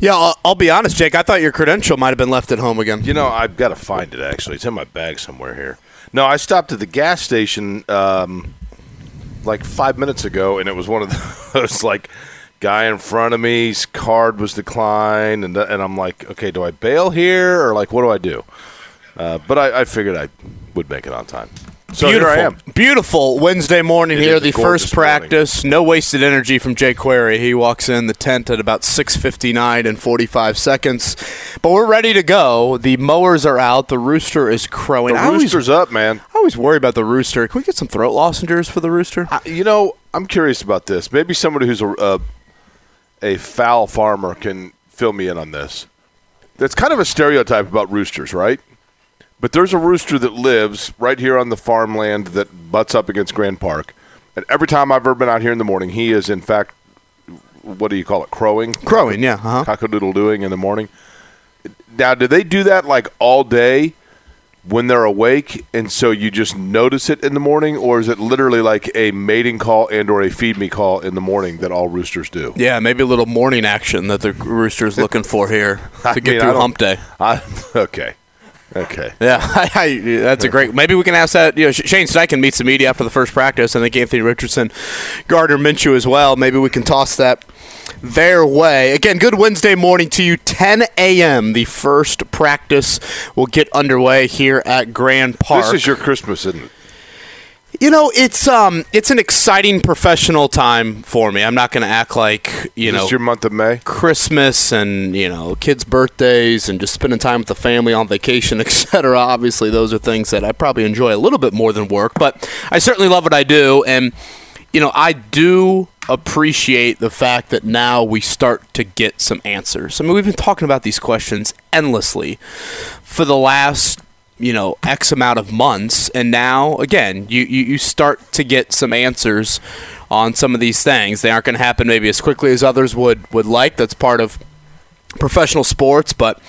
Yeah, I'll, I'll be honest, Jake. I thought your credential might have been left at home again. You know, I've got to find it actually. It's in my bag somewhere here. No, I stopped at the gas station um, like five minutes ago, and it was one of those like guy in front of me's card was declined, and and I'm like, okay, do I bail here or like what do I do? Uh, but I, I figured I would make it on time. So beautiful, here I am. beautiful Wednesday morning It here. is a The first practice, no wasted energy from Jake Query. He walks in the tent at about six fifty nine and forty five seconds, but we're ready to go. The mowers are out. The rooster is crowing. The I always- rooster's up, man. I always worry about the rooster. Can we get some throat lozenges for the rooster? I, you know, I'm curious about this. Maybe somebody who's a, a a fowl farmer can fill me in on this. That's kind of a stereotype about roosters, right? But there's a rooster that lives right here on the farmland that butts up against Grand Park. And every time I've ever been out here in the morning, he is in fact, what do you call it, crowing? Crowing, yeah. Uh-huh. Cockadoodle doing in the morning. Now, do they do that like all day when they're awake, and so you just notice it in the morning, or is it literally like a mating call and or a feed me call in the morning that all roosters do? Yeah, maybe a little morning action that the rooster's looking for here I to get mean, through hump day. I, okay, okay. Yeah, I, I, that's a great. Maybe we can ask that. You know, Shane Steichen meets the media after the first practice. I think Anthony Richardson, Gardner Minshew as well. Maybe we can toss that their way. Again, good Wednesday morning to you. 10 a.m. The first practice will get underway here at Grand Park. This is your Christmas, isn't it? You know, it's um, it's an exciting professional time for me. I'm not going to act like you know your month of May? Christmas and you know kids' birthdays and just spending time with the family on vacation, etc. Obviously, those are things that I probably enjoy a little bit more than work, but I certainly love what I do, and you know I do appreciate the fact that now we start to get some answers. I mean, we've been talking about these questions endlessly for the last you know x amount of months and now again you, you, you start to get some answers on some of these things. They aren't going to happen maybe as quickly as others would would like. That's part of professional sports but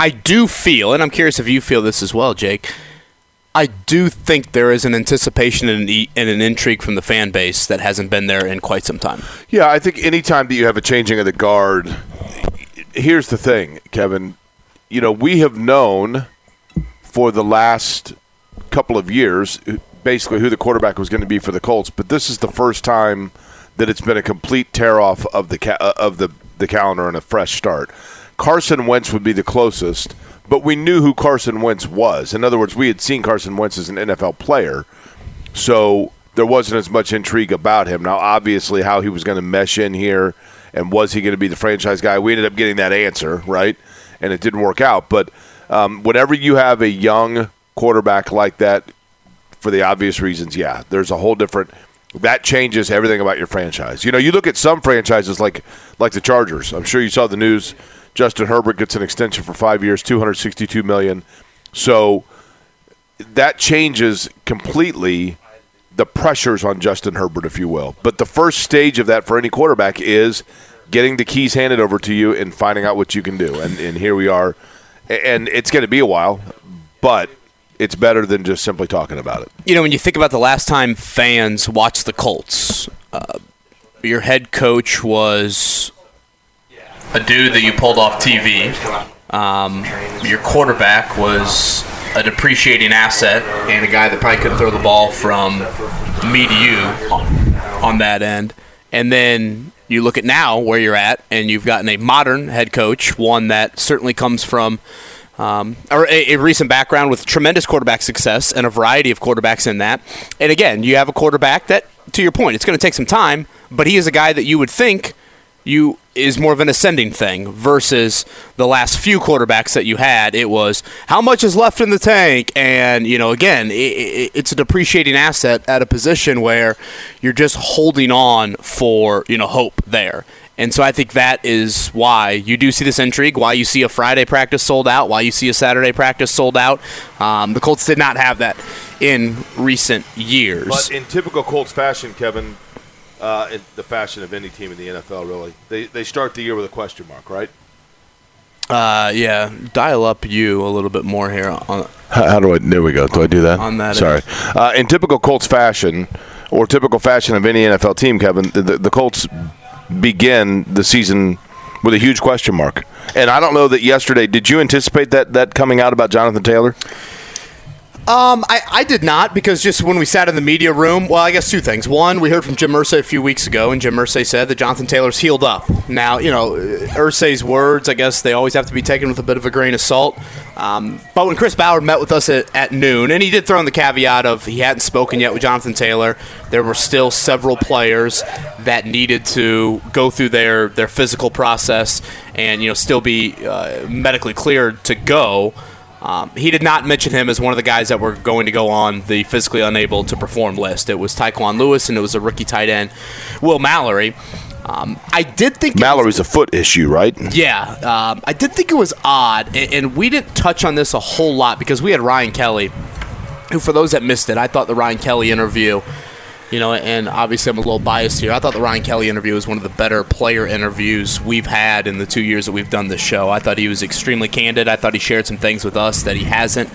i do feel and i'm curious if you feel this as well jake i do think there is an anticipation and an, and an intrigue from the fan base that hasn't been there in quite some time. Yeah, I think anytime that you have a changing of the guard, here's the thing, Kevin. You know, we have known for the last couple of years basically who the quarterback was going to be for the Colts, but this is the first time that it's been a complete tear off of the ca- uh, of the the calendar and a fresh start. Carson Wentz would be the closest, but we knew who Carson Wentz was. In other words, we had seen Carson Wentz as an NFL player. So there wasn't as much intrigue about him. Now, obviously, how he was going to mesh in here and was he going to be the franchise guy? We ended up getting that answer, right? And it didn't work out. But um, whenever you have a young quarterback like that, for the obvious reasons, yeah, there's a whole different. That changes everything about your franchise. You know, you look at some franchises like like the Chargers. I'm sure you saw the news. Justin Herbert gets an extension for five years, 262 million. So that changes completely the pressures on Justin Herbert, if you will. But the first stage of that for any quarterback is getting the keys handed over to you and finding out what you can do. And, and here we are. And it's going to be a while, but it's better than just simply talking about it. you know, when you think about the last time fans watched the Colts, uh, your head coach was a dude that you pulled off TV. Um, your quarterback was a depreciating asset and a guy that probably couldn't throw the ball from me to you on, on that end. And then you look at now where you're at, and you've gotten a modern head coach, one that certainly comes from um, a, a recent background with tremendous quarterback success and a variety of quarterbacks in that. And again, you have a quarterback that, to your point, it's going to take some time, but he is a guy that you would think you is more of an ascending thing versus the last few quarterbacks that you had. It was how much is left in the tank, and you know, again, i i it's a depreciating asset at a position where you're just holding on for you know hope there. And so I think that is why you do see this intrigue, why you see a Friday practice sold out, why you see a Saturday practice sold out. Um, the Colts did not have that in recent years. But in typical Colts fashion, Kevin, uh, in the fashion of any team in the NFL, really, they, they start the year with a question mark, right? Uh, yeah, dial up you a little bit more here on How, how do I? There we go. Do I do that? On that Sorry. Uh, in typical Colts fashion, or typical fashion of any NFL team, Kevin, the, the, the Colts begin the season with a huge question mark. And I don't know that yesterday. Did you anticipate that that coming out about Jonathan Taylor? Um, I, I did not because just when we sat in the media room, well, I guess two things. One, we heard from Jim Irsay a few weeks ago, and Jim Irsay said that Jonathan Taylor's healed up. Now, you know, Irsay's words, I guess they always have to be taken with a bit of a grain of salt. Um, but when Chris Ballard met with us at, at noon, and he did throw in the caveat of he hadn't spoken yet with Jonathan Taylor, there were still several players that needed to go through their, their physical process and, you know, still be uh, medically cleared to go. Um, he did not mention him as one of the guys that were going to go on the physically unable to perform list. It was Tyquan Lewis and it was a rookie tight end, Will Mallory. Um, I did think it was- Mallory's a foot issue, right? yeah, um, I did think it was odd, and, and we didn't touch on this a whole lot because we had Ryan Kelly, who, for those that missed it, I thought the Ryan Kelly interview, you know, and obviously I'm a little biased here. I thought the Ryan Kelly interview was one of the better player interviews we've had in the two years that we've done this show. I thought he was extremely candid. I thought he shared some things with us that he hasn't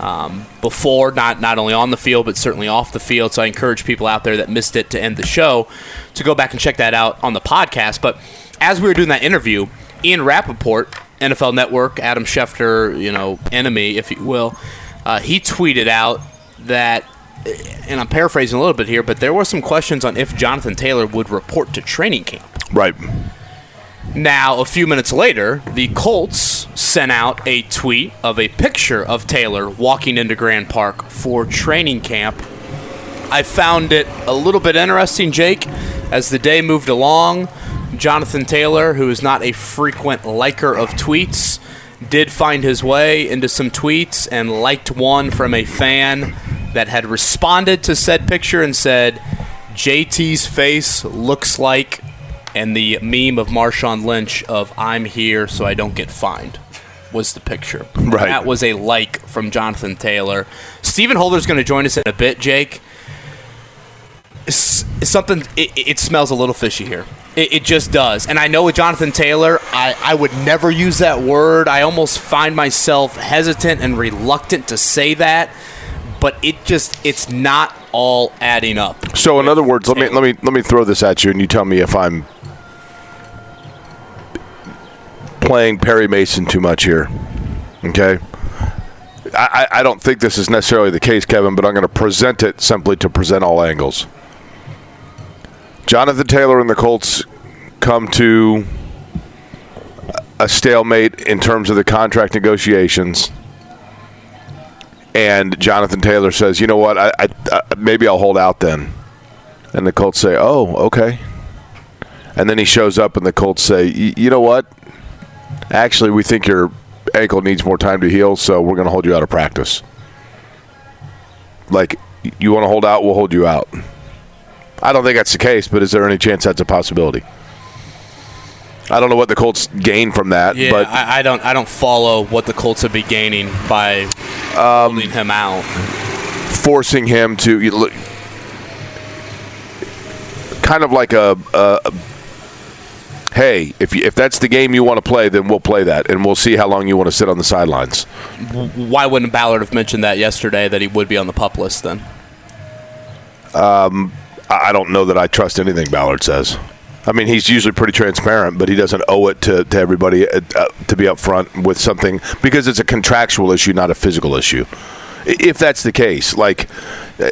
um, before, not not only on the field but certainly off the field. So I encourage people out there that missed it to end the show to go back and check that out on the podcast. But as we were doing that interview, Ian Rapoport, NFL Network, Adam Schefter, you know, enemy, if you will, uh, he tweeted out that, and I'm paraphrasing a little bit here, but there were some questions on if Jonathan Taylor would report to training camp. Right. Now, a few minutes later, the Colts sent out a tweet of a picture of Taylor walking into Grand Park for training camp. I found it a little bit interesting, Jake, as the day moved along. Jonathan Taylor, who is not a frequent liker of tweets, did find his way into some tweets and liked one from a fan that had responded to said picture and said, JT's face looks like, and the meme of Marshawn Lynch of I'm here so I don't get fined was the picture. Right. That was a like from Jonathan Taylor. Stephen Holder's going to join us in a bit, Jake. It's, it's something, it, it smells a little fishy here. It, it just does. And I know with Jonathan Taylor, I, I would never use that word. I almost find myself hesitant and reluctant to say that. But it just, it's not all adding up. So, in other words, let me let me let me throw this at you, and you tell me if I'm playing Perry Mason too much here. Okay. I, I don't think this is necessarily the case, Kevin, but I'm going to present it simply to present all angles. Jonathan Taylor and the Colts come to a stalemate in terms of the contract negotiations and Jonathan Taylor says, "You know what? I, I, I maybe I'll hold out then." And the Colts say, "Oh, okay." And then he shows up, and the Colts say, "You know what? Actually, we think your ankle needs more time to heal, so we're going to hold you out of practice. Like, you want to hold out? We'll hold you out." I don't think that's the case, but is there any chance that's a possibility? I don't know what the Colts gain from that, Yeah, but I, I don't. I don't follow what the Colts would be gaining by Um, holding him out. forcing him to you look kind of like a, a, a- hey if you, if that's the game you want to play then we'll play that and we'll see how long you want to sit on the sidelines Why wouldn't Ballard have mentioned that yesterday that he would be on the pup list then? Um, I don't know that I trust anything Ballard says I mean he's usually pretty transparent but he doesn't owe it to, to everybody uh, uh, to be upfront with something because it's a contractual issue not a physical issue if that's the case like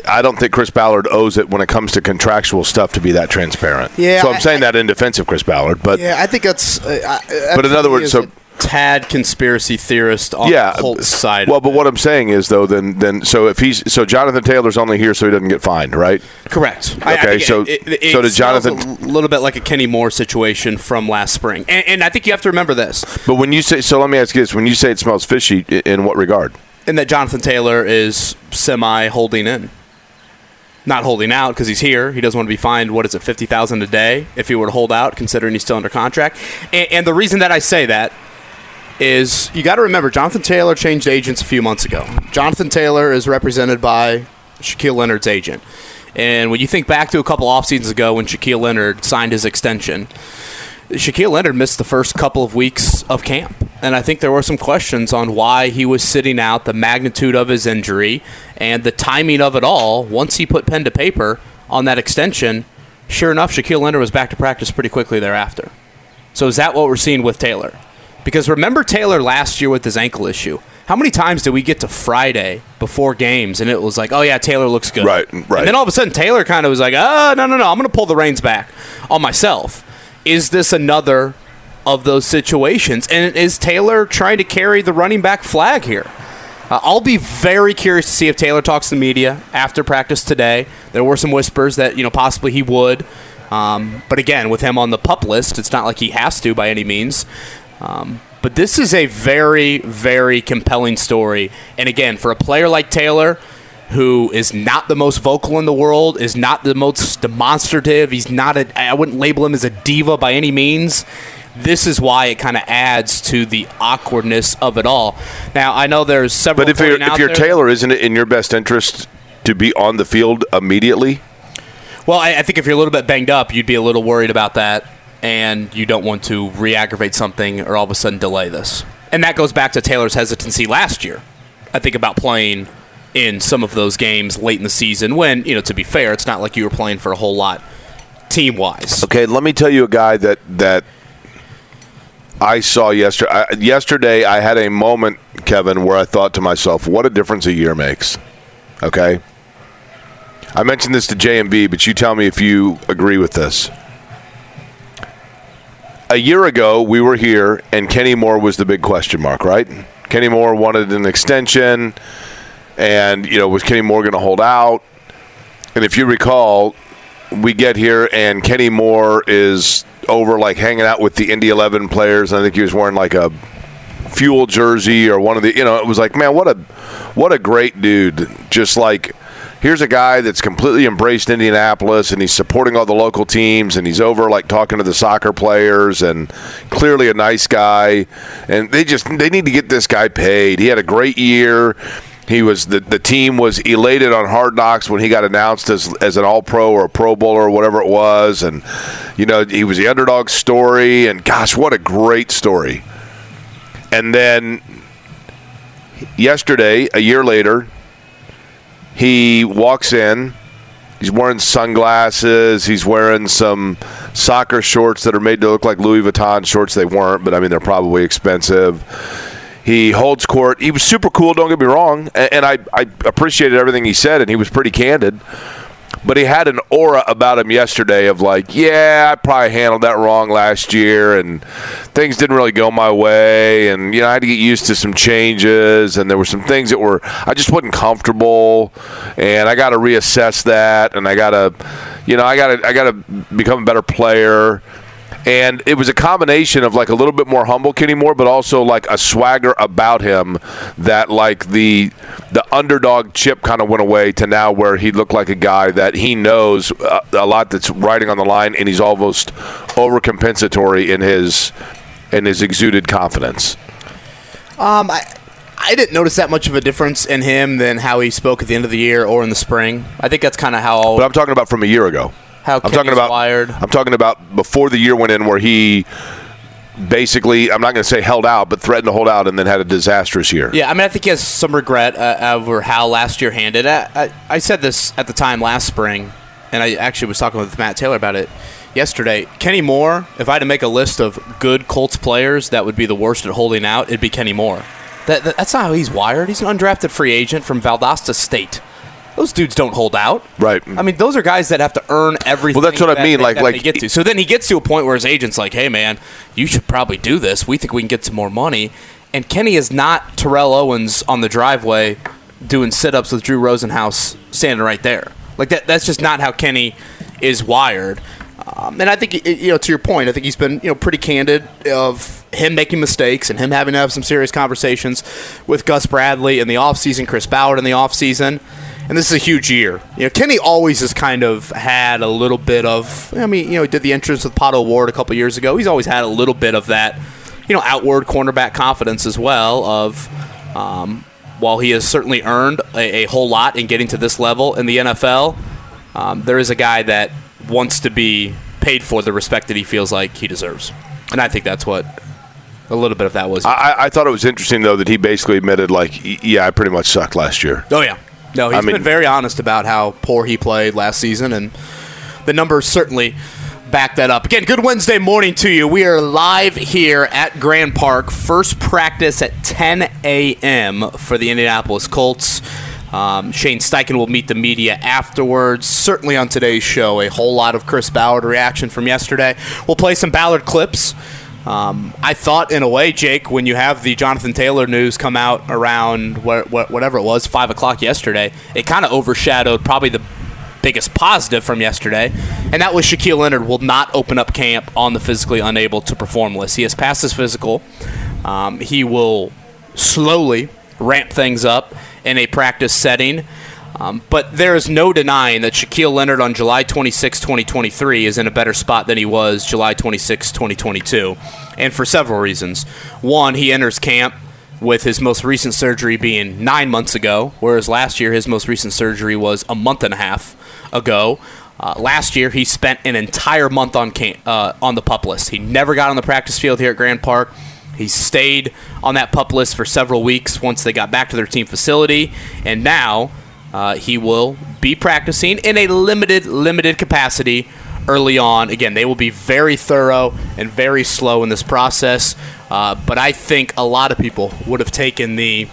I don't think Chris Ballard owes it when it comes to contractual stuff to be that transparent. Yeah, so I'm I- saying that in defense of Chris Ballard, but Yeah, I think that's. Uh, But in other words, so- tad conspiracy theorist on yeah. the Colts side. Well, but what I'm saying is though, then then so if he's so Jonathan Taylor's only here so he doesn't get fined, right? Correct. I- I Okay, so- it, it, it so did Jonathan- a little bit like a Kenny Moore situation from last spring, and, and I think you have to remember this: But when you say so, let me ask you this: when you say it smells fishy, in what regard? in that Jonathan Taylor is semi holding in. not holding out because he's here. He doesn't want to be fined. What is it, fifty thousand a day if he were to hold out, considering he's still under contract. And, and the reason that I say that is you got to remember Jonathan Taylor changed agents a few months ago. Jonathan Taylor is represented by Shaquille Leonard's agent. And when you think back to a couple off seasons ago when Shaquille Leonard signed his extension, Shaquille Leonard missed the first couple of weeks of camp. And I think there were some questions on why he was sitting out, the magnitude of his injury, and the timing of it all. Once he put pen to paper on that extension, sure enough, Shaquille Leonard was back to practice pretty quickly thereafter. So is that what we're seeing with Taylor? Because remember Taylor last year with his ankle issue. How many times did we get to Friday before games and it was like, oh yeah, Taylor looks good. Right, right. And then all of a sudden Taylor kind of was like, oh, no, no, no, I'm going to pull the reins back on myself. Is this another of those situations? And is Taylor trying to carry the running back flag here? Uh, I'll be very curious to see if Taylor talks to the media after practice today. There were some whispers that you know possibly he would, um, but again, with him on the pup list, it's not like he has to by any means. Um, but this is a very, very compelling story. And again, for a player like Taylor, who is not the most vocal in the world, is not the most demonstrative, he's not a, I wouldn't label him as a diva by any means. This is why it kind of adds to the awkwardness of it all. Now, I know there's several. But if you're, if you're there- Taylor, isn't it in your best interest to be on the field immediately? Well, I, I think if you're a little bit banged up, you'd be a little worried about that, and you don't want to re-aggravate something or all of a sudden delay this. And that goes back to Taylor's hesitancy last year. I think about playing in some of those games late in the season when, you know, to be fair, it's not like you were playing for a whole lot team wise. Okay, let me tell you a guy that that I saw yesterday. I, yesterday, I had a moment, Kevin, where I thought to myself, "What a difference a year makes." Okay, I mentioned this to J and B, but you tell me if you agree with this. A year ago, we were here, and Kenny Moore was the big question mark, right? Kenny Moore wanted an extension, and you know, was Kenny Moore going to hold out? And if you recall, we get here and Kenny Moore is over like hanging out with the Indy 11 players. I think he was wearing like a fuel jersey or one of the you know it was like man what a what a great dude just like here's a guy that's completely embraced Indianapolis and he's supporting all the local teams and he's over like talking to the soccer players and clearly a nice guy and they just they need to get this guy paid he had a great year he was the, the team was elated on Hard Knocks when he got announced as as an All Pro or a Pro Bowler or whatever it was, and you know he was the underdog story. And gosh, what a great story! And then yesterday, a year later, he walks in. He's wearing sunglasses. He's wearing some soccer shorts that are made to look like Louis Vuitton shorts. They weren't, but I mean they're probably expensive. He holds court. He was super cool. Don't get me wrong, and I I appreciated everything he said, and he was pretty candid. But he had an aura about him yesterday of like, yeah, I probably handled that wrong last year, and things didn't really go my way, and you know I had to get used to some changes, and there were some things that were I just wasn't comfortable, and I got to reassess that, and I got to, you know, I got to I got to become a better player and it was a combination of like a little bit more humble Kenny Moore, but also like a swagger about him that like the the underdog chip kind of went away to now where he looked like a guy that he knows uh, a lot that's riding on the line, and he's almost overcompensatory in his in his exuded confidence. Um, I, I didn't notice that much of a difference in him than how he spoke at the end of the year or in the spring. I think that's kind of how But I'm talking about from a year ago. How I'm talking about wired. I'm talking about before the year went in where he basically I'm not going to say held out, but threatened to hold out and then had a disastrous year. Yeah, I mean, I think he has some regret uh, over how last year handed. I, I, I said this at the time last spring, and I actually was talking with Matt Taylor about it yesterday. Kenny Moore, if I had to make a list of good Colts players that would be the worst at holding out, it'd be Kenny Moore. That, that, that's not how he's wired. He's an undrafted free agent from Valdosta State. Those dudes don't hold out. Right. I mean, those are guys that have to earn everything. Well, that's what I mean, they- like- that like- they get to. So then he gets to a point where his agent's like, "Hey, man, you should probably do this. We think we can get some more money." And Kenny is not Terrell Owens on the driveway doing sit-ups with Drew Rosenhaus standing right there. Like that. That's just not how Kenny is wired. Um, and I think you know, to your point, I think he's been you know pretty candid of him making mistakes and him having to have some serious conversations with Gus Bradley in the offseason, Chris Ballard in the offseason. And this is a huge year. You know, Kenny always has kind of had a little bit of. I mean, you know, he did the entrance with Pato O'Ward a couple years ago. He's always had a little bit of that, you know, outward cornerback confidence as well. Of um, while he has certainly earned a, a, whole lot in getting to this level in the NFL, um, there is a guy that wants to be paid for the respect that he feels like he deserves, and I think that's what a little bit of that was. I, I thought it was interesting though that he basically admitted, like, yeah, I pretty much sucked last year. Oh yeah, no, he's I mean, been very honest about how poor he played last season, and the numbers certainly back that up. Again, good Wednesday morning to you. We are live here at Grand Park. First practice at 10 a.m. for the Indianapolis Colts. Um, Shane Steichen will meet the media afterwards. Certainly on today's show, a whole lot of Chris Ballard reaction from yesterday. We'll play some Ballard clips. Um, I thought, in a way, Jake, when you have the Jonathan Taylor news come out around wh- wh- whatever it was, 5 o'clock yesterday, it kind of overshadowed probably the biggest positive from yesterday, and that was Shaquille Leonard will not open up camp on the physically unable to perform list. He has passed his physical. Um, he will slowly ramp things up in a practice setting. Um, but there is no denying that Shaquille Leonard on July 26, 2023 is in a better spot than he was July 26, 2022. And for several reasons. One, he enters camp with his most recent surgery being nine months ago, whereas last year his most recent surgery was a month and a half ago. Uh, last year, he spent an entire month on camp, uh, on the pup list. He never got on the practice field here at Grand Park. He stayed on that pup list for several weeks once they got back to their team facility, and now uh, he will be practicing in a limited, limited capacity early on. Again, they will be very thorough and very slow in this process. Uh, but I think a lot of people would have taken the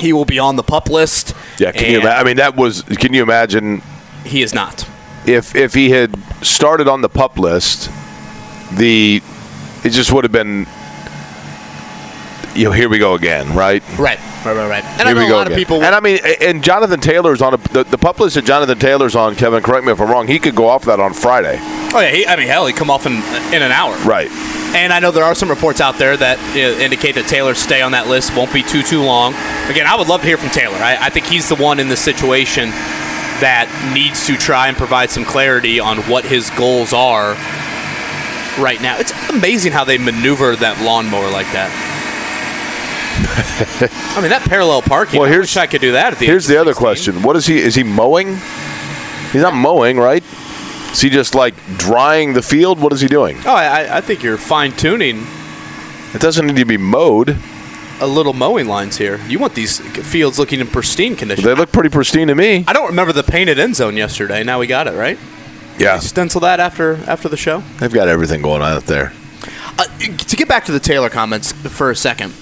he will be on the pup list. Yeah, can you? Ima- I mean, that was. Can you imagine? He is not. If if he had started on the pup list, the it just would have been. You know, here we go again, right? Right. Right, right, right. And Here I know we a go lot again. of people. And I mean, and Jonathan Taylor's on a, the, the pup list that Jonathan Taylor's on. Kevin, correct me if I'm wrong. He could go off that on Friday. oh yeah, he, I mean, hell, he come off in in an hour. Right. And I know there are some reports out there that indicate that Taylor's stay on that list won't be too too long. Again, I would love to hear from Taylor. I, I think he's the one in this situation that needs to try and provide some clarity on what his goals are right now. It's amazing how they maneuver that lawnmower like that. I mean, that parallel parking. Well, I here's- wish I could do that. At the Here's the other 16. question: What is he? Is he mowing? He's not mowing, right? Is he just like drying the field? What is he doing? Oh, I, I think you're fine tuning It doesn't need to be mowed. a little mowing lines here. You want these fields looking in pristine condition. They look pretty pristine to me. I don't remember the painted end zone yesterday. Now we got it right. Yeah, Stencil that after after the show. they've got everything going on out there. Uh, to get back to the Taylor comments for a second,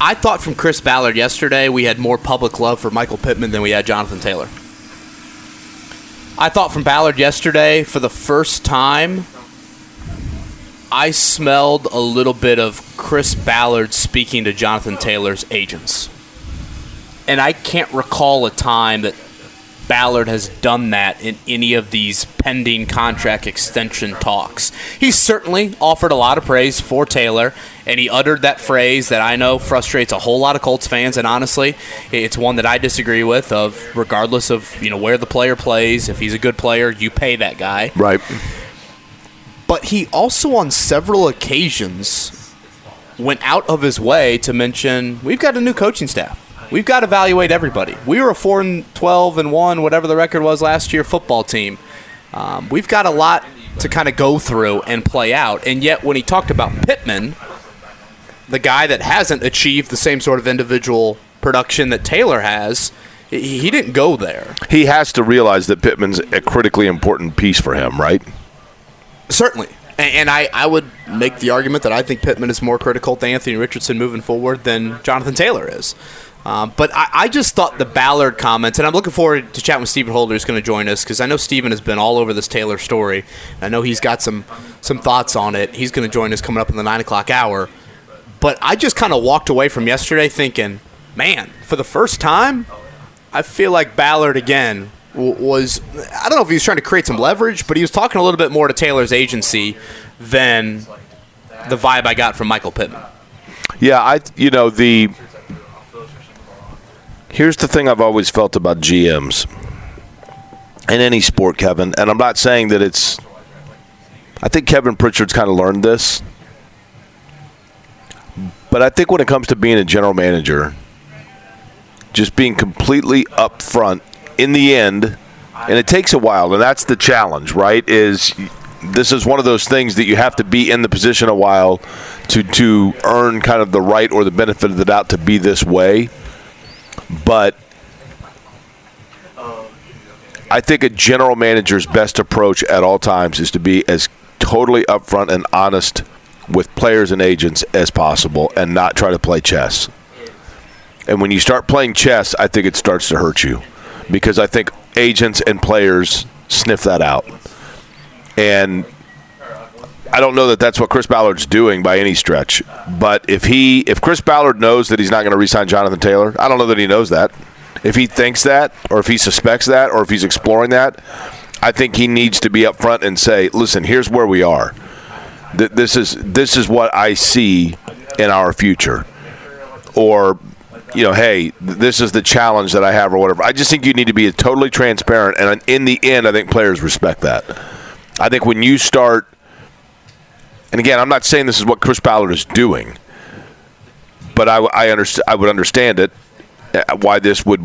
I thought from Chris Ballard yesterday we had more public love for Michael Pittman than we had Jonathan Taylor. I thought from Ballard yesterday for the first time, I smelled a little bit of Chris Ballard speaking to Jonathan Taylor's agents. And I can't recall a time that Ballard has done that in any of these pending contract extension talks. He certainly offered a lot of praise for Taylor, and he uttered that phrase that I know frustrates a whole lot of Colts fans. And honestly, it's one that I disagree with. Of regardless of you know where the player plays, if he's a good player, you pay that guy. Right. But he also, on several occasions, went out of his way to mention we've got a new coaching staff. We've got to evaluate everybody. We were a 4 and 12 and 1, whatever the record was last year, football team. Um, we've got a lot to kind of go through and play out. And yet, when he talked about Pittman, the guy that hasn't achieved the same sort of individual production that Taylor has, he didn't go there. He has to realize that Pittman's a critically important piece for him, right? Certainly. And, and I, I would make the argument that I think Pittman is more critical to Anthony Richardson moving forward than Jonathan Taylor is. Um, but I, I just thought the Ballard comments, and I'm looking forward to chatting with Stephen Holder, who's going to join us, because I know Stephen has been all over this Taylor story. I know he's got some, some thoughts on it. He's going to join us coming up in the 9 o'clock hour. But I just kind of walked away from yesterday thinking, man, for the first time, I feel like Ballard again was I don't know if he was trying to create some leverage, but he was talking a little bit more to Taylor's agency than the vibe I got from Michael Pittman. Yeah, I you know the Here's the thing I've always felt about GMs in any sport, Kevin, and I'm not saying that it's. I think Kevin Pritchard's kind of learned this. But I think when it comes to being a general manager, just being completely upfront in the end, and it takes a while, and that's the challenge, right? Is this is one of those things that you have to be in the position a while to to earn kind of the right or the benefit of the doubt to be this way. But I think a general manager's best approach at all times is to be as totally upfront and honest with players and agents as possible and not try to play chess. And when you start playing chess, I think it starts to hurt you because I think agents and players sniff that out. And I don't know that that's what Chris Ballard's doing by any stretch. But if he, if Chris Ballard knows that he's not going to re-sign Jonathan Taylor, I don't know that he knows that. If he thinks that, or if he suspects that, or if he's exploring that, I think he needs to be upfront and say, "Listen, here's where we are. Th- This is this is what I see in our future." Or you know, hey, this is the challenge that I have, or whatever. I just think you need to be totally transparent, and in the end, I think players respect that. I think when you start, and again, I'm not saying this is what Chris Ballard is doing, but I, I understand. I would understand it uh, why this would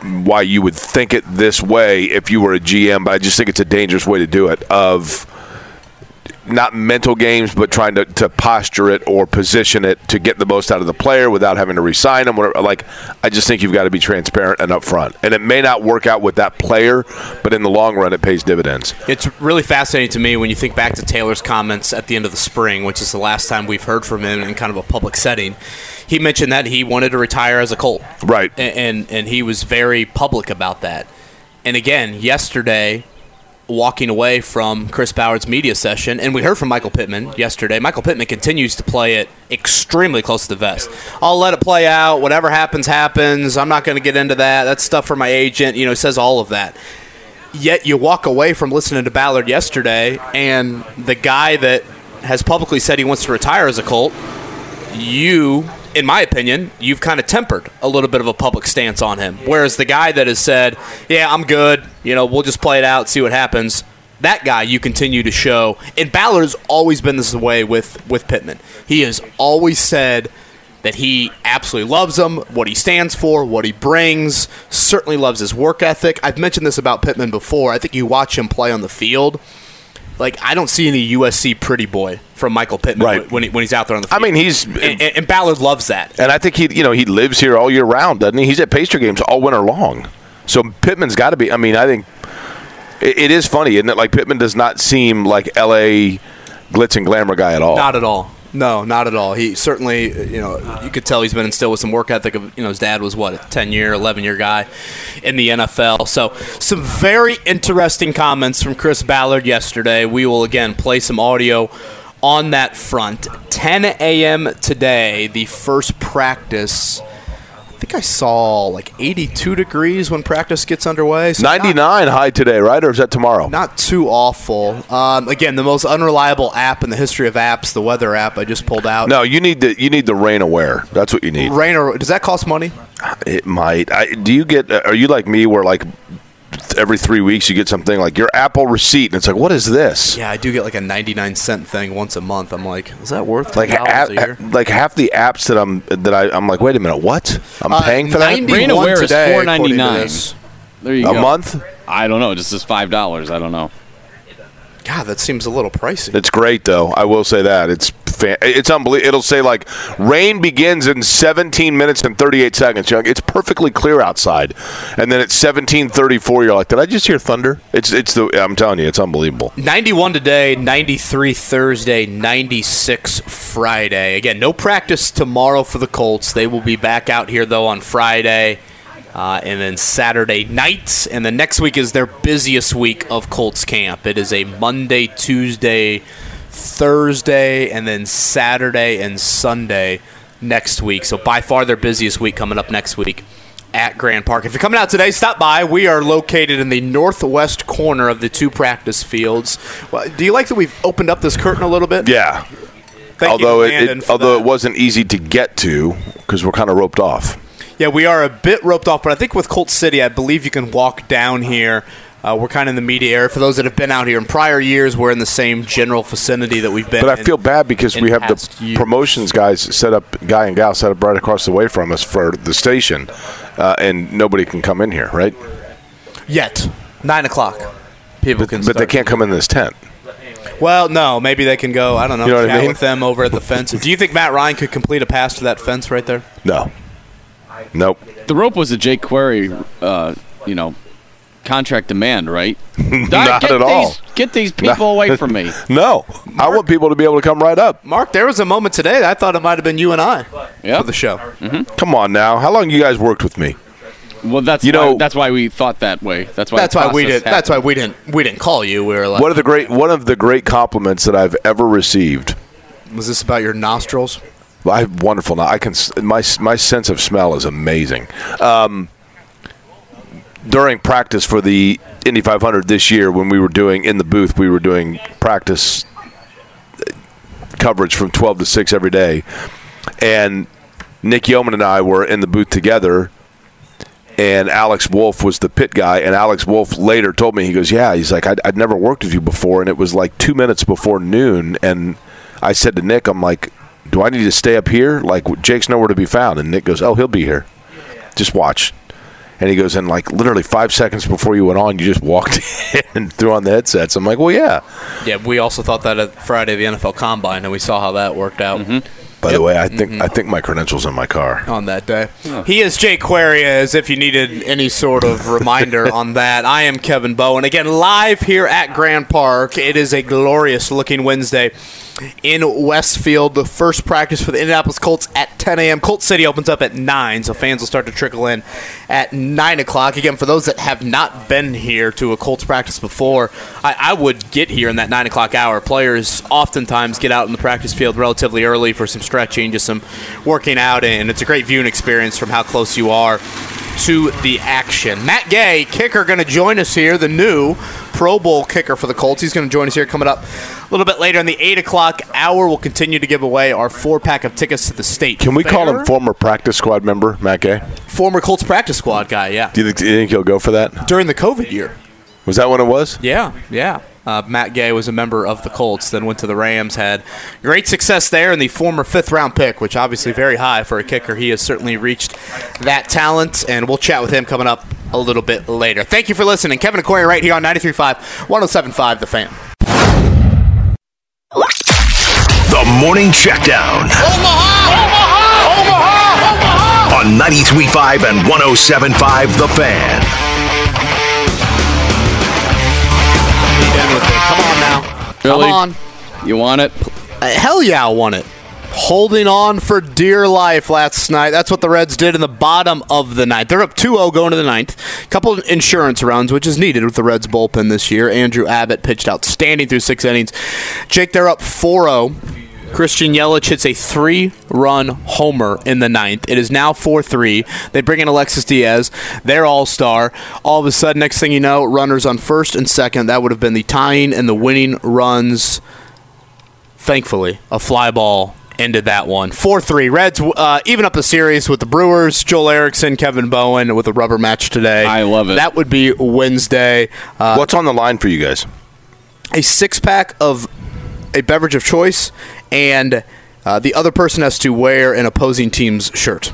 why you would think it this way if you were a GM. But I just think it's a dangerous way to do it. Of not mental games, but trying to, to posture it or position it to get the most out of the player without having to resign him. Whatever. Like, I just think you've got to be transparent and upfront. And it may not work out with that player, but in the long run, it pays dividends. It's really fascinating to me when you think back to Taylor's comments at the end of the spring, which is the last time we've heard from him in kind of a public setting. He mentioned that he wanted to retire as a Colt. Right. And, and, and he was very public about that. And again, yesterday, walking away from Chris Ballard's media session, and we heard from Michael Pittman yesterday. Michael Pittman continues to play it extremely close to the vest. I'll let it play out. Whatever happens, happens. I'm not going to get into that. That's stuff for my agent. You know, says all of that. Yet you walk away from listening to Ballard yesterday, and the guy that has publicly said he wants to retire as a Colt, you, in my opinion, you've kind of tempered a little bit of a public stance on him. Whereas the guy that has said, "Yeah, I'm good. You know, we'll just play it out, see what happens." That guy you continue to show, and Ballard's always been this way with with Pittman. He has always said that he absolutely loves him, what he stands for, what he brings. Certainly loves his work ethic. I've mentioned this about Pittman before. I think you watch him play on the field. Like I don't see any USC pretty boy from Michael Pittman Right. when, he, when he's out there on the field. I mean, he's and, and, and Ballard loves that. And I think he, you know, he lives here all year round, doesn't he? He's at Pacer games all winter long. So Pittman's got to be. I mean, I think it, it is funny, isn't it? Like Pittman does not seem like L.A. glitz and glamour guy at all. Not at all. No, not at all. He certainly, you know, you could tell he's been instilled with some work ethic. Of, you know, his dad was what a ten year, eleven year guy in the NFL. So, some very interesting comments from Chris Ballard yesterday. We will again play some audio on that front. 10 a.m. today, the first practice. I think I saw like 82 degrees when practice gets underway. So not- 99 high today, right? Or is that tomorrow? not too awful. Um, again, the most unreliable app in the history of apps, the weather app I just pulled out. no, you need the you need the rain aware. That's what you need. Rain or does that cost money? It might. I, do you get? Are you like me, where like every three weeks you get something like your Apple receipt, and it's like, what is this? Yeah, I do get like a 99 cent thing once a month. I'm like, is that worth Like, $10 a year? like half the apps that I'm that I, I'm like, wait a minute, what? I'm Uh, paying for that 91 Rain Aware is today, according to $4.99. this. There you a go. month. I don't know. It just says five dollars. I don't know. God, that seems a little pricey. It's great though. I will say that it's fan- it's unbelievable. It'll say like rain begins in 17 minutes and 38 seconds. You're like, it's perfectly clear outside, and then at 17:34, you're like, did I just hear thunder? It's it's the I'm telling you, it's unbelievable. 91 today, 93 Thursday, 96 Friday. Again, no practice tomorrow for the Colts. They will be back out here, though, on Friday uh, and then Saturday nights. And the next week is their busiest week of Colts camp. It is a Monday, Tuesday, Thursday, and then Saturday and Sunday next week. So by far their busiest week coming up next week at Grand Park. If you're coming out today, stop by. We are located in the northwest corner of the two practice fields. Well, do you like that we've opened up this curtain a little bit? Yeah. Thank although you, it, it although that. it wasn't easy to get to because we're kind of roped off. Yeah, we are a bit roped off, but I think with Colt City, I believe you can walk down here. Uh, we're kind of in the media area. For those that have been out here in prior years, we're in the same general vicinity that we've been. But I in- feel bad because we have the years. promotions guys set up, guy and gal set up right across the way from us for the station, uh, and nobody can come in here, right? yet nine o'clock. People can, But they can't come in this tent. Well, no, maybe they can go. I don't know. You know what I mean? with them over at the fence. Do you think Matt Ryan could complete a pass to that fence right there? No. Nope. The rope was a Jake Query, uh, you know, contract demand, right? Not get at all. These, get these people away from me. No. I want people to be able to come right up. Mark, there was a moment today. that I thought it might have been you and I Yeah. for the show. Come on now. How long you guys worked with me? Well, that's You why, know- that's why we thought that way. That's why. That's why we process did. That's why we didn't. We didn't call you. We were like, One of the great one of the great compliments that I've ever received. was this about your nostrils? I wonderful. Now I can my my sense of smell is amazing. Um, during practice for the Indy 500 this year, when we were doing in the booth, we were doing practice uh, coverage from 12 to 6 every day, and Nick Yeoman and I were in the booth together. And Alex Wolf was the pit guy, and Alex Wolf later told me he goes, "Yeah, he's like I'd, I'd never worked with you before, and it was like two minutes before noon." And I said to Nick, "I'm like, do I need to stay up here? Like Jake's nowhere to be found." And Nick goes, "Oh, he'll be here. Just watch." And he goes, and like literally five seconds before you went on, you just walked in and threw on the headsets. I'm like, well, yeah. Yeah, we also thought that at Friday the NFL Combine, and we saw how that worked out. Mm-hmm. By the way, I think mm-hmm. I think my credentials in my car. on that day. He is Jake Query, as if you needed any sort of reminder on that. I am Kevin Bowen. Again, live here at Grand Park. It is a glorious looking Wednesday in Westfield. The first practice for the Indianapolis Colts at 10 a.m. Colt City opens up at 9, so fans will start to trickle in at 9 o'clock. Again, for those that have not been here to a Colts practice before, I, I would get here in that 9 o'clock hour. Players oftentimes get out in the practice field relatively early for some stretching, just some working out, and it's a great viewing experience from how close you are to the action. Matt Gay, kicker, going to join us here, the new Pro Bowl kicker for the Colts. He's going to join us here coming up a little bit later in the 8 o'clock hour. We'll continue to give away our four pack of tickets to the state. Can we call him former practice squad member Matt Gay? Former Colts practice squad guy, yeah. Do you think, do you think he'll go for that? During the COVID year. Was that when it was? Yeah, yeah. Uh, Matt Gay was a member of the Colts, then went to the Rams, had great success there, and the former fifth round pick, which obviously very high for a kicker. He has certainly reached that talent, and we'll chat with him coming up a little bit later. Thank you for listening. Kevin and Query right here on 93.5, 107.5 The Fan. The Morning Checkdown. Omaha! Omaha! Omaha! Omaha! On 93.5 and 107.5 The Fan. Come on now. Really? Come on. You want it? Uh, hell yeah, I want it. Holding on for dear life last night. That's what the Reds did in the bottom of the ninth. They're up 2 0 going to the ninth. A Couple of insurance runs, which is needed with the Reds bullpen this year. Andrew Abbott pitched outstanding through six innings. Jake, they're up 4 0. Christian Yelich hits a three run homer in the ninth. It is now 4 3. They bring in Alexis Diaz, their all star. All of a sudden, next thing you know, runners on first and second. That would have been the tying and the winning runs thankfully, a fly ball ended that one. 4 3. Reds uh, even up the series with the Brewers, Joel Erickson, Kevin Bowen with a rubber match today. I love it. That would be Wednesday. Uh, What's on the line for you guys? a six pack of a beverage of choice, and uh, the other person has to wear an opposing team's shirt.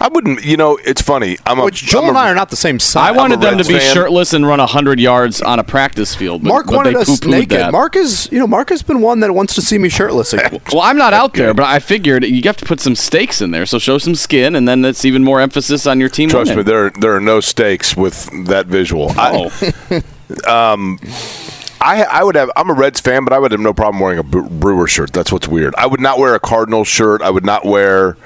I wouldn't. You know, it's funny. I'm a, Which Joel I'm and a- I are not the same size. I wanted a them to be fan. shirtless and run 100 yards on a practice field. But, Mark but wanted they us naked. that. Mark is, you know, Mark has been one that wants to see me shirtless. again. Well, I'm not out there, but I figured you have to put some stakes in there. So show some skin, and then that's even more emphasis on your team. Trust me, winning. there there are no stakes with that visual. I, Oh, I I would have. I'm a Reds fan, but I would have no problem wearing a Bre- Brewer shirt. That's what's weird. I would not wear a Cardinals shirt. I would not wear.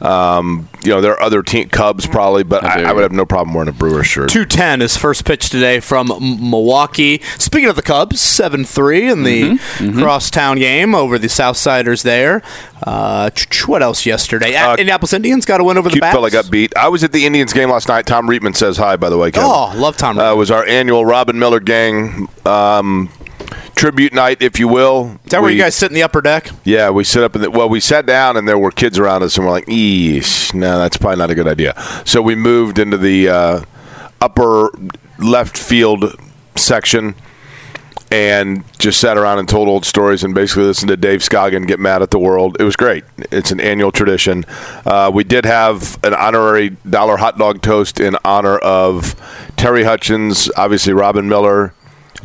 Um, you know, there are other team Cubs probably, but I, I would have no problem wearing a Brewer shirt. 210 is first pitch today from Milwaukee. Speaking of the Cubs, 7 3 in the Mm-hmm, crosstown game over the Southsiders there. Uh, what else yesterday? Uh, Indianapolis Indians got a win over the Bats. fella got beat. I was at the Indians game last night. Tom Reitman says hi, by the way. Kevin. Oh, love Tom Uh, Reitman. it was our annual Robin Miller gang um, tribute night, if you will. Is that where you guys sit in the upper deck? Yeah, we sit up in the. Well, we sat down and there were kids around us, and we're like, "Eesh, no, that's probably not a good idea." So we moved into the uh, upper left field section and just sat around and told old stories and basically listened to Dave Scoggin get mad at the world. It was great. It's an annual tradition. Uh, we did have an honorary dollar hot dog toast in honor of Terry Hutchins, obviously Robin Miller,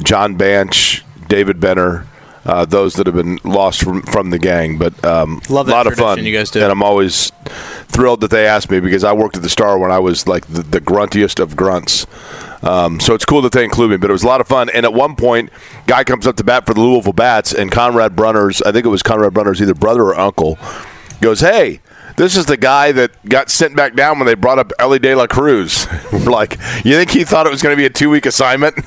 John Banch, David Benner. Uh, those that have been lost from, from the gang, but um, Love a lot of fun. you guys do. and I'm always thrilled that they asked me because I worked at the Star when I was like the, the gruntiest of grunts. Um, so it's cool that they include me, but it was a lot of fun. And at one point, guy comes up to bat for the Louisville Bats, and Conrad Brunner's, I think it was Conrad Brunner's either brother or uncle, goes, "Hey." This is the guy that got sent back down when they brought up Elly De La Cruz. We're like, you think he thought it was going to be a two week assignment?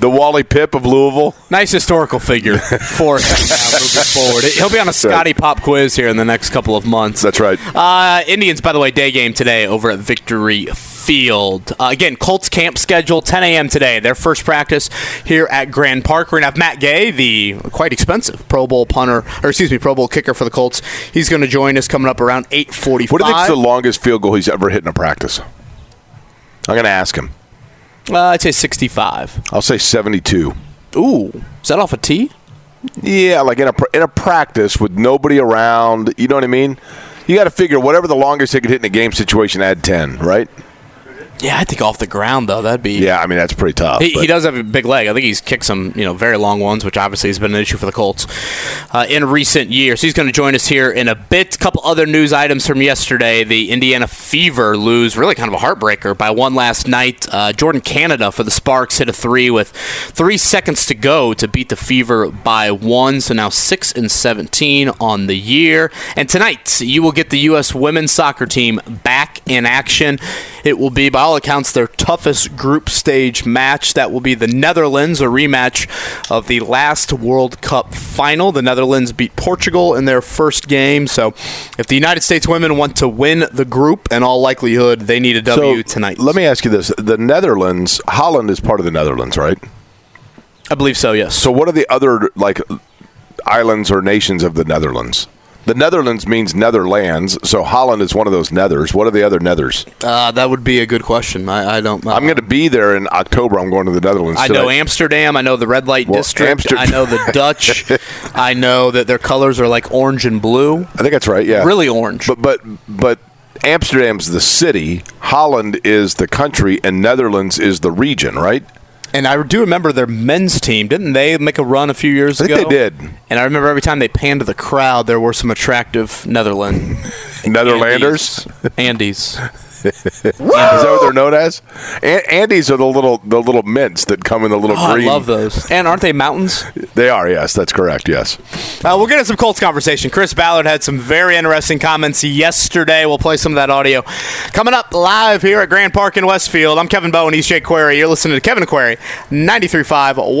the Wally Pipp of Louisville? Nice historical figure for him uh, moving forward. He'll be on a Scotty Pop quiz here in the next couple of months. That's right. Uh, Indians, by the way, day game today over at Victory Field. Uh, again, Colts camp schedule 10 a.m. today. Their first practice here at Grand Park. We're gonna have Matt Gay, the quite expensive Pro Bowl punter, or excuse me, Pro Bowl kicker for the Colts. He's going to join us coming up around 8:45. What do you think's the longest field goal he's ever hit in a practice? I'm going to ask him. uh, I'd say 65. I'll say 72. Ooh, is that off a tee? Yeah, like in a in a practice with nobody around. You know what I mean? You got to figure whatever the longest he could hit in a game situation, add 10, right? Yeah, I think off the ground though. That'd be Yeah, I mean that's pretty tough. He, he does have a big leg. I think he's kicked some, you know, very long ones, which obviously has been an issue for the Colts uh, in recent years. He's going to join us here in a bit. Couple other news items from yesterday: the Indiana Fever lose, really kind of a heartbreaker, by one last night. Uh, Jordan Canada for the Sparks hit a three with three seconds to go to beat the Fever by one. So now six and seventeen on the year. And tonight you will get the U.S. women's soccer team back in action. It will be, by all accounts, their toughest group stage match. That will be the Netherlands, a rematch of the last World Cup final. The Netherlands beat Portugal in their first game. So, if the United States women want to win the group, in all likelihood, they need a W so, tonight. Let me ask you this: the Netherlands, Holland is part of the Netherlands, right? I believe so. Yes. So what are the other like islands or nations of the Netherlands? The Netherlands means Netherlands, so Holland is one of those nethers. What are the other nethers? Uh, that would be a good question. I, I don't. know. I'm going to be there in October. I'm going to the Netherlands. I know. Amsterdam. I know the red light Well, district. I know the Dutch. I know that their colors are like orange and blue. I think that's right. Yeah, Really orange. But but but Amsterdam's the city, Holland is the country, and Netherlands is the region, right? And I do remember their men's team. Didn't they make a run a few years I think ago? they did. And I remember every time they panned to the crowd, there were some attractive Netherland Netherlanders. Andes. Is that what they're known as? An- Andes are the little the little mints that come in the little Oh, I love those. And aren't they mountains? They are. Yes, that's correct. Yes. Uh, we'll get into some Colts conversation. Chris Ballard had some very interesting comments yesterday. We'll play some of that audio coming up live here at Grand Park in Westfield. I'm Kevin Bowen. He's Jake Query. You're listening to Kevin Query, 93.5.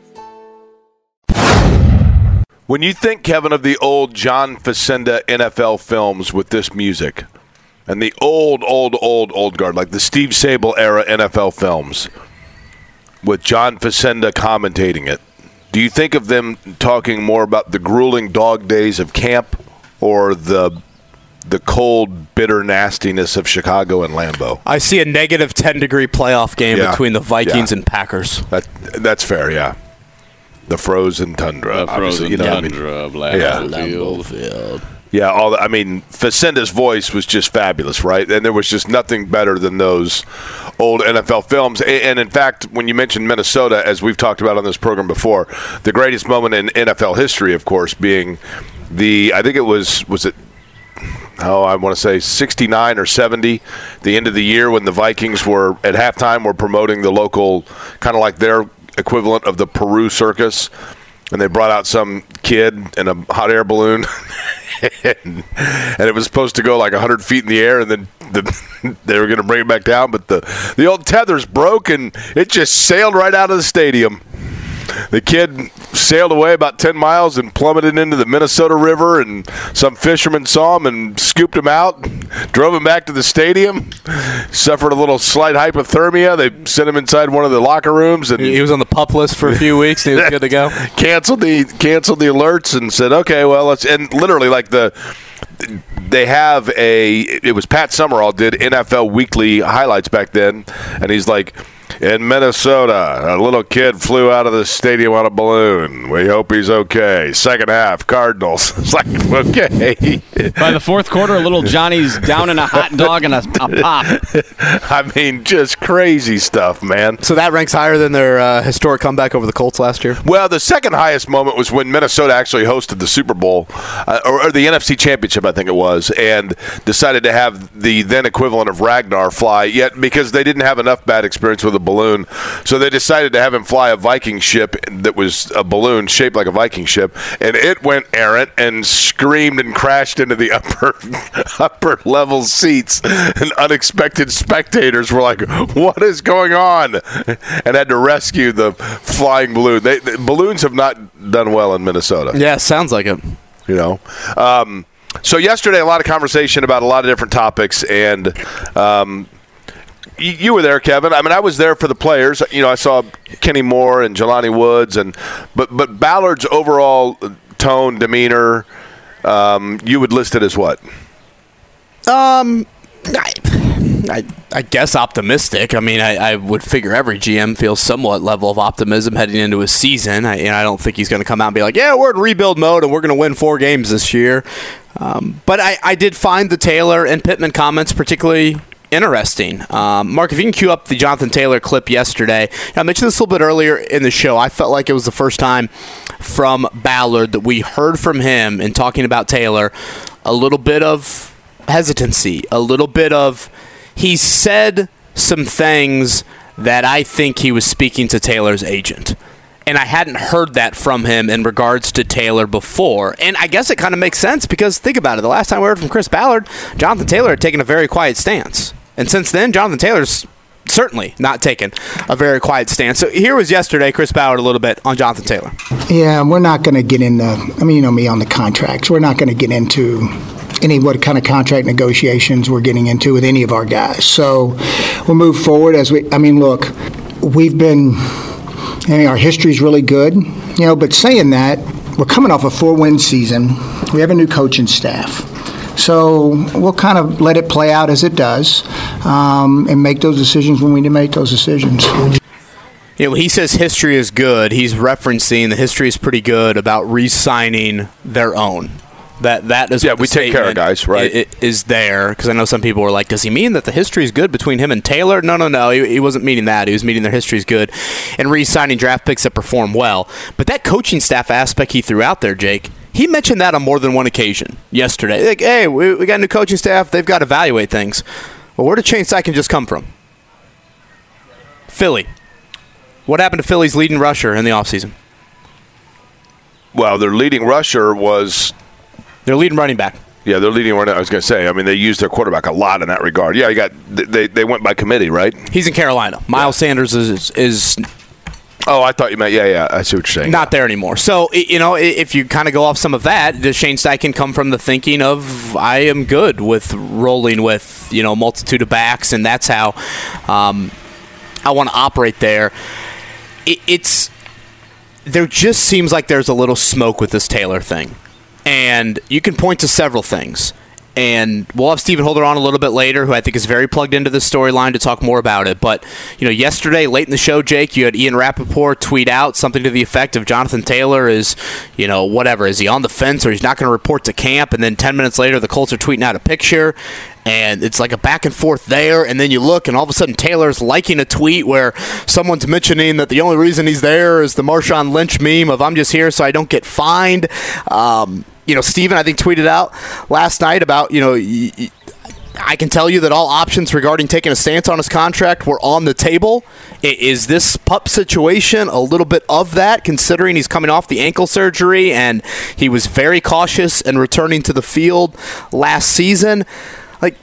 When you think, Kevin, of the old John Facenda NFL films with this music, and the old, old, old, old guard, like the Steve Sabol era NFL films, with John Facenda commentating it, do you think of them talking more about the grueling dog days of camp or the the cold, bitter nastiness of Chicago and Lambeau? I see a negative 10 degree playoff game Yeah. between the Vikings Yeah. and Packers. That that's fair, yeah. The frozen tundra, The frozen you know, what I mean? tundra of Yeah. Lambeau Field. Yeah, all the, I mean, Facenda's voice was just fabulous, right? And there was just nothing better than those old NFL films. And in fact, when you mentioned Minnesota, as we've talked about on this program before, the greatest moment in NFL history, of course, being the I think it was was it oh, I want to say 69 or 70, the end of the year when the Vikings were at halftime were promoting the local kind of like their equivalent of the Peru circus and they brought out some kid in a hot air balloon. and, and it was supposed to go like 100 feet in the air, and then the, they were going to bring it back down. But the, the old tether's broke, and it just sailed right out of the stadium. The kid sailed away about 10 miles and plummeted into the Minnesota River, and some fishermen saw him and scooped him out, drove him back to the stadium, suffered a little slight hypothermia. They sent him inside one of the locker rooms and He was on the pup list for a few weeks and he was good to go. canceled the canceled the alerts and said, "Okay, well, let's." And literally, like the they have a. It was Pat Summerall did NFL Weekly highlights back then, and he's like. In Minnesota, a little kid flew out of the stadium on a balloon. We hope he's okay. Second half, Cardinals. It's like, okay. By the fourth quarter, little Johnny's down in a hot dog and a, a pop. I mean, just crazy stuff, man. So that ranks higher than their uh, historic comeback over the Colts last year. Well, the second highest moment was when Minnesota actually hosted the Super Bowl, uh, or, or the NFC Championship, I think it was, and decided to have the then equivalent of Ragnar fly. Yet, because they didn't have enough bad experience with a balloon, so they decided to have him fly a Viking ship that was a balloon shaped like a Viking ship, and it went errant and screamed and crashed into the upper upper level seats, and unexpected spectators were like, "What is going on?" and had to rescue the flying balloon. They, the balloons have not done well in Minnesota. Yeah, sounds like it. You know. Um, so yesterday, a lot of conversation about a lot of different topics, and um, you, were there, Kevin. I mean, I was there for the players. You know, I saw Kenny Moore and Jelani Woods, and but but Ballard's overall tone, demeanor, um, you would list it as what? Um, I, I, I guess optimistic. I mean, I, I would figure every GM feels somewhat level of optimism heading into a season. I, and I don't think he's going to come out and be like, "Yeah, we're in rebuild mode and we're going to win four games this year." Um, but I, I did find the Taylor and Pittman comments particularly interesting. Um, Mark, if you can cue up the Jonathan Taylor clip yesterday, I mentioned this a little bit earlier in the show. I felt like it was the first time from Ballard that we heard from him in talking about Taylor a little bit of hesitancy, a little bit of he said some things that I think he was speaking to Taylor's agent. And I hadn't heard that from him in regards to Taylor before. And I guess it kind of makes sense because think about it. The last time we heard from Chris Ballard, Jonathan Taylor had taken a very quiet stance. And since then, Jonathan Taylor's certainly not taken a very quiet stance. So here was yesterday, Chris Ballard a little bit on Jonathan Taylor. Yeah, we're not going to get into. I mean, you know me on the contracts. We're not going to get into any what kind of contract negotiations we're getting into with any of our guys. So we'll move forward as we. I mean, look, we've been. I mean, our history's really good, you know. But saying that, we're coming off a four-win season. We have a new coaching staff. So we'll kind of let it play out as it does, um, and make those decisions when we need to make those decisions. You know, he says history is good. He's referencing the history is pretty good about re-signing their own. That that is Yeah, what the we take care of guys, right. i- i- Is there because I know some people were like, does he mean that the history is good between him and Taylor? No, no, no. He, he wasn't meaning that. He was meaning their history is good and re-signing draft picks that perform well. But that coaching staff aspect he threw out there, Jake. He mentioned that on more than one occasion yesterday. Like, hey, we, we got a new coaching staff. They've got to evaluate things. Well, where did Shane Steichen just come from? Philly. What happened to Philly's leading rusher in the offseason? Well, their leading rusher was Their leading running back. Yeah, they're leading running. I was going to say. I mean, they used their quarterback a lot in that regard. Yeah, you got they they went by committee, right? He's in Carolina. Miles Sanders is is Oh, I thought you meant. Yeah, yeah. I see what you're saying. not there anymore. So you know, if you kind of go off some of that, does Shane Steichen come from the thinking of I am good with rolling with you know multitude of backs, and that's how um, I want to operate there. It, it's there just seems like there's a little smoke with this Taylor thing. And you can point to several things. And we'll have Stephen Holder on a little bit later, who I think is very plugged into this storyline to talk more about it. But, you know, yesterday, late in the show, Jake, you had Ian Rapoport tweet out something to the effect of Jonathan Taylor is, you know, whatever. Is he on the fence or he's not going to report to camp? And then 10 minutes later, the Colts are tweeting out a picture. And it's like a back and forth there. And then you look, and all of a sudden, Taylor's liking a tweet where someone's mentioning that the only reason he's there is the Marshawn Lynch meme of I'm just here so I don't get fined. Um, you know, Stephen, I think, tweeted out last night about, you know, I can tell you that all options regarding taking a stance on his contract were on the table. I- Is this pup situation a little bit of that, considering he's coming off the ankle surgery and he was very cautious in returning to the field last season? Like,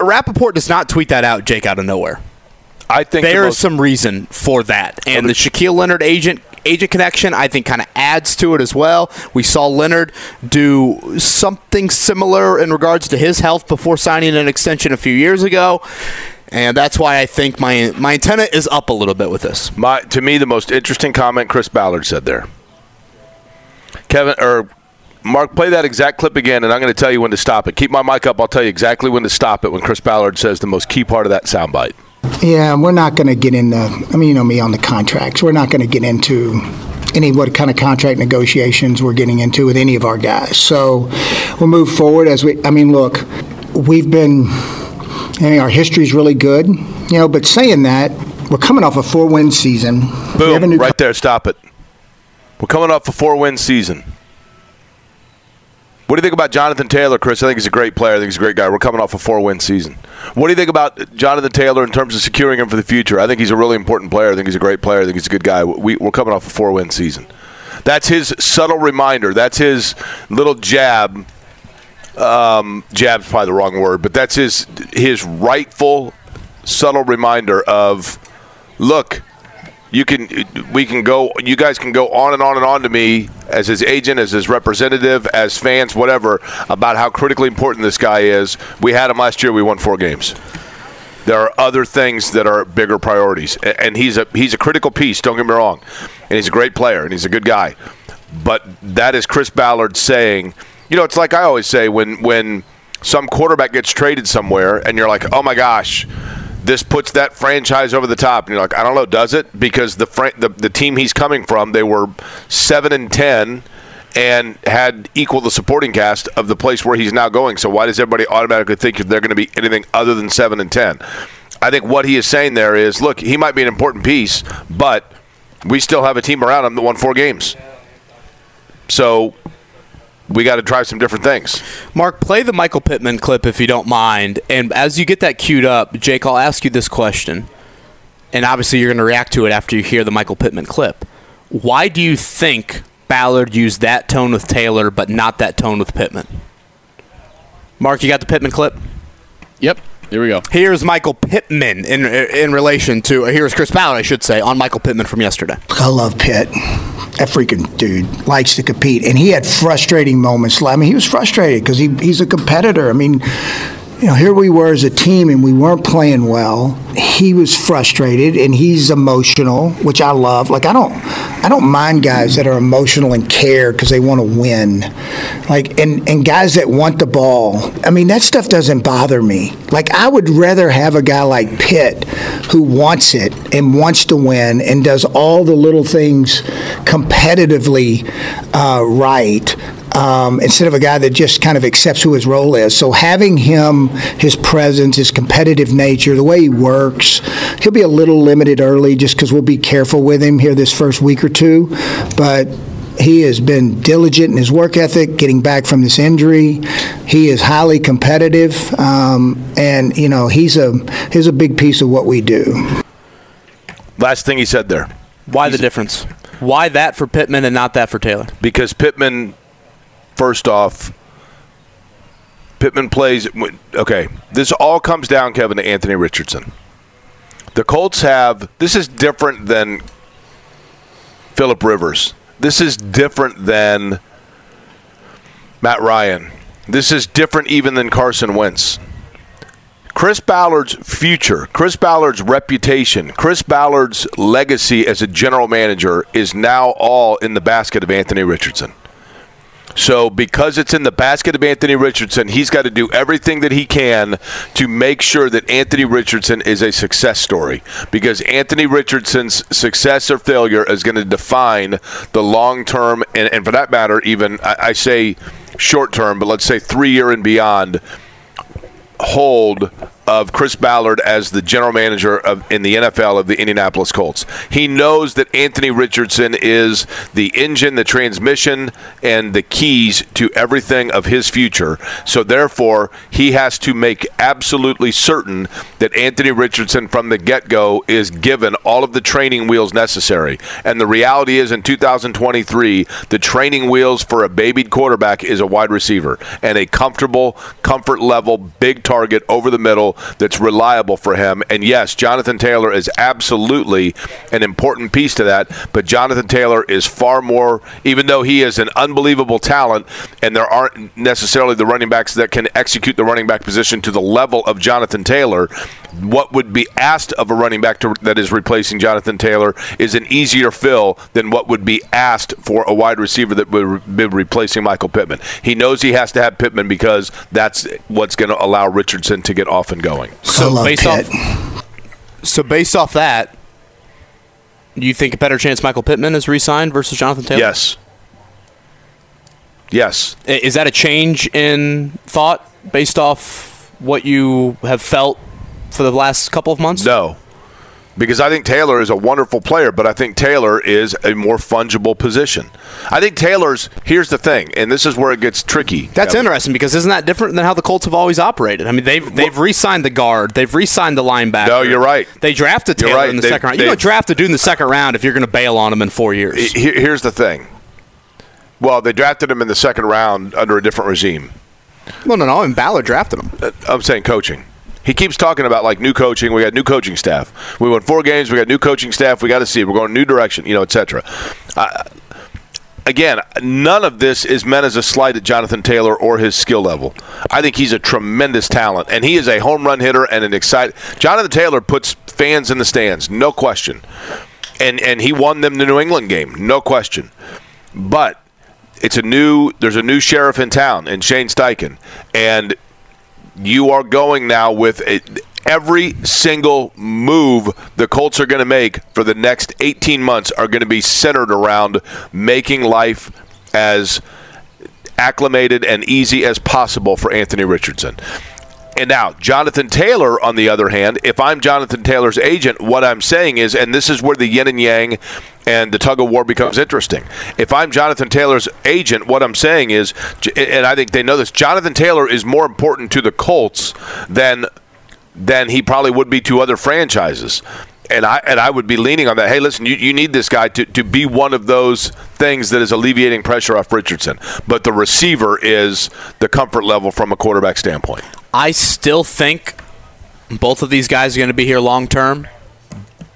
Rapoport does not tweet that out, Jake, out of nowhere. I think the There is most- some reason for that, and the Shaquille Leonard agent agent connection I think kind of adds to it as well. We saw Leonard do something similar in regards to his health before signing an extension a few years ago, and that's why I think my my antenna is up a little bit with this. My to me the most interesting comment Chris Ballard said there. Kevin or Mark, play that exact clip again, and I'm going to tell you when to stop it. Keep my mic up. I'll tell you exactly when to stop it when Chris Ballard says the most key part of that soundbite. Yeah, we're not going to get into. I mean, you know me on the contracts. We're not going to get into any what kind of contract negotiations we're getting into with any of our guys. So we'll move forward as we. I mean, look, we've been. I mean, our history's really good, you know. But saying that, we're coming off a four-win season. We have a Boom! Right there. Stop it. We're coming off a four-win season. What do you think about Jonathan Taylor, Chris? I think he's a great player. I think he's a great guy. We're coming off a four-win season. What do you think about Jonathan Taylor in terms of securing him for the future? I think he's a really important player. I think he's a great player. I think he's a good guy. We, we're coming off a four-win season. That's his subtle reminder. That's his little jab. Um, jab's probably the wrong word, but that's his his rightful, subtle reminder of, look, you can we can go you guys can go on and on and on to me as his agent as his representative as fans whatever about how critically important this guy is. We had him last year. We won four games. There are other things that are bigger priorities. And he's a he's a critical piece don't get me wrong. And he's a great player and he's a good guy. But that is Chris Ballard saying you know it's like I always say when when some quarterback gets traded somewhere and you're like oh my gosh this puts that franchise over the top. And you're like, I don't know, does it? Because the fran- the, the team he's coming from, they were seven and ten and had equal the supporting cast of the place where he's now going. So why does everybody automatically think they're going to be anything other than seven and ten? I think what he is saying there is, look, he might be an important piece, but we still have a team around him that won four games. So we got to try some different things. Mark, play the Michael Pittman clip if you don't mind. And as you get that queued up, Jake, I'll ask you this question. And obviously, you're going to react to it after you hear the Michael Pittman clip. Why do you think Ballard used that tone with Taylor, but not that tone with Pittman? Mark, you got the Pittman clip? Yep. Here we go. Here's Michael Pittman in in relation to here's Chris Ballard, I should say, on Michael Pittman from yesterday. I love Pitt. That freaking dude likes to compete, and he had frustrating moments. I mean, he was frustrated because he, he's a competitor. I mean, you know, here we were as a team, and we weren't playing well. He was frustrated, and he's emotional, which I love. Like I don't, I don't mind guys that are emotional and care because they want to win. Like and and guys that want the ball. I mean, that stuff doesn't bother me. Like I would rather have a guy like Pitt who wants it and wants to win and does all the little things competitively uh, right um, instead of a guy that just kind of accepts who his role is. So having him, his presence, his competitive nature, the way he works, he'll be a little limited early just because we'll be careful with him here this first week or two. But he has been diligent in his work ethic, getting back from this injury. He is highly competitive, um, and you know he's a he's a big piece of what we do. Last thing he said there. Why the difference? Why that for Pittman and not that for Taylor? because Pittman, first off, Pittman plays. Okay, this all comes down, Kevin, to Anthony Richardson. The Colts have. This is different than Philip Rivers. This is different than Matt Ryan. This is different even than Carson Wentz. Chris Ballard's future, Chris Ballard's reputation, Chris Ballard's legacy as a general manager is now all in the basket of Anthony Richardson. So, because it's in the basket of Anthony Richardson, he's got to do everything that he can to make sure that Anthony Richardson is a success story. Because Anthony Richardson's success or failure is going to define the long term, and, and for that matter, even I, I say short term, but let's say three year and beyond hold of Chris Ballard as the general manager of in the NFL of the Indianapolis Colts. He knows that Anthony Richardson is the engine, the transmission, and the keys to everything of his future. So therefore, he has to make absolutely certain that Anthony Richardson from the get-go is given all of the training wheels necessary. And the reality is in 2023, the training wheels for a babied quarterback is a wide receiver and a comfortable comfort level big target over the middle that's reliable for him. And yes, Jonathan Taylor is absolutely an important piece to that. But Jonathan Taylor is far more, even though he is an unbelievable talent, and there aren't necessarily the running backs that can execute the running back position to the level of Jonathan Taylor. What would be asked of a running back to, that is replacing Jonathan Taylor is an easier fill than what would be asked for a wide receiver that would be replacing Michael Pittman. He knows he has to have Pittman because that's what's going to allow Richardson to get off and going. So based Pitt. off, so based off that, you think a better chance Michael Pittman is re-signed versus Jonathan Taylor? Yes. Yes. Is that a change in thought based off what you have felt for the last couple of months? No. Because I think Taylor is a wonderful player, but I think Taylor is a more fungible position. I think Taylor's here's the thing, and this is where it gets tricky. That's Kevin. interesting because isn't that different than how the Colts have always operated? I mean, they've they've re-signed the guard, they've re-signed the linebacker. No, you're right. They drafted Taylor right. in the They've- second round. You don't draft a dude in the second round if you're going to bail on him in four years. Here's the thing. Well, they drafted him in the second round under a different regime. no, no, no. And Ballard drafted him. Uh, I'm saying coaching. He keeps talking about like new coaching. We got new coaching staff. We won four games. We got new coaching staff. We got to see. We're going a new direction. You know, etc. Again, none of this is meant as a slight at Jonathan Taylor or his skill level. I think he's a tremendous talent, and he is a home run hitter and an excited. Jonathan Taylor puts fans in the stands, no question, and and he won them the New England game, no question. But it's a new. There's a new sheriff in town, and Shane Steichen, and you are going now with a, every single move the Colts are going to make for the next 18 months are going to be centered around making life as acclimated and easy as possible for Anthony Richardson. And now, Jonathan Taylor, on the other hand, if I'm Jonathan Taylor's agent, what I'm saying is, and this is where the yin and yang and the tug of war becomes interesting. If I'm Jonathan Taylor's agent, what I'm saying is, and I think they know this, Jonathan Taylor is more important to the Colts than than he probably would be to other franchises. And I and I would be leaning on that. Hey, listen, you, you need this guy to, to be one of those things that is alleviating pressure off Richardson. But the receiver is the comfort level from a quarterback standpoint. I still think both of these guys are going to be here long term.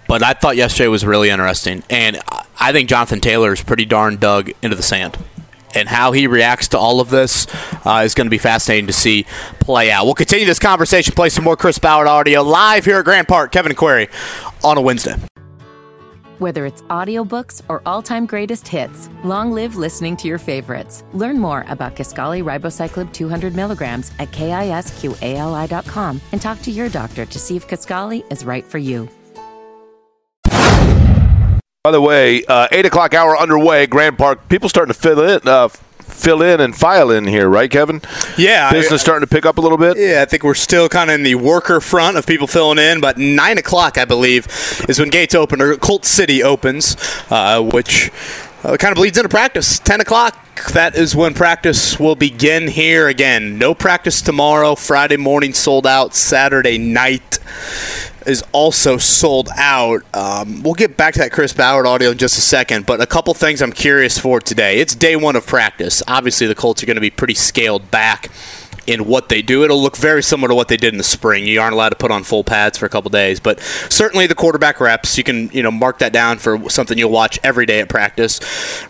But I thought yesterday was really interesting, and I think Jonathan Taylor is pretty darn dug into the sand. And how he reacts to all of this uh, is going to be fascinating to see play out. We'll continue this conversation, play some more Chris Ballard audio live here at Grand Park. Kevin and Query on a Wednesday. Whether it's audiobooks or all-time greatest hits, long live listening to your favorites. Learn more about Kisqali Ribociclib 200 milligrams at kisqali.com and talk to your doctor to see if Kisqali is right for you. By the way, uh, eight o'clock hour underway. Grand Park. People starting to fill in, uh, fill in and file in here, right, Kevin? Yeah, Business starting to pick up a little bit. Yeah, I think we're still kind of in the worker front of people filling in, but nine o'clock, I believe, is when gates open or Colt City opens, uh, which uh, kind of bleeds into practice. Ten o'clock. That is when practice will begin here again. No practice tomorrow. Friday morning sold out. Saturday night is also sold out. Um, we'll get back to that Chris Ballard audio in just a second, but a couple things I'm curious for today. It's day one of practice. Obviously, the Colts are going to be pretty scaled back in what they do. It'll look very similar to what they did in the spring. You aren't allowed to put on full pads for a couple days, but certainly the quarterback reps, you can you know mark that down for something you'll watch every day at practice.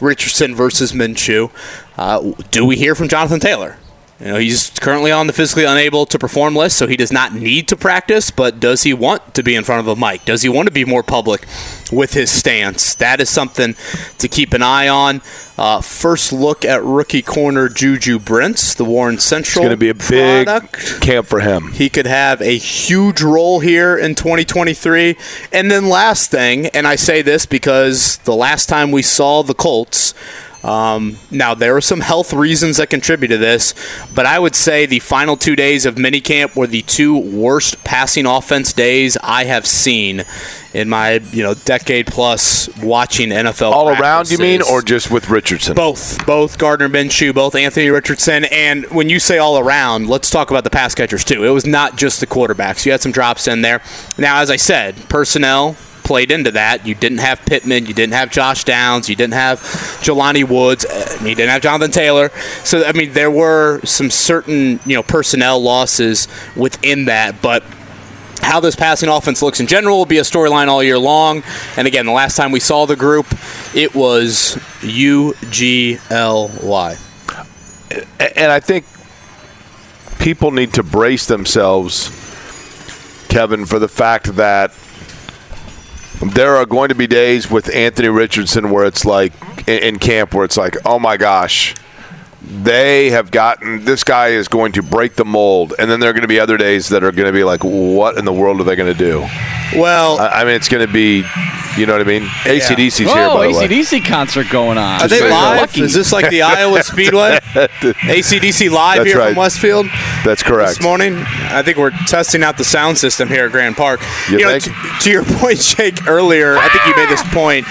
Richardson versus Minshew. Uh, do we hear from Jonathan Taylor? You know, he's currently on the physically unable to perform list, so he does not need to practice, but does he want to be in front of a mic? Does he want to be more public with his stance? That is something to keep an eye on. Uh, first look at rookie corner Juju Brents, the Warren Central. It's going to be a big product. camp for him. He could have a huge role here in 2023. And then last thing, and I say this because the last time we saw the Colts, Um, now there are some health reasons that contribute to this, but I would say the final two days of minicamp were the two worst passing offense days I have seen in my you know decade plus watching NFL. All around, you mean, or just with Richardson? Both, both Gardner Minshew, both Anthony Richardson, and when you say all around, let's talk about the pass catchers too. It was not just the quarterbacks. You had some drops in there. Now, as I said, personnel played into that. You didn't have Pittman, you didn't have Josh Downs, you didn't have Jelani Woods, uh, you didn't have Jonathan Taylor. So I mean, there were some certain you know personnel losses within that, but how this passing offense looks in general will be a storyline all year long. And again, the last time we saw the group, it was U G L Y. and I think people need to brace themselves, Kevin, for the fact that there are going to be days with Anthony Richardson where it's like in camp where it's like, oh my gosh, they have gotten this guy is going to break the mold, and then there are going to be other days that are going to be like, what in the world are they going to do? Well, I I mean, it's going to be, you know what I mean? ACDC's here, Oh, by the way. ACDC concert going on. are they so live? Lucky. Is this like the Iowa Speedway? ACDC live That's here right. from Westfield That's correct. this morning. I think we're testing out the sound system here at Grand Park. You know, think? t- to your point, Jake, earlier, I think you made this point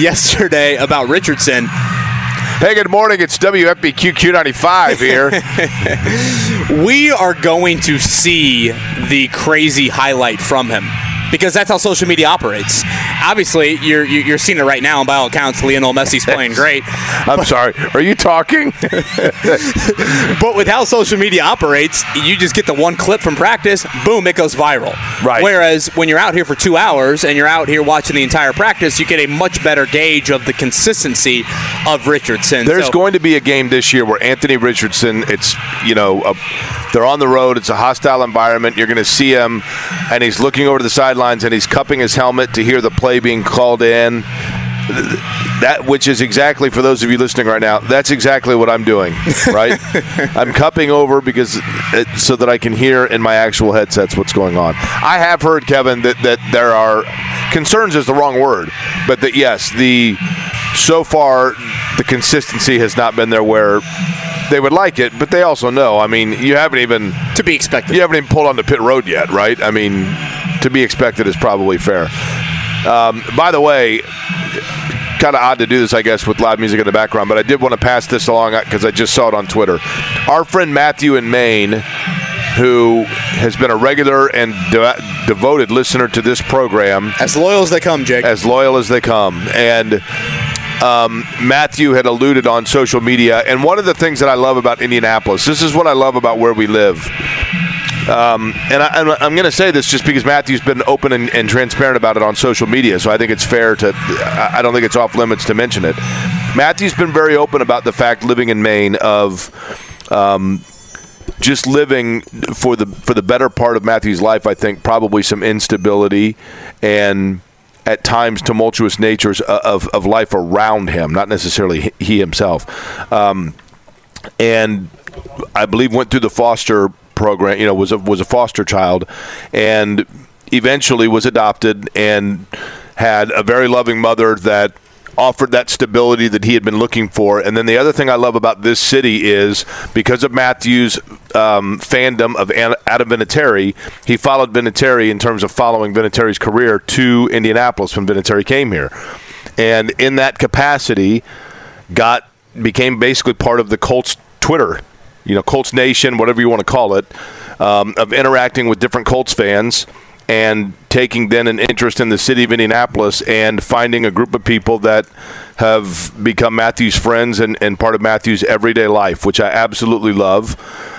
yesterday about Richardson. Hey, good morning. It's WFBQ Q95 here. we are going to see the crazy highlight from him because that's how social media operates. Obviously, you're you're you're seeing it right now, and by all accounts, Lionel Messi's playing great. I'm sorry. Are you talking? But with how social media operates, you just get the one clip from practice, boom, it goes viral. Right. Whereas when you're out here for two hours and you're out here watching the entire practice, you get a much better gauge of the consistency of Richardson. There's So- going to be a game this year where Anthony Richardson, it's, you know, a, they're on the road. It's a hostile environment. You're going to see him, and he's looking over to the sidelines and he's cupping his helmet to hear the play being called in. That, which is exactly for those of you listening right now, that's exactly what I'm doing, right? I'm cupping over because it, so that I can hear in my actual headsets what's going on. I have heard, Kevin, that, that there are concerns is the wrong word, but that yes, the so far the consistency has not been there where they would like it, but they also know. I mean, you haven't even to be expected. you haven't even pulled on the pit road yet, right? I mean, to be expected is probably fair. Um, by the way, kind of odd to do this, I guess, with loud music in the background, but I did want to pass this along because I just saw it on Twitter. Our friend Matthew in Maine, who has been a regular and de- devoted listener to this program, As loyal as they come, Jake. as loyal as they come. And um, Matthew had alluded on social media, and one of the things that I love about Indianapolis, this is what I love about where we live. Um, and I, I'm, I'm going to say this just because Matthew's been open and, and transparent about it on social media, so I think it's fair to. I don't think it's off limits to mention it. Matthew's been very open about the fact, living in Maine, of um, just living for the for the better part of Matthew's life. I think probably some instability and at times tumultuous natures of, of life around him, not necessarily he- he himself. Um, and I believe went through the foster program. You know, was a was a foster child, and eventually was adopted and had a very loving mother that offered that stability that he had been looking for. And then the other thing I love about this city is because of Matthew's um, fandom of Adam Vinatieri, he followed Vinatieri in terms of following Vinatieri's career to Indianapolis when Vinatieri came here. And in that capacity, got became basically part of the Colts Twitter, you know, Colts Nation, whatever you want to call it, um, of interacting with different Colts fans and taking then an interest in the city of Indianapolis and finding a group of people that have become Matthew's friends and, and part of Matthew's everyday life, which I absolutely love.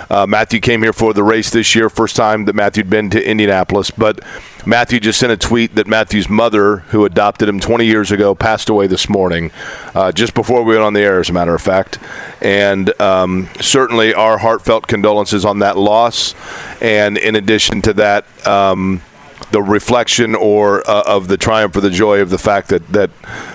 Uh, Matthew came here for the race this year, first time that Matthew had been to Indianapolis. But Matthew just sent a tweet that Matthew's mother, who adopted him 20 years ago, passed away this morning, uh, just before we went on the air, as a matter of fact. And um, certainly our heartfelt condolences on that loss. And in addition to that, um, the reflection or uh, of the triumph or the joy of the fact that that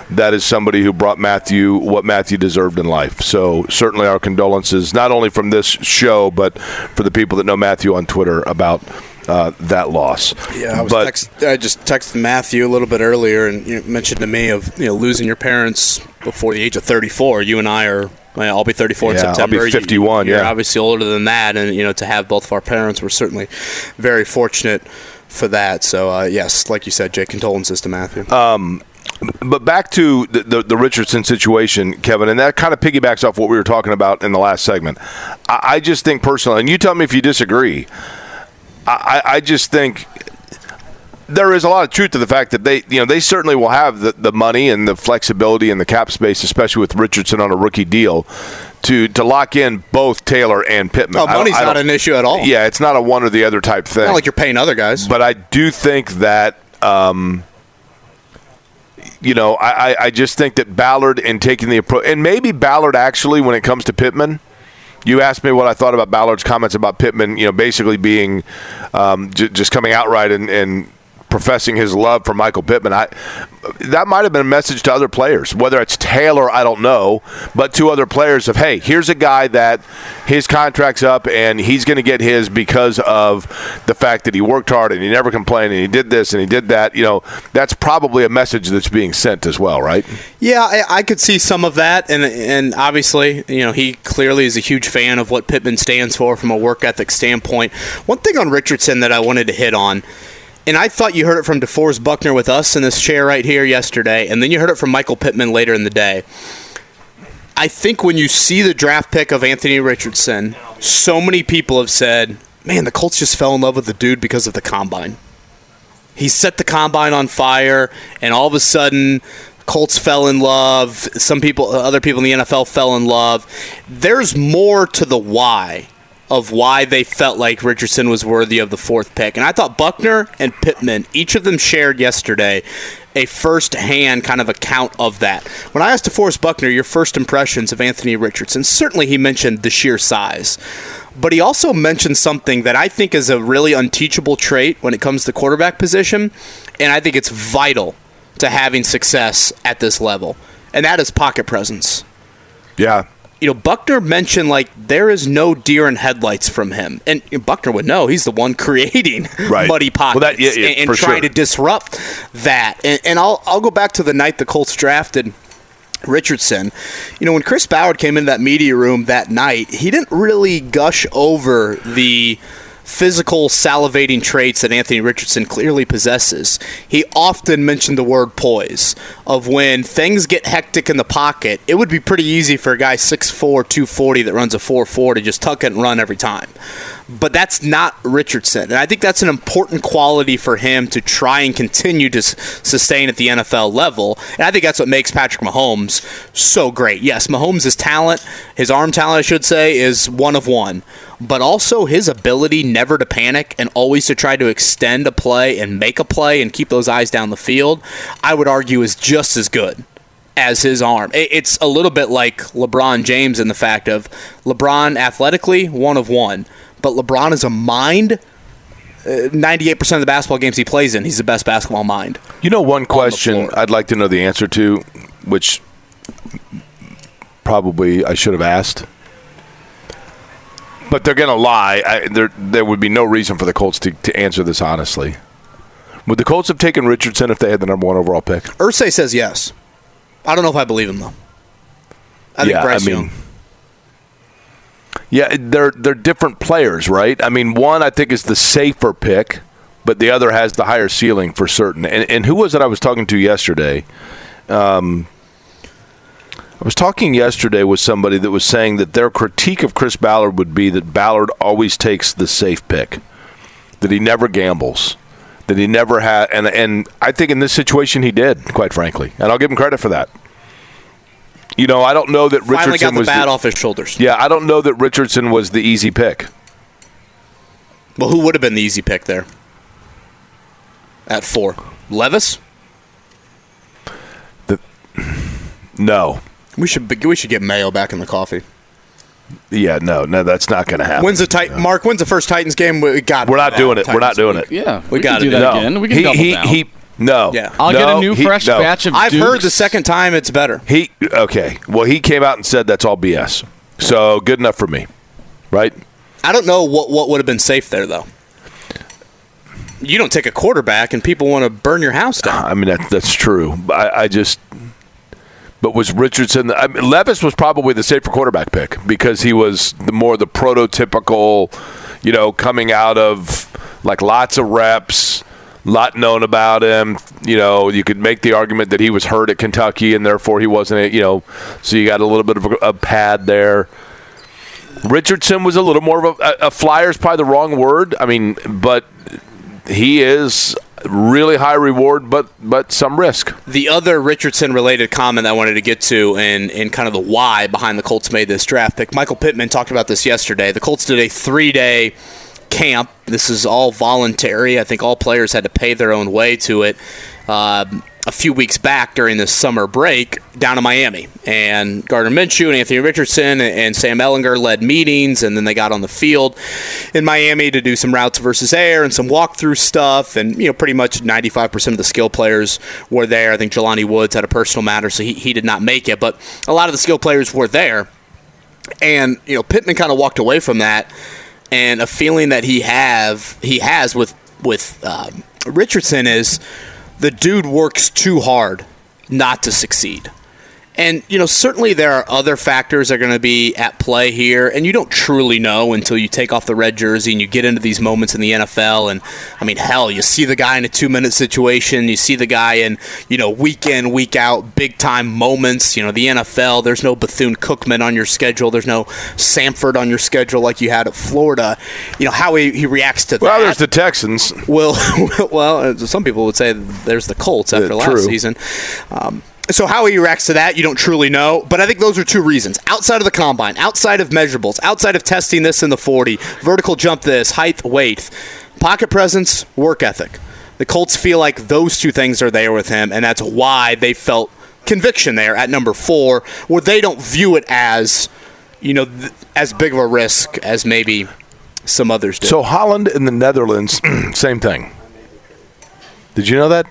that is somebody who brought Matthew what Matthew deserved in life. So certainly our condolences, not only from this show, but for the people that know Matthew on Twitter about uh, that loss. Yeah, I was but text, I just texted Matthew a little bit earlier and you mentioned to me of you know losing your parents before the age of 34. You and I are. I'll be 34 in Yeah, I'll be September. You- 51, You're yeah. obviously older than that, and you know to have both of our parents, we're certainly very fortunate for that. So uh, yes, like you said, Jay, condolences to Matthew. But back to the, the, the Richardson situation, Kevin, and that kind of piggybacks off what we were talking about in the last segment. I, I just think personally, and you tell me if you disagree. I I just think there is a lot of truth to the fact that they, you know, they certainly will have the, the money and the flexibility and the cap space, especially with Richardson on a rookie deal, to to lock in both Taylor and Pittman. oh, money's not an issue at all. Yeah, it's not a one or the other type thing. not like you're paying other guys. But I do think that, um, you know, I, I, just think that Ballard and taking the approach, and maybe Ballard actually, when it comes to Pittman, you asked me what I thought about Ballard's comments about Pittman, you know, basically being um, j- just coming outright and, and professing his love for Michael Pittman. I that might have been a message to other players, whether it's Taylor, I don't know, but to other players of, hey, here's a guy that his contract's up and he's going to get his because of the fact that he worked hard and he never complained and he did this and he did that. You know, that's probably a message that's being sent as well, right? Yeah, I, I could see some of that, and and obviously, you know, he clearly is a huge fan of what Pittman stands for from a work ethic standpoint. One thing on Richardson that I wanted to hit on, and I thought you heard it from DeForest Buckner with us in this chair right here yesterday, and then you heard it from Michael Pittman later in the day. I think when you see the draft pick of Anthony Richardson, so many people have said, "Man, the Colts just fell in love with the dude because of the combine." he set the combine on fire, and all of a sudden, Colts fell in love. Some people, other people in the NFL fell in love. There's more to the why of why they felt like Richardson was worthy of the fourth pick. And I thought Buckner and Pittman, each of them shared yesterday a first-hand kind of account of that. When I asked DeForest Buckner your first impressions of Anthony Richardson, certainly he mentioned the sheer size. But he also mentioned something that I think is a really unteachable trait when it comes to quarterback position, and I think it's vital to having success at this level, and that is pocket presence. Yeah. You know, Buckner mentioned like there is no deer in headlights from him, and Buckner would know he's the one creating Right. muddy pockets Well, that- yeah, yeah, and, and trying sure. to disrupt that. And, and I'll I'll go back to the night the Colts drafted Richardson. You know, when Chris Ballard came into that media room that night, he didn't really gush over the physical salivating traits that Anthony Richardson clearly possesses. He often mentioned the word poise of when things get hectic in the pocket, it would be pretty easy for a guy 6'4", 240 that runs a 4-4 to just tuck it and run every time. But that's not Richardson. And I think that's an important quality for him to try and continue to s- sustain at the NFL level. And I think that's what makes Patrick Mahomes so great. Yes, Mahomes' talent, his arm talent, I should say, is one of one. But also his ability never to panic and always to try to extend a play and make a play and keep those eyes down the field, I would argue is just as good as his arm. It's a little bit like LeBron James in the fact of LeBron athletically, one of one. But LeBron is a mind. Uh, 98% of the basketball games he plays in, he's the best basketball mind. You know, one question floor. I'd like to know the answer to, which probably I should have asked. But they're going to lie. I, there, there would be no reason for the Colts to, to answer this honestly. Would the Colts have taken Richardson if they had the number one overall pick? Irsay says yes. I don't know if I believe him though. I think yeah, Bryce I mean, Young. Yeah, they're they're different players, right? I mean, one I think is the safer pick, but the other has the higher ceiling for certain. And, and who was it I was talking to yesterday? Um, I was talking yesterday with somebody that was saying that their critique of Chris Ballard would be that Ballard always takes the safe pick, that he never gambles, that he never had, and and I think in this situation he did, quite frankly, and I'll give him credit for that. You know, I don't know that Finally Richardson got the was bat off his shoulders. yeah, I don't know that Richardson was the easy pick. Well, who would have been the easy pick there? At four, Levis. The, No. We should we should get Mayo back in the coffee. Yeah, no, no, that's not going to happen. When's the Tit- Mark? When's the first Titans game? We got. We're not doing it. We're not doing it. Yeah, We we, gotta do do that no. again. We can he, double he, down. He, no. Yeah. I'll get a new he- fresh no. batch of. I've heard the second time it's better. He okay. Well, he came out and said that's all BS. So good enough for me, right? I don't know what what would have been safe there though. you don't take a quarterback and people want to burn your house down. I mean, that, that's true. I, I just. But was Richardson? I mean, Levis was probably the safer quarterback pick because he was the more the prototypical, you know, coming out of like lots of reps, lot known about him. You know, you could make the argument that he was hurt at Kentucky and therefore he wasn't. You know, so you got a little bit of a, a pad there. Richardson was a little more of a, a flyer is probably the wrong word. I mean, but he is really high reward, but but some risk. The other Richardson related comment I wanted to get to and, and kind of the why behind the Colts made this draft pick. Michael Pittman talked about this yesterday. The Colts did a three day camp. This is all voluntary. I think all players had to pay their own way to it. Um, a few weeks back during the summer break down in Miami. And Gardner Minshew and Anthony Richardson and Sam Ehlinger led meetings, and then they got on the field in Miami to do some routes versus air and some walkthrough stuff. And, you know, pretty much 95% of the skill players were there. I think Jelani Woods had a personal matter, so he, he did not make it. But a lot of the skill players were there. And, you know, Pittman kind of walked away from that. And a feeling that he have he has with with um, Richardson is the dude works too hard not to succeed. And, you know, certainly there are other factors that are going to be at play here, and you don't truly know until you take off the red jersey and you get into these moments in the NFL. And, I mean, hell, you see the guy in a two minute situation, you see the guy in, you know, week in, week out, big time moments. You know, the NFL, there's no Bethune Cookman on your schedule, there's no Samford on your schedule like you had at Florida. You know, how he, he reacts to Well, that. there's the Texans. Well, well, some people would say there's the Colts after Yeah, last true. season. Um, so how he reacts to that, you don't truly know. But I think those are two reasons. Outside of the combine, outside of measurables, outside of testing this in the 40, vertical jump this, height, weight, pocket presence, work ethic. The Colts feel like those two things are there with him, and that's why they felt conviction there at number four, where they don't view it as, you know, th- as big of a risk as maybe some others do. So Holland in the Netherlands, same thing. Did you know that?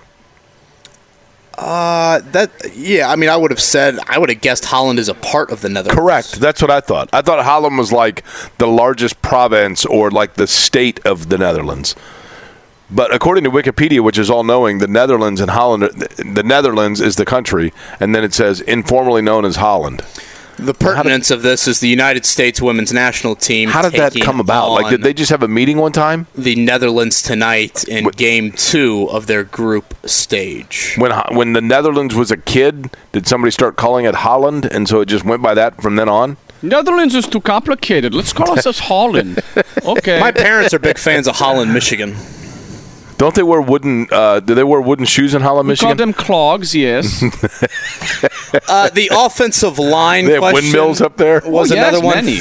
Uh, that yeah. I mean, I would have said I would have guessed Holland is a part of the Netherlands. Correct. That's what I thought. I thought Holland was like the largest province or like the state of the Netherlands. But according to Wikipedia, which is all knowing, the Netherlands and Holland, the Netherlands is the country, and then it says informally known as Holland. The pertinence of this is the United States women's national team. How did that come about? Like, did they just have a meeting one time the Netherlands tonight in Game Two of their group stage? when when the Netherlands was a kid? Did somebody start calling it Holland, and so it just went by that from then on? Netherlands is too complicated. Let's call ourselves Holland. Okay. My parents are big fans of Holland, Michigan. Don't they wear wooden? Uh, do they wear wooden shoes in Holland, we call Michigan? them clogs, yes. Uh, the offensive line They have question windmills up there. was Oh, yes, another one. many.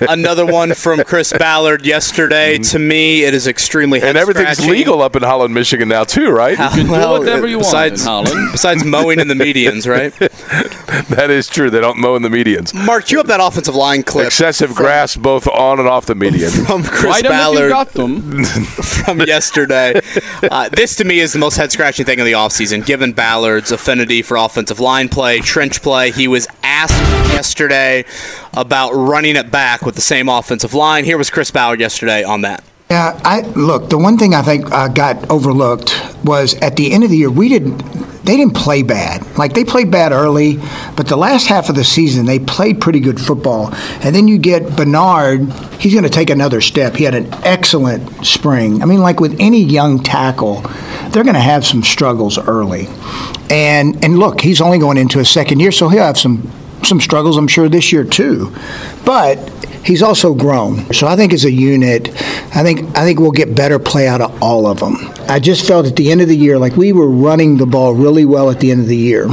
another one from Chris Ballard yesterday. To me, it is extremely and everything's head-scratching. legal up in Holland, Michigan now too, right? You can do whatever you want besides, in Holland. Besides mowing in the medians, right? that is true. They don't mow in the medians. Mark, you have that offensive line clip Excessive from, grass both on and off the median. from Chris Why don't you got them? from yesterday. Uh, this to me is the most head scratching thing of the offseason, given Ballard's affinity for offensive line play, trench play. He was asked yesterday about running it back with the same offensive line. Here was Chris Ballard yesterday on that. Yeah, I look. The one thing I think uh, got overlooked was at the end of the year we didn't. They didn't play bad. Like they played bad early, but the last half of the season they played pretty good football. And then you get Bernhard. He's going to take another step. He had an excellent spring. I mean, like with any young tackle, they're going to have some struggles early. And and look, he's only going into his second year, so he'll have some some struggles, I'm sure, this year too. But he's also grown. So I think as a unit, I think I think we'll get better play out of all of them. I just felt at the end of the year like we were running the ball really well at the end of the year.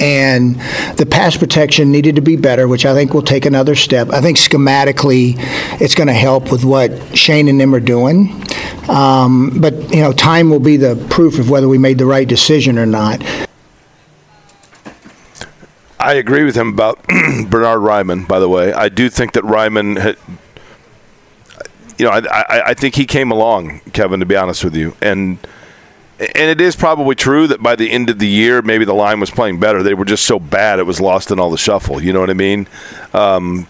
And the pass protection needed to be better, which I think will take another step. I think schematically, it's going to help with what Shane and them are doing. Um, but you know, time will be the proof of whether we made the right decision or not. I agree with him about Bernhard Raimann. By the way, I do think that Raimann had. You know, I, I, I think he came along, Kevin. To be honest with you, and and it is probably true that by the end of the year, maybe the line was playing better. They were just so bad it was lost in all the shuffle. You know what I mean? Um,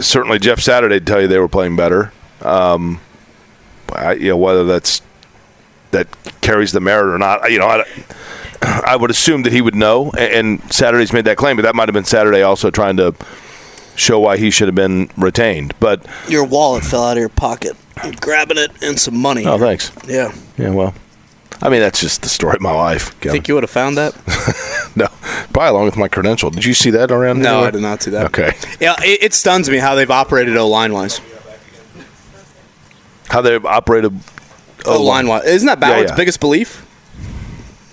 certainly, Jeff Saturday would tell you they were playing better. Um, I, you know whether that's that carries the merit or not. You know, I, I would assume that he would know, and, and Saturday's made that claim, but that might have been Saturday also trying to show why he should have been retained. But Your wallet fell out of your pocket. Grabbing it and some money. oh, thanks. Yeah. Yeah, well, I mean that's just the story of my life. Kevin. Think you would have found that? no, probably along with my credential. Did you see that around? No, anywhere? I did not see that. Okay, Yeah, it, it stuns me how they've operated O line wise. how they've operated. O line wise, isn't that Ballard's yeah. biggest belief?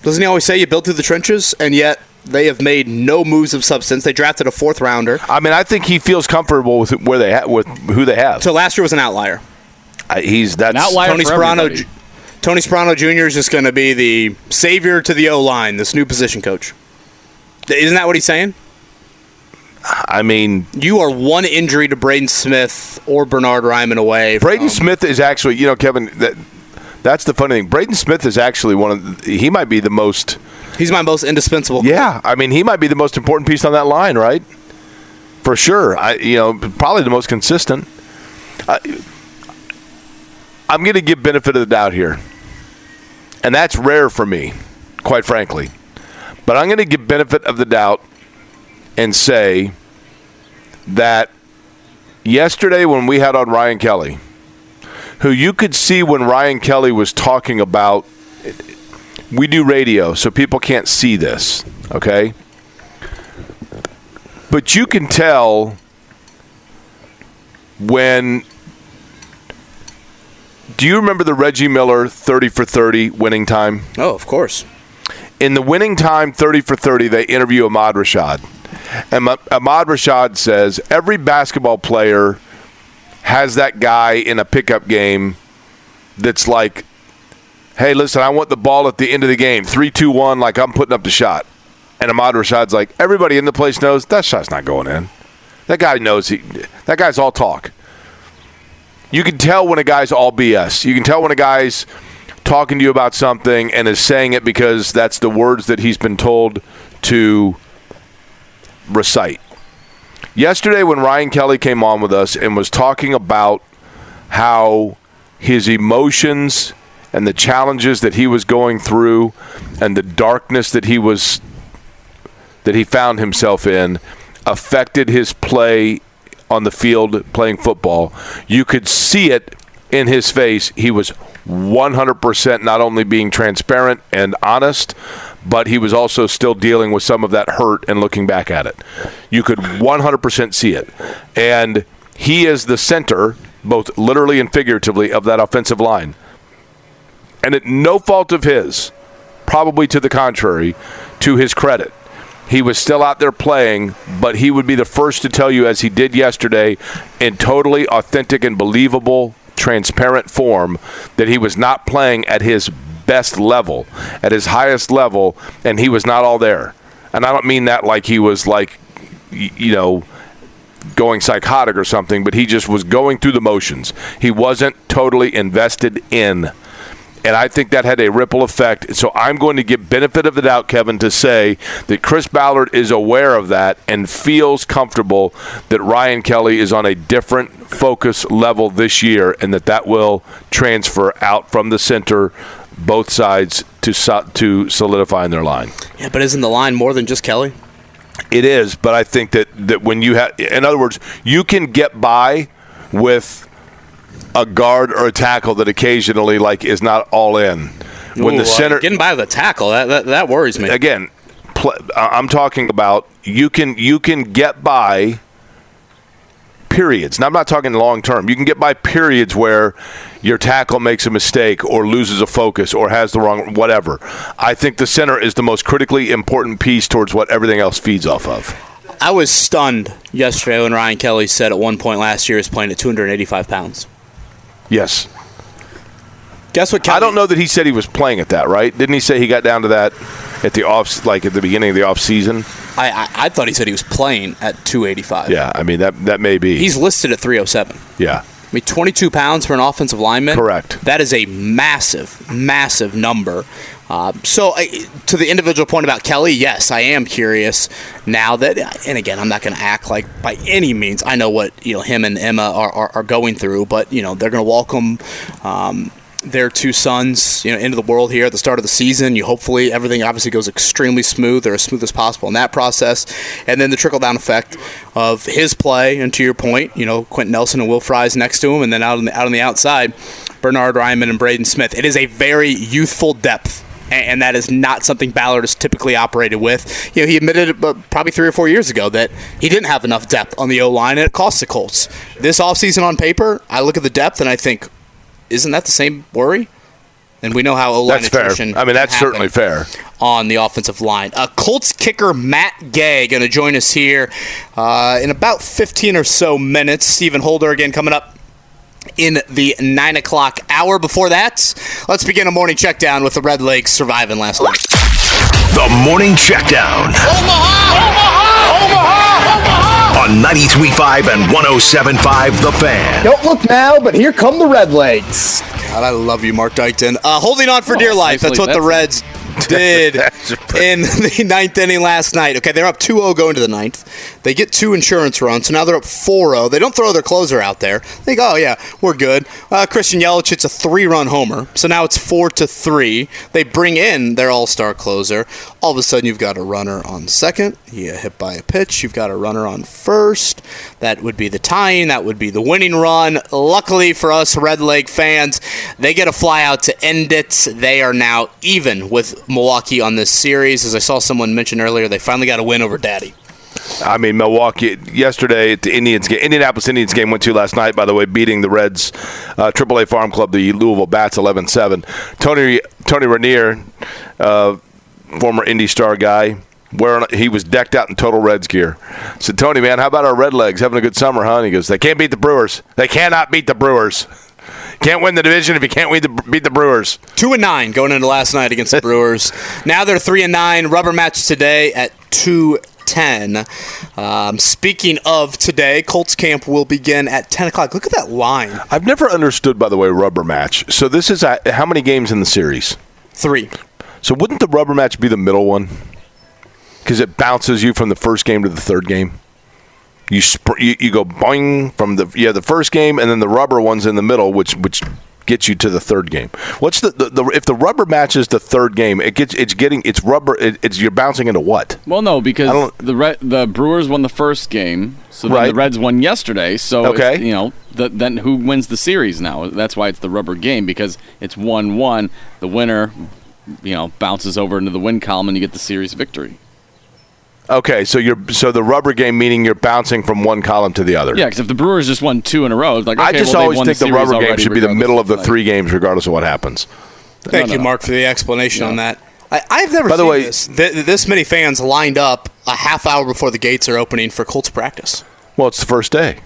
Doesn't he always say you built through the trenches, and yet they have made no moves of substance? They drafted a fourth rounder, I mean, I think he feels comfortable with where they ha- with who they have. so last year was an outlier. I, he's that's An outlier Tony for Sparano, everybody. Ju- Tony Sparano Jr. is just going to be the savior to the O line, this new position coach. Isn't that what he's saying? I mean, You are one injury to Braden Smith or Bernhard Raimann away. Braden from- Smith is actually, you know, Kevin. That that's the funny thing. Braden Smith is actually one of. The, he might be the most. He's my most indispensable. Yeah, I mean, he might be the most important piece on that line, right? For sure. I, you know, probably the most consistent. I, I'm going to give benefit of the doubt here, and that's rare for me, quite frankly. But I'm going to give benefit of the doubt and say that yesterday when we had on Ryan Kelly, who you could see when Ryan Kelly was talking about we do radio, so people can't see this, okay? But you can tell when. Do you remember the Reggie Miller 30 for 30 winning time? Oh, of course. In the winning time 30 for 30, they interview Ahmad Rashad. And Ahmad Rashad says every basketball player has that guy in a pickup game that's like, hey, listen, I want the ball at the end of the game. Three, two, one, like I'm putting up the shot. And Ahmad Rashad's like, everybody in the place knows that shot's not going in. That guy knows he that guy's all talk. You can tell when a guy's all BS. You can tell when a guy's talking to you about something and is saying it because that's the words that he's been told to recite. Yesterday, when Ryan Kelly came on with us and was talking about how his emotions and the challenges that he was going through and the darkness that he was that he found himself in affected his play on the field playing football. You could see it in his face. He was 100% not only being transparent and honest, but he was also still dealing with some of that hurt and looking back at it. You could 100% see it. And he is the center, both literally and figuratively, of that offensive line. And at no fault of his, probably to the contrary, to his credit. He was still out there playing, but he would be the first to tell you, as he did yesterday, in totally authentic and believable, transparent form, that he was not playing at his best level, at his highest level, and he was not all there. And I don't mean that like he was like, you know, going psychotic or something, but he just was going through the motions. He wasn't totally invested in. And I think that had a ripple effect. So I'm going to give benefit of the doubt, Kevin, to say that Chris Ballard is aware of that and feels comfortable that Ryan Kelly is on a different focus level this year and that that will transfer out from the center, both sides, to, so- to solidifying their line. Yeah, but isn't the line more than just Kelly? It is, but I think that, that when you have, in other words, you can get by with a guard or a tackle that occasionally like is not all in. When Ooh, the uh, center, getting by the tackle that that, that worries me. again, pl- I'm talking about you can you can get by periods. Now I'm not talking long term. You can get by periods where your tackle makes a mistake or loses a focus or has the wrong whatever. I think the center is the most critically important piece towards what everything else feeds off of. I was stunned yesterday when Ryan Kelly said at one point last year he was playing at 285 pounds. Yes. Guess what? Kelly, I don't know that he said he was playing at that, right? Didn't he say he got down to that at the off, like at the beginning of the off season? I, I I thought he said he was playing at 285. Yeah, I mean that that may be. He's listed at 307. yeah, I mean, 22 pounds for an offensive lineman. Correct. That is a massive, massive number. Uh, so, I, to the individual point about Kelly, yes, I am curious now that, and again, I'm not going to act like by any means I know what you know him and Emma are, are, are going through, but you know they're going to welcome. Um, their two sons, you know, into the world here at the start of the season. You hopefully everything obviously goes extremely smooth or as smooth as possible in that process, and then the trickle down effect of his play. And to your point, you know, Quenton Nelson and Will Fries next to him, and then out on the out on the outside, Bernhard Raimann and Braden Smith. It is a very youthful depth. And that is not something Ballard has typically operated with. You know, he admitted probably three or four years ago that he didn't have enough depth on the O line, and it cost the Colts. This offseason on paper, I look at the depth and I think, isn't that the same worry? And we know how O line That's fair. I mean, that's certainly fair. on the offensive line. Uh, Colts kicker Matt Gay going to join us here uh, in about 15 or so minutes. Stephen Holder again coming up in the 9 o'clock hour. Before that, let's begin a morning check down with the Red Legs surviving last night. The Morning Checkdown. On 93.5 and 107.5 The Fan. Don't look now, but here come the Red Legs. God, I love you, Mark Dykton. Uh, holding on for dear life. That's nicely what the Reds did in the ninth inning last night. Okay, they're up 2-0 going to the ninth. They get two insurance runs, so now they're up 4-0. They don't throw their closer out there. They think, oh yeah, we're good. Uh, Christian Yelich hits a three-run homer, so now it's four to three. They bring in their all-star closer. All of a sudden, you've got a runner on second. You hit by a pitch. You've got a runner on first. That would be the tying. That would be the winning run. Luckily for us Red Lake fans, they get a fly out to end it. They are now even with Milwaukee on this series. As I saw someone mention earlier, they finally got a win over Daddy. I mean, Milwaukee yesterday at the Indians game, Indianapolis Indians game went to last night. By the way, beating the Reds, uh, AAA Farm Club, the Louisville Bats, 11-7. Tony Tony Rainier, uh, former Indy Star guy, wearing he was decked out in total Reds gear. I said Tony, man, how about our Red Legs having a good summer, huh? And he goes, they can't beat the Brewers. They cannot beat the Brewers. Can't win the division if you can't beat the, beat the Brewers. Two and nine going into last night against the Brewers. Now they're three and nine. Rubber match today at two ten. Um, speaking of today, Colts camp will begin at ten o'clock. Look at that line. I've never understood, by the way, rubber match. So this is a, how many games in the series? Three. So wouldn't the rubber match be the middle one? Because it bounces you from the first game to the third game. You sp- you, you go boing from the yeah the first game, and then the rubber one's in the middle, which which gets you to the third game. What's the, the, the if the rubber matches the third game? It gets it's getting it's rubber. It, it's you're bouncing into what? Well, no, because the Re- the Brewers won the first game, so then Right. the Reds won yesterday. So Okay. you know, the, then who wins the series now? That's why it's the rubber game because it's one-one. The winner, you know, bounces over into the win column, and you get the series victory. Okay, so you're so the rubber game meaning you're bouncing from one column to the other. Yeah, because if the Brewers just won two in a row, it's like I just well, always won think the, series rubber game should be the middle of the like- three games, regardless of what happens. Thank No, you, no. Mark, for the explanation on that. I, I've never By the way- this. Th- this many fans lined up a half hour before the gates are opening for Colts practice. Well, it's the first day.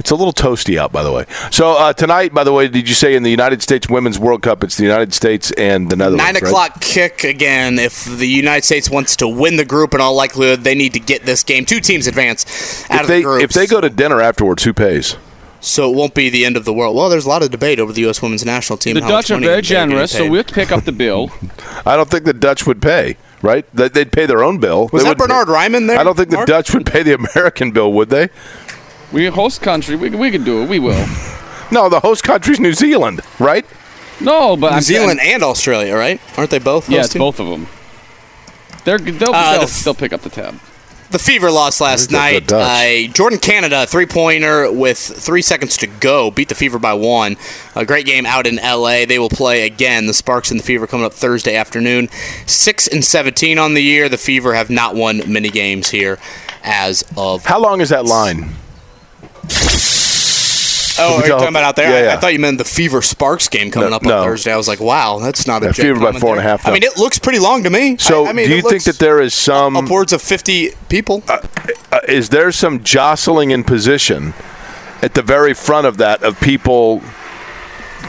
It's a little toasty out, by the way. So uh, tonight, by the way, did you say in the United States Women's World Cup, it's the United States and the Netherlands? Nine right? o'clock kick again. If the United States wants to win the group, in all likelihood, they need to get this game. Two teams advance out If of they the group. if they go to dinner afterwards, who pays? so it won't be the end of the world. Well, there's a lot of debate over the U.S. Women's National Team. The and how much Dutch are very generous, so paid. we'll pick up the bill. I don't think the Dutch would pay. Right? They- They'd pay their own bill. Was They that Bernhard pay- Raimann there? I don't think the Dutch would pay the American bill, would they? We host country. We, we can do it. We will. No, the host country's New Zealand, right? No, but New I'm Zealand and Australia, right? Aren't they both? Yeah, both of them. They're they'll, Uh, they'll, the f- they'll pick up the tab. The Fever lost last night. that's Uh, Jordan Canada, three pointer with three seconds to go, beat the Fever by one. A great game out in LA. They will play again. The Sparks and the Fever coming up Thursday afternoon. Six and seventeen on the year. The Fever have not won many games here as of. How long is that line? Oh, are you talking about out there? Yeah, I- yeah. I thought you meant the Fever Sparks game coming No, up on no. Thursday. I was like, wow, that's not a Yeah, Fever by four and a half. four and a there. half, I mean, it looks pretty long to me. So, I, I mean, do you think that there is some upwards of fifty people? uh, is there some jostling in position at the very front of that of people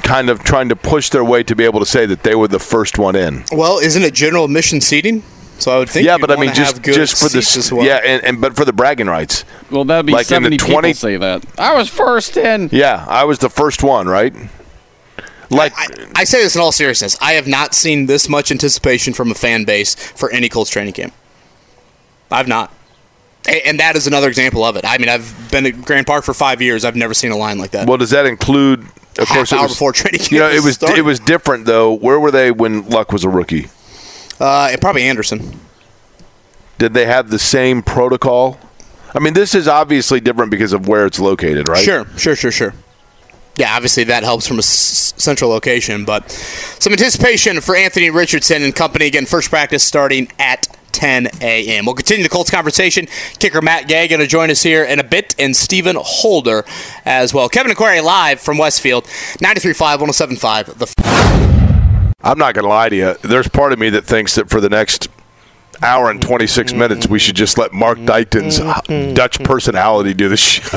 kind of trying to push their way to be able to say that they were the first one in? Well, isn't it general admission seating So I would think. yeah, but I mean, just just for the seats s- as well. yeah, and, and but for the bragging rights. Well, that'd be Like in the 70 20 people say that. I was first in. Yeah, I was the first one, right? Like I say this in all seriousness. I have not seen this much anticipation from a fan base for any Colts training camp. I've not. And that is another example of it. I mean, I've been at Grand Park for five years. I've never seen a line like that. Well, does that include? Of Half course, it hour was, before training You know, it was started. it was different though. Where were they when Luck was a rookie? Uh, probably Anderson. Did they have the same protocol? I mean, this is obviously different because of where it's located, right? Sure, sure, sure, sure. Yeah, obviously that helps from a s- central location, but some anticipation for Anthony Richardson and company. Again, first practice starting at 10 a.m. We'll continue the Colts conversation. Kicker Matt Gay going to join us here in a bit, and Stephen Holder as well. Kevin and Query live from Westfield, 93.5, 107.5. The I'm not going to lie to you. There's part of me that thinks that for the next hour and 26 mm-hmm. minutes, we should just let Mark Dykton's uh, mm-hmm. Dutch personality do the show.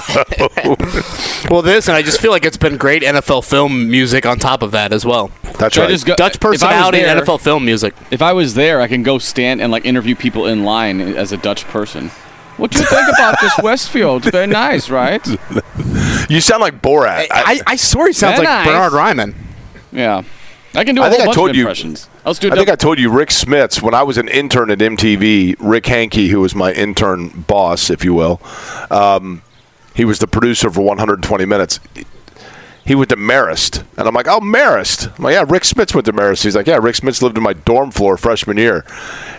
well, this, and I just feel like it's been great NFL film music on top of that as well. That's Should right. just go- Dutch if I was personality and NFL film music. If I was there, I can go stand and like interview people in line as a Dutch person. What do you think about this Westfield? It's very nice, right? you sound like Borat. I, I swear he sounds Very like nice. Bernhard Raimann. Yeah, I can do a I think I told of you- impressions. Let's do. I think I told you Rick Smits when I was an intern at MTV. Rick Hankey, who was my intern boss, if you will, um, he was the producer for 120 Minutes. He went to Marist, and I'm like, "Oh, Marist." I'm like, "Yeah, Rick Smits went to Marist." He's like, "Yeah, Rick Smits lived in my dorm floor freshman year."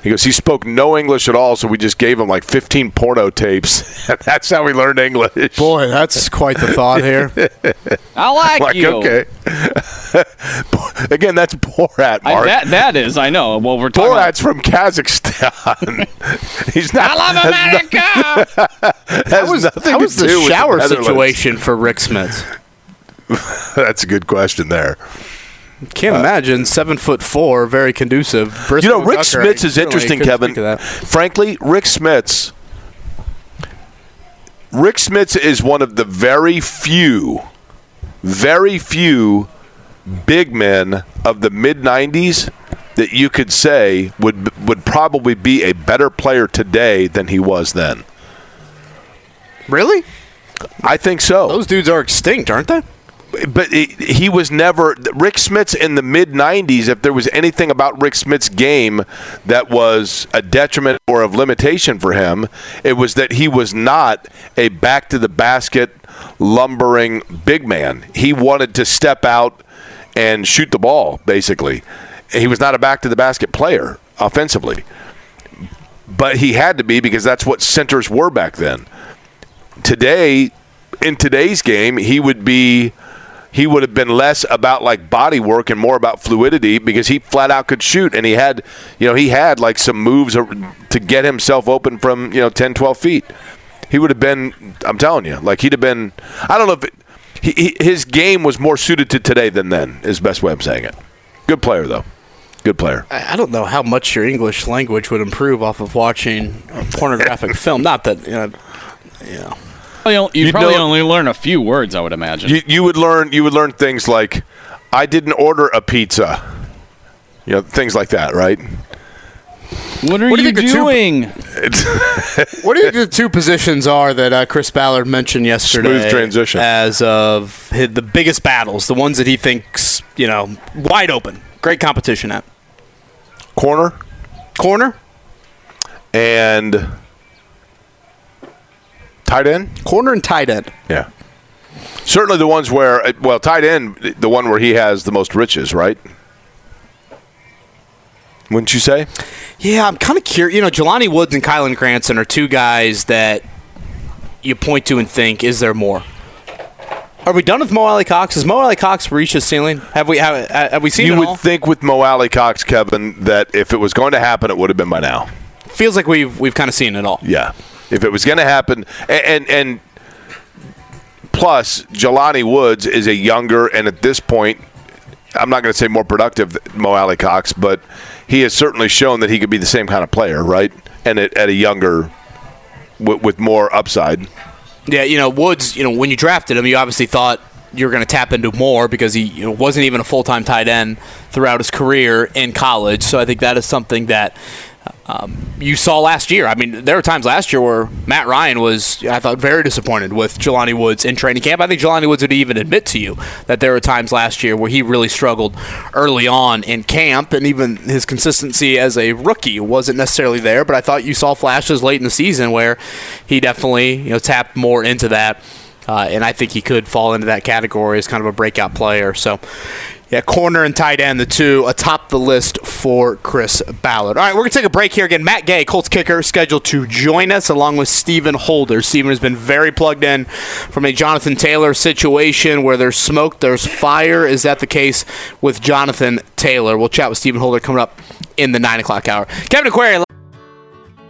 He goes, "He spoke no English at all, so we just gave him like 15 porno tapes, and that's how we learned English." Boy, that's quite the thought here. I like, like, you. okay. Again, that's Borat, I, that that is. I know. Well, we're talking. Borat's from Kazakhstan. He's not. I love has no- America. has was, nothing how to was the shower situation for Rick Smits? That's a good question there. Can't uh, imagine seven foot four, very conducive. You know, Rick Tucker, Smits is interesting, Kevin. speak to that. Frankly, Rick Smits. Rick Smits is one of the very few, very few big men of the mid '90s that you could say would would probably be a better player today than he was then. Really? I think so. Those dudes are extinct, aren't they? But he, was never Rick Smits in the mid '90s. If there was anything about Rick Smits' game that was a detriment or of limitation for him, it was that he was not a back to the basket lumbering big man. He wanted to step out and shoot the ball. Basically, he was not a back to the basket player offensively, but he had to be because that's what centers were back then. Today, in today's game, he would be he would have been less about like body work and more about fluidity because he flat out could shoot and he had you know he had like some moves to get himself open from you know 10 12 feet he would have been i'm telling you like he'd have been i don't know if it, he, his game was more suited to today than then is the best way i'm saying it good player though good player I don't know how much your English language would improve off of watching pornographic film. Not that you know, you know. You You'd probably know- only learn a few words, I would imagine. you, you would learn you would learn things like i didn't order a pizza you know things like that right what are What you you think the two- doing? What do you think the two positions are that uh, Chris Ballard mentioned yesterday? Smooth transition. As of hi- the biggest battles, the ones that he thinks you know wide open, great competition at corner corner, and tight end corner and tight end. Yeah. Certainly the ones where, uh, well, tight end, the one where he has the most riches, right? Wouldn't you say? Yeah, I'm kind of curious. You know, Jelani Woods and Kylen Granson are two guys that you point to and think, is there more? Are we done with Mo Alie-Cox? Has Mo Alie-Cox reached his ceiling? Have we have, have we seen you would all? think with Mo Alie-Cox, Kevin, that if it was going to happen, it would have been by now. Feels like we've we've kind of seen it all. Yeah. If it was going to happen, and, and, and plus, Jelani Woods is a younger, and at this point, I'm not going to say more productive Mo Alie-Cox, but he has certainly shown that he could be the same kind of player, right? And at, at a younger, with, with more upside. Yeah, you know Woods. You know when you drafted him, you obviously thought you were going to tap into more because he you know, wasn't even a full time tight end throughout his career in college. So I think that is something that um, you saw last year. I mean, there were times last year where Matt Ryan was, I thought, very disappointed with Jelani Woods in training camp. I think Jelani Woods would even admit to you that there were times last year where he really struggled early on in camp, and even his consistency as a rookie wasn't necessarily there. But I thought you saw flashes late in the season where he definitely, you know, tapped more into that. Uh, and I think he could fall into that category as kind of a breakout player. So, yeah, corner and tight end, the two atop the list for Chris Ballard. All right, we're going to take a break here again. Matt Gay, Colts kicker, scheduled to join us along with Stephen Holder. Stephen has been very plugged in from a Jonathan Taylor situation where there's smoke, there's fire. Is that the case with Jonathan Taylor? We'll chat with Stephen Holder coming up in the 9 o'clock hour. Kevin Aquarian.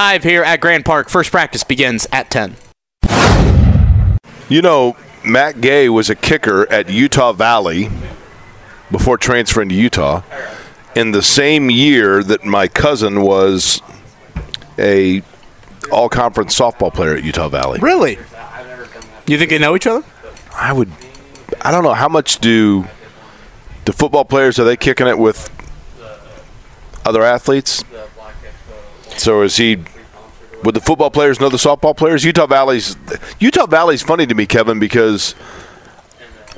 Live here at Grand Park. First practice begins at 10. You know, Matt Gay was a kicker at Utah Valley before transferring to Utah in the same year that my cousin was a all conference softball player at Utah Valley. Really? You think they know each other? I would I don't know how much do the football players are they kicking it with other athletes? So is he? Would the football players know the softball players? Utah Valley's Utah Valley's funny to me, Kevin, because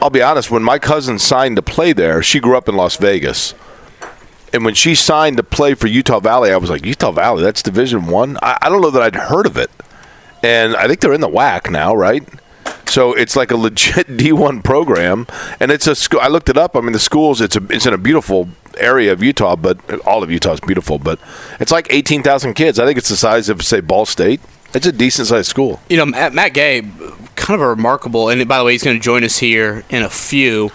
I'll be honest. When my cousin signed to play there, she grew up in Las Vegas, and when she signed to play for Utah Valley, I was like, Utah Valley, that's Division One. I. I, don't know that I'd heard of it, and I think they're in the WAC now, right? So it's like a legit D1 program, and it's a school. I looked it up. I mean, the schools. It's a. It's in a beautiful area of Utah, but all of Utah is beautiful. But it's like eighteen thousand kids. I think it's the size of say Ball State. It's a decent sized school. You know, Matt, Matt Gay, kind of a remarkable. And by the way, he's going to join us here in a few.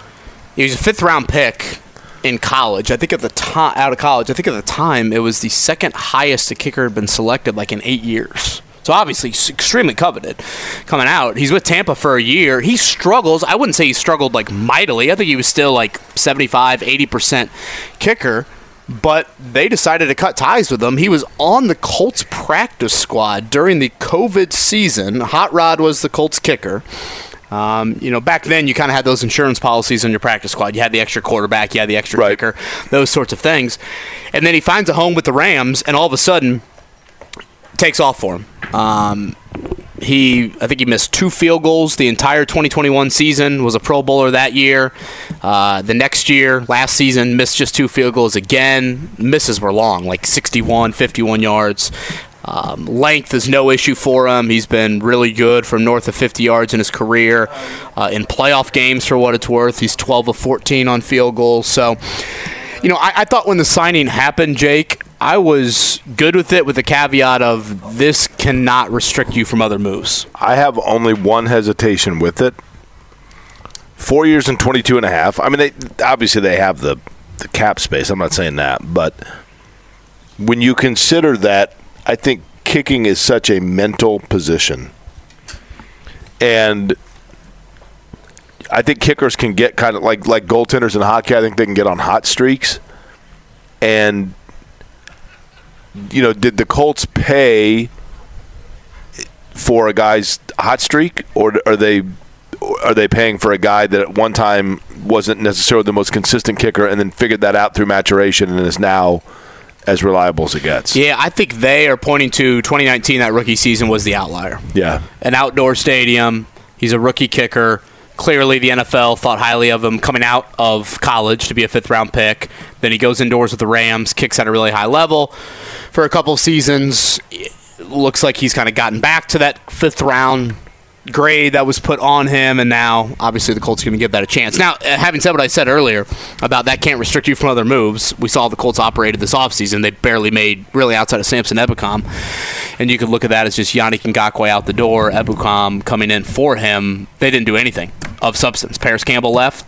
He was a fifth round pick in college. I think at the time out of college, I think at the time it was the second highest a kicker had been selected like in eight years. So obviously extremely coveted coming out. He's with Tampa for a year. He struggles. I wouldn't say he struggled like mightily. I think he was still like 75, 80% kicker. But they decided to cut ties with him. He was on the Colts practice squad during the COVID season. Hot Rod was the Colts kicker. Um, you know, back then you kind of had those insurance policies on your practice squad. You had the extra quarterback, you had the extra right. kicker, those sorts of things. And then he finds a home with the Rams, and all of a sudden takes off for him. Um, he, I think he missed two field goals the entire 2021 season. Was a Pro Bowler that year. Uh, the next year, last season, missed just two field goals again. Misses were long, like 61, 51 yards. Um, length is no issue for him. He's been really good from north of 50 yards in his career. Uh, in playoff games, for what it's worth, he's 12 of 14 on field goals. So, you know, I, I thought when the signing happened, Jake, I was good with it with the caveat of this cannot restrict you from other moves. I have only one hesitation with it. Four years and 22 and a half. I mean, they obviously they have the, the cap space. I'm not saying that. But when you consider that, I think kicking is such a mental position. And I think kickers can get kind of like like goaltenders in hockey. I think they can get on hot streaks, and you know, did the Colts pay for a guy's hot streak, or are they are they paying for a guy that at one time wasn't necessarily the most consistent kicker, and then figured that out through maturation and is now as reliable as it gets? Yeah, I think they are pointing to 2019. That rookie season was the outlier. Yeah, an outdoor stadium. He's a rookie kicker clearly the NFL thought highly of him coming out of college to be a fifth round pick. Then he goes indoors with the Rams, kicks at a really high level for a couple of seasons. It looks like he's kind of gotten back to that fifth round grade that was put on him, and now obviously the Colts to give that a chance. Now, uh, having said what I said earlier about that can't restrict you from other moves, we saw the Colts operated this offseason. They barely made, really outside of Samson Ebukam, and you could look at that as just Yannick Ngakoue out the door, Ebukam coming in for him. They didn't do anything of substance. Parris Campbell left.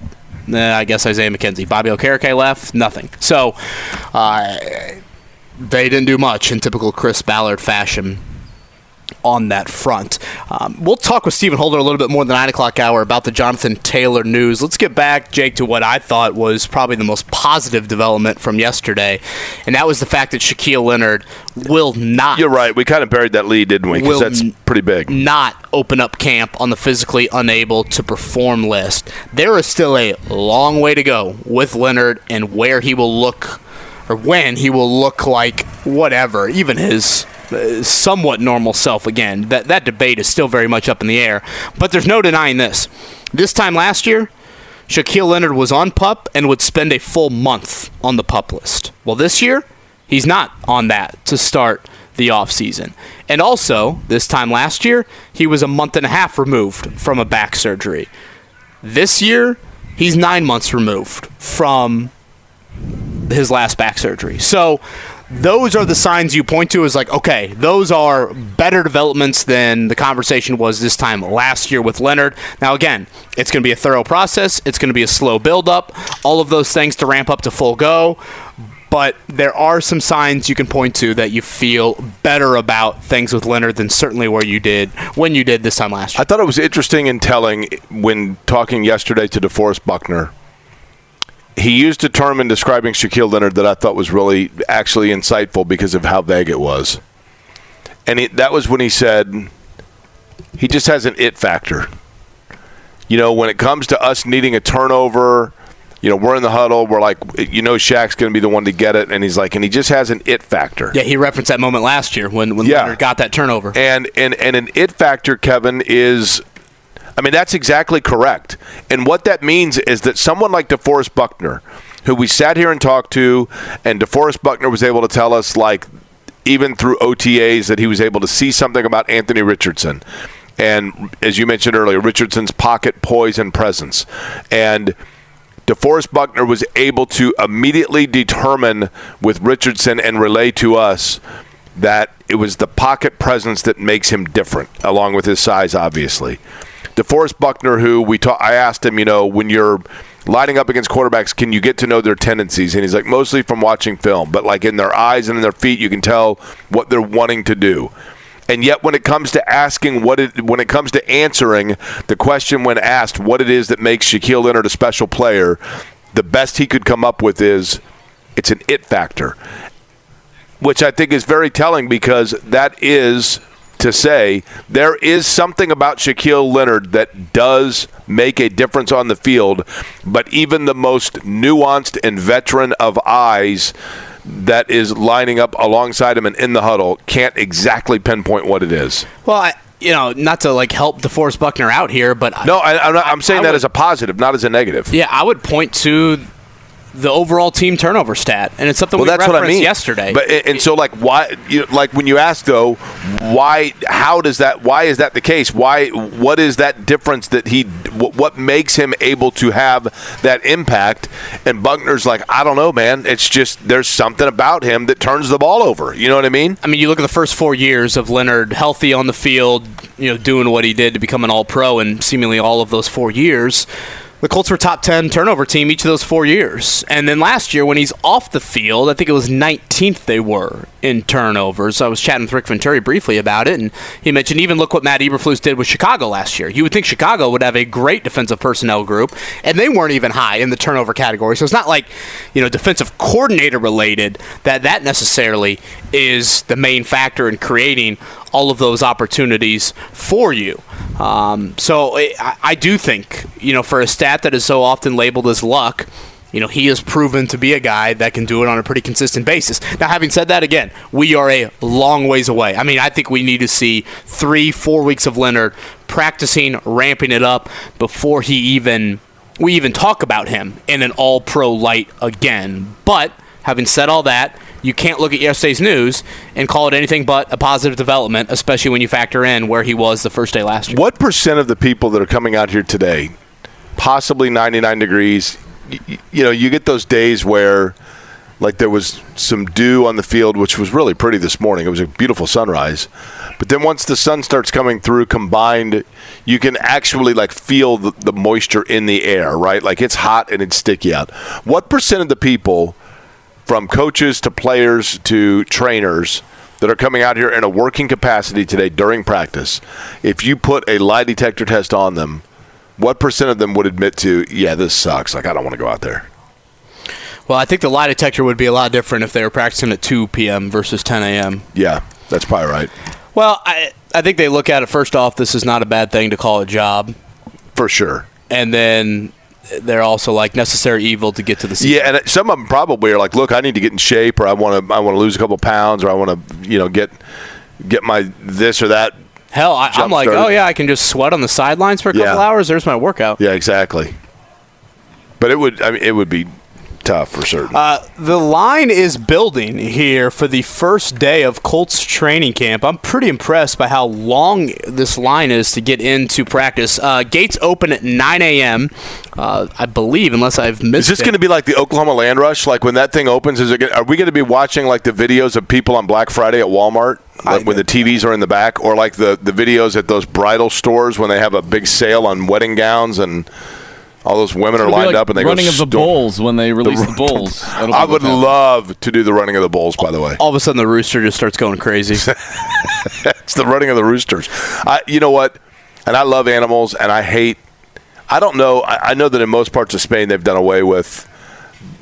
I guess Isaiah McKenzie. Bobby Okereke left. Nothing. So, uh, they didn't do much in typical Chris Ballard fashion on that front. Um, we'll talk with Stephen Holder a little bit more in the 9 o'clock hour about the Jonathan Taylor news. Let's get back, Jake, to what I thought was probably the most positive development from yesterday, and that was the fact that Shaquille Leonard will not. You're right. We kind of buried that lead, didn't we? Because that's pretty big. not open up camp on the physically unable to perform list. There is still a long way to go with Leonard and where he will look or when he will look like whatever, even his Uh, somewhat normal self again. That that debate is still very much up in the air, but there's no denying this. This time last year, Shaquille Leonard was on pup and would spend a full month on the pup list. Well, this year, he's not on that to start the offseason. And also, this time last year, he was a month and a half removed from a back surgery. This year, he's nine months removed from his last back surgery. So those are the signs you point to as like, okay, those are better developments than the conversation was this time last year with Leonard. Now again, it's going to be a thorough process. It's going to be a slow build up. All of those things to ramp up to full go. But there are some signs you can point to that you feel better about things with Leonard than certainly where you did when you did this time last year. I thought it was interesting and telling when talking yesterday to DeForest Buckner. He used a term in describing Shaquille Leonard that I thought was really actually insightful because of how vague it was. And it, that was when he said he just has an it factor. You know, when it comes to us needing a turnover, you know, we're in the huddle, we're like, you know, Shaq's going to be the one to get it. And he's like, and he just has an it factor. Yeah, he referenced that moment last year when, when Yeah. Leonard got that turnover. And and and an it factor, Kevin, is I mean, that's exactly correct. And what that means is that someone like DeForest Buckner, who we sat here and talked to, and DeForest Buckner was able to tell us, like, even through OTAs, that he was able to see something about Anthony Richardson. And as you mentioned earlier, Richardson's pocket poise and presence. And DeForest Buckner was able to immediately determine with Richardson and relay to us that it was the pocket presence that makes him different, along with his size, obviously. DeForest Buckner, who we ta- I asked him, you know, when you're lining up against quarterbacks, can you get to know their tendencies? And he's like, mostly from watching film, but like in their eyes and in their feet, you can tell what they're wanting to do. And yet, when it comes to asking what it, when it comes to answering the question when asked what it is that makes Shaquille Leonard a special player, the best he could come up with is it's an it factor, which I think is very telling because that is to say there is something about Shaquille Leonard that does make a difference on the field, but even the most nuanced and veteran of eyes that is lining up alongside him and in the huddle can't exactly pinpoint what it is. Well, I, you know, not to like help DeForest Buckner out here, but No, I, I'm, not, I'm saying I that would- as a positive, not as a negative. yeah, I would point to the overall team turnover stat, and it's something Well, we that's what I referenced mean. yesterday. But and so like why you like when you ask though why how does that why is that the case? Why what is that difference that he what, what makes him able to have that impact? And Buckner's like I don't know, man. It's just there's something about him that turns the ball over. You know what I mean? I mean, you look at the first four years of Leonard healthy on the field, you know, doing what he did to become an All Pro, and seemingly all of those four years. The Colts were top 10 turnover team each of those four years. And then last year, when he's off the field, I think it was 19th they were in turnovers. I was chatting with Rick Venturi briefly about it, and he mentioned even look what Matt Eberflus did with Chicago last year. You would think Chicago would have a great defensive personnel group, and they weren't even high in the turnover category. So it's not like, you know, defensive coordinator related that that necessarily is the main factor in creating all of those opportunities for you. Um, so I, I do think, you know, for a stat that is so often labeled as luck, you know, he has proven to be a guy that can do it on a pretty consistent basis. Now, having said that, again, we are a long ways away. I mean, I think we need to see three, four weeks of Leonard practicing, ramping it up before he even we even talk about him in an all pro light again. But having said all that, you can't look at yesterday's news and call it anything but a positive development, especially when you factor in where he was the first day last year. What percent of the people that are coming out here today, possibly 99 degrees, y- y- you know, you get those days where, like, there was some dew on the field, which was really pretty this morning. It was a beautiful sunrise. But then once the sun starts coming through, combined, you can actually, like, feel the, the moisture in the air, right? Like, it's hot and it's sticky out. What percent of the people from coaches to players to trainers that are coming out here in a working capacity today during practice, if you put a lie detector test on them, what percent of them would admit to, yeah, this sucks. Like, I don't want to go out there? Well, I think the lie detector would be a lot different if they were practicing at 2 p.m. versus 10 a.m. Yeah, that's probably right. Well, I I think they look at it first off. This is not a bad thing to call a job, For sure. and then they're also like necessary evil to get to the season. Yeah, and some of them probably are like, look, I need to get in shape, or I want to, I want to lose a couple pounds, or I want to, you know, get, get my this or that. Hell, I, I'm like, oh yeah, I can just sweat on the sidelines for a couple Yeah. hours. There's my workout. Yeah, exactly. But it would, I mean, it would be tough for certain. Uh, the line is building here for the first day of Colts training camp. I'm pretty impressed by how long this line is to get into practice. Uh, gates open at 9 a.m. Uh, I believe, unless I've missed. Is this going to be like the Oklahoma Land Rush? Like when that thing opens, is it? Gonna, are we going to be watching like the videos of people on Black Friday at Walmart, like when the TVs are in the back, or like the the videos at those bridal stores when they have a big sale on wedding gowns and all those women are lined like up and they running go of the storm- bulls when they release the, bulls. That'll I would love to do the running of the bulls. By the way, All of a sudden, the rooster just starts going crazy. it's the running of the roosters. I, you know what? And I love animals, and I hate. I don't know. I, I know that in most parts of Spain they've done away with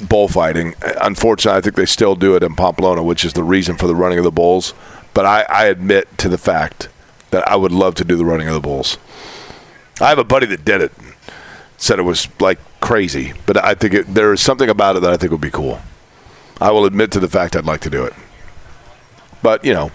bullfighting. Unfortunately, I think they still do it in Pamplona, which is the reason for the running of the bulls. But I, I admit to the fact that I would love to do the running of the bulls. I have a buddy that did it. Said it was like crazy, but I think it, there is something about it that I think would be cool. I will admit to the fact I'd like to do it. But you know,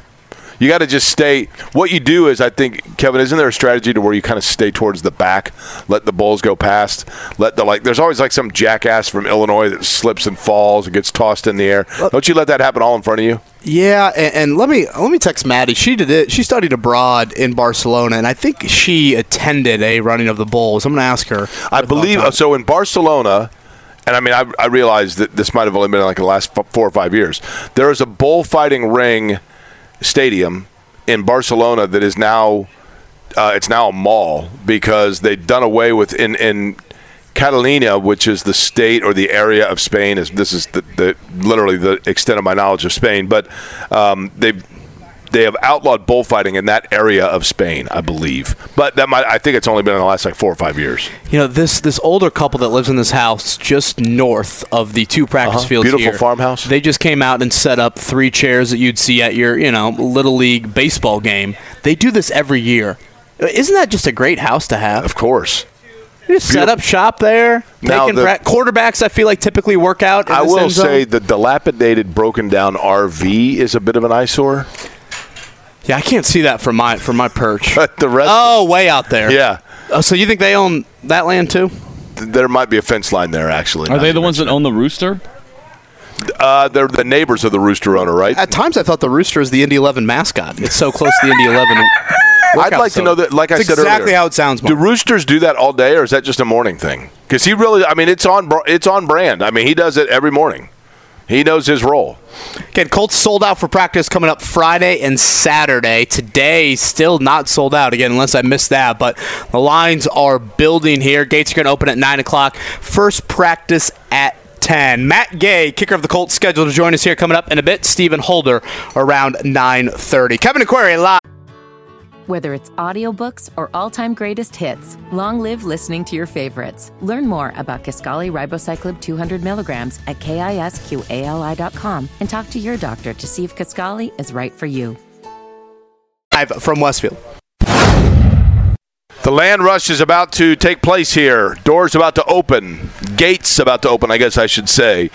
you got to just stay. What you do is, I think, Kevin, isn't there a strategy to where you kind of stay towards the back, let the bulls go past, let the like. There's always like some jackass from Illinois that slips and falls and gets tossed in the air. Don't you let that happen all in front of you? Yeah, and, and let me let me text Maddie. She did it. She studied abroad in Barcelona, and I think she attended a running of the bulls. I'm going to ask her. I believe so. In Barcelona, and I mean, I, I realize that this might have only been like the last f- four or five years. There is a bullfighting ring stadium in Barcelona that is now uh, it's now a mall because they've done away with in in Catalonia, which is the state or the area of Spain. Is this is the, the literally the extent of my knowledge of Spain, but um, they've they have outlawed bullfighting in that area of Spain, I believe. But that might I think it's only been in the last like four or five years. You know this this older couple that lives in this house just north of the two practice Uh-huh. fields Beautiful here. farmhouse. They just came out and set up three chairs that you'd see at your you know little league baseball game. They do this every year. Isn't that just a great house to have? Of course. You just set up shop there. Now the- pra- quarterbacks, I feel like typically work out. In I this will say the dilapidated, broken down RV is a bit of an eyesore. Yeah, I can't see that from my from my perch. But the rest, oh, way out there. yeah, Oh, so you think they own that land too? there might be a fence line there. Actually, Are they the ones that own the rooster? Uh, they're the neighbors of the rooster owner, right? At times, I thought the rooster is the Indy 11 mascot. It's so close to the Indy 11. I'd workout like to know that. Like I It's said exactly earlier, how it sounds. Do roosters do that all day, or is that just a morning thing? Because he really, I mean, it's on it's on brand. I mean, he does it every morning. He knows his role. Again, Colts sold out for practice coming up Friday and Saturday. Today, still not sold out again, unless I missed that. But the lines are building here. Gates are going to open at 9 o'clock. First practice at 10. Matt Gay, kicker of the Colts, scheduled to join us here coming up in a bit. Stephen Holder around 9.30. Kevin and Query live. Whether it's audiobooks or all-time greatest hits, long live listening to your favorites. Learn more about Kisqali Ribociclib 200 milligrams at kisqali.com and talk to your doctor to see if Kisqali is right for you. Live from Westfield. The land rush is about to take place here. Doors about to open. Gates about to open, I guess I should say,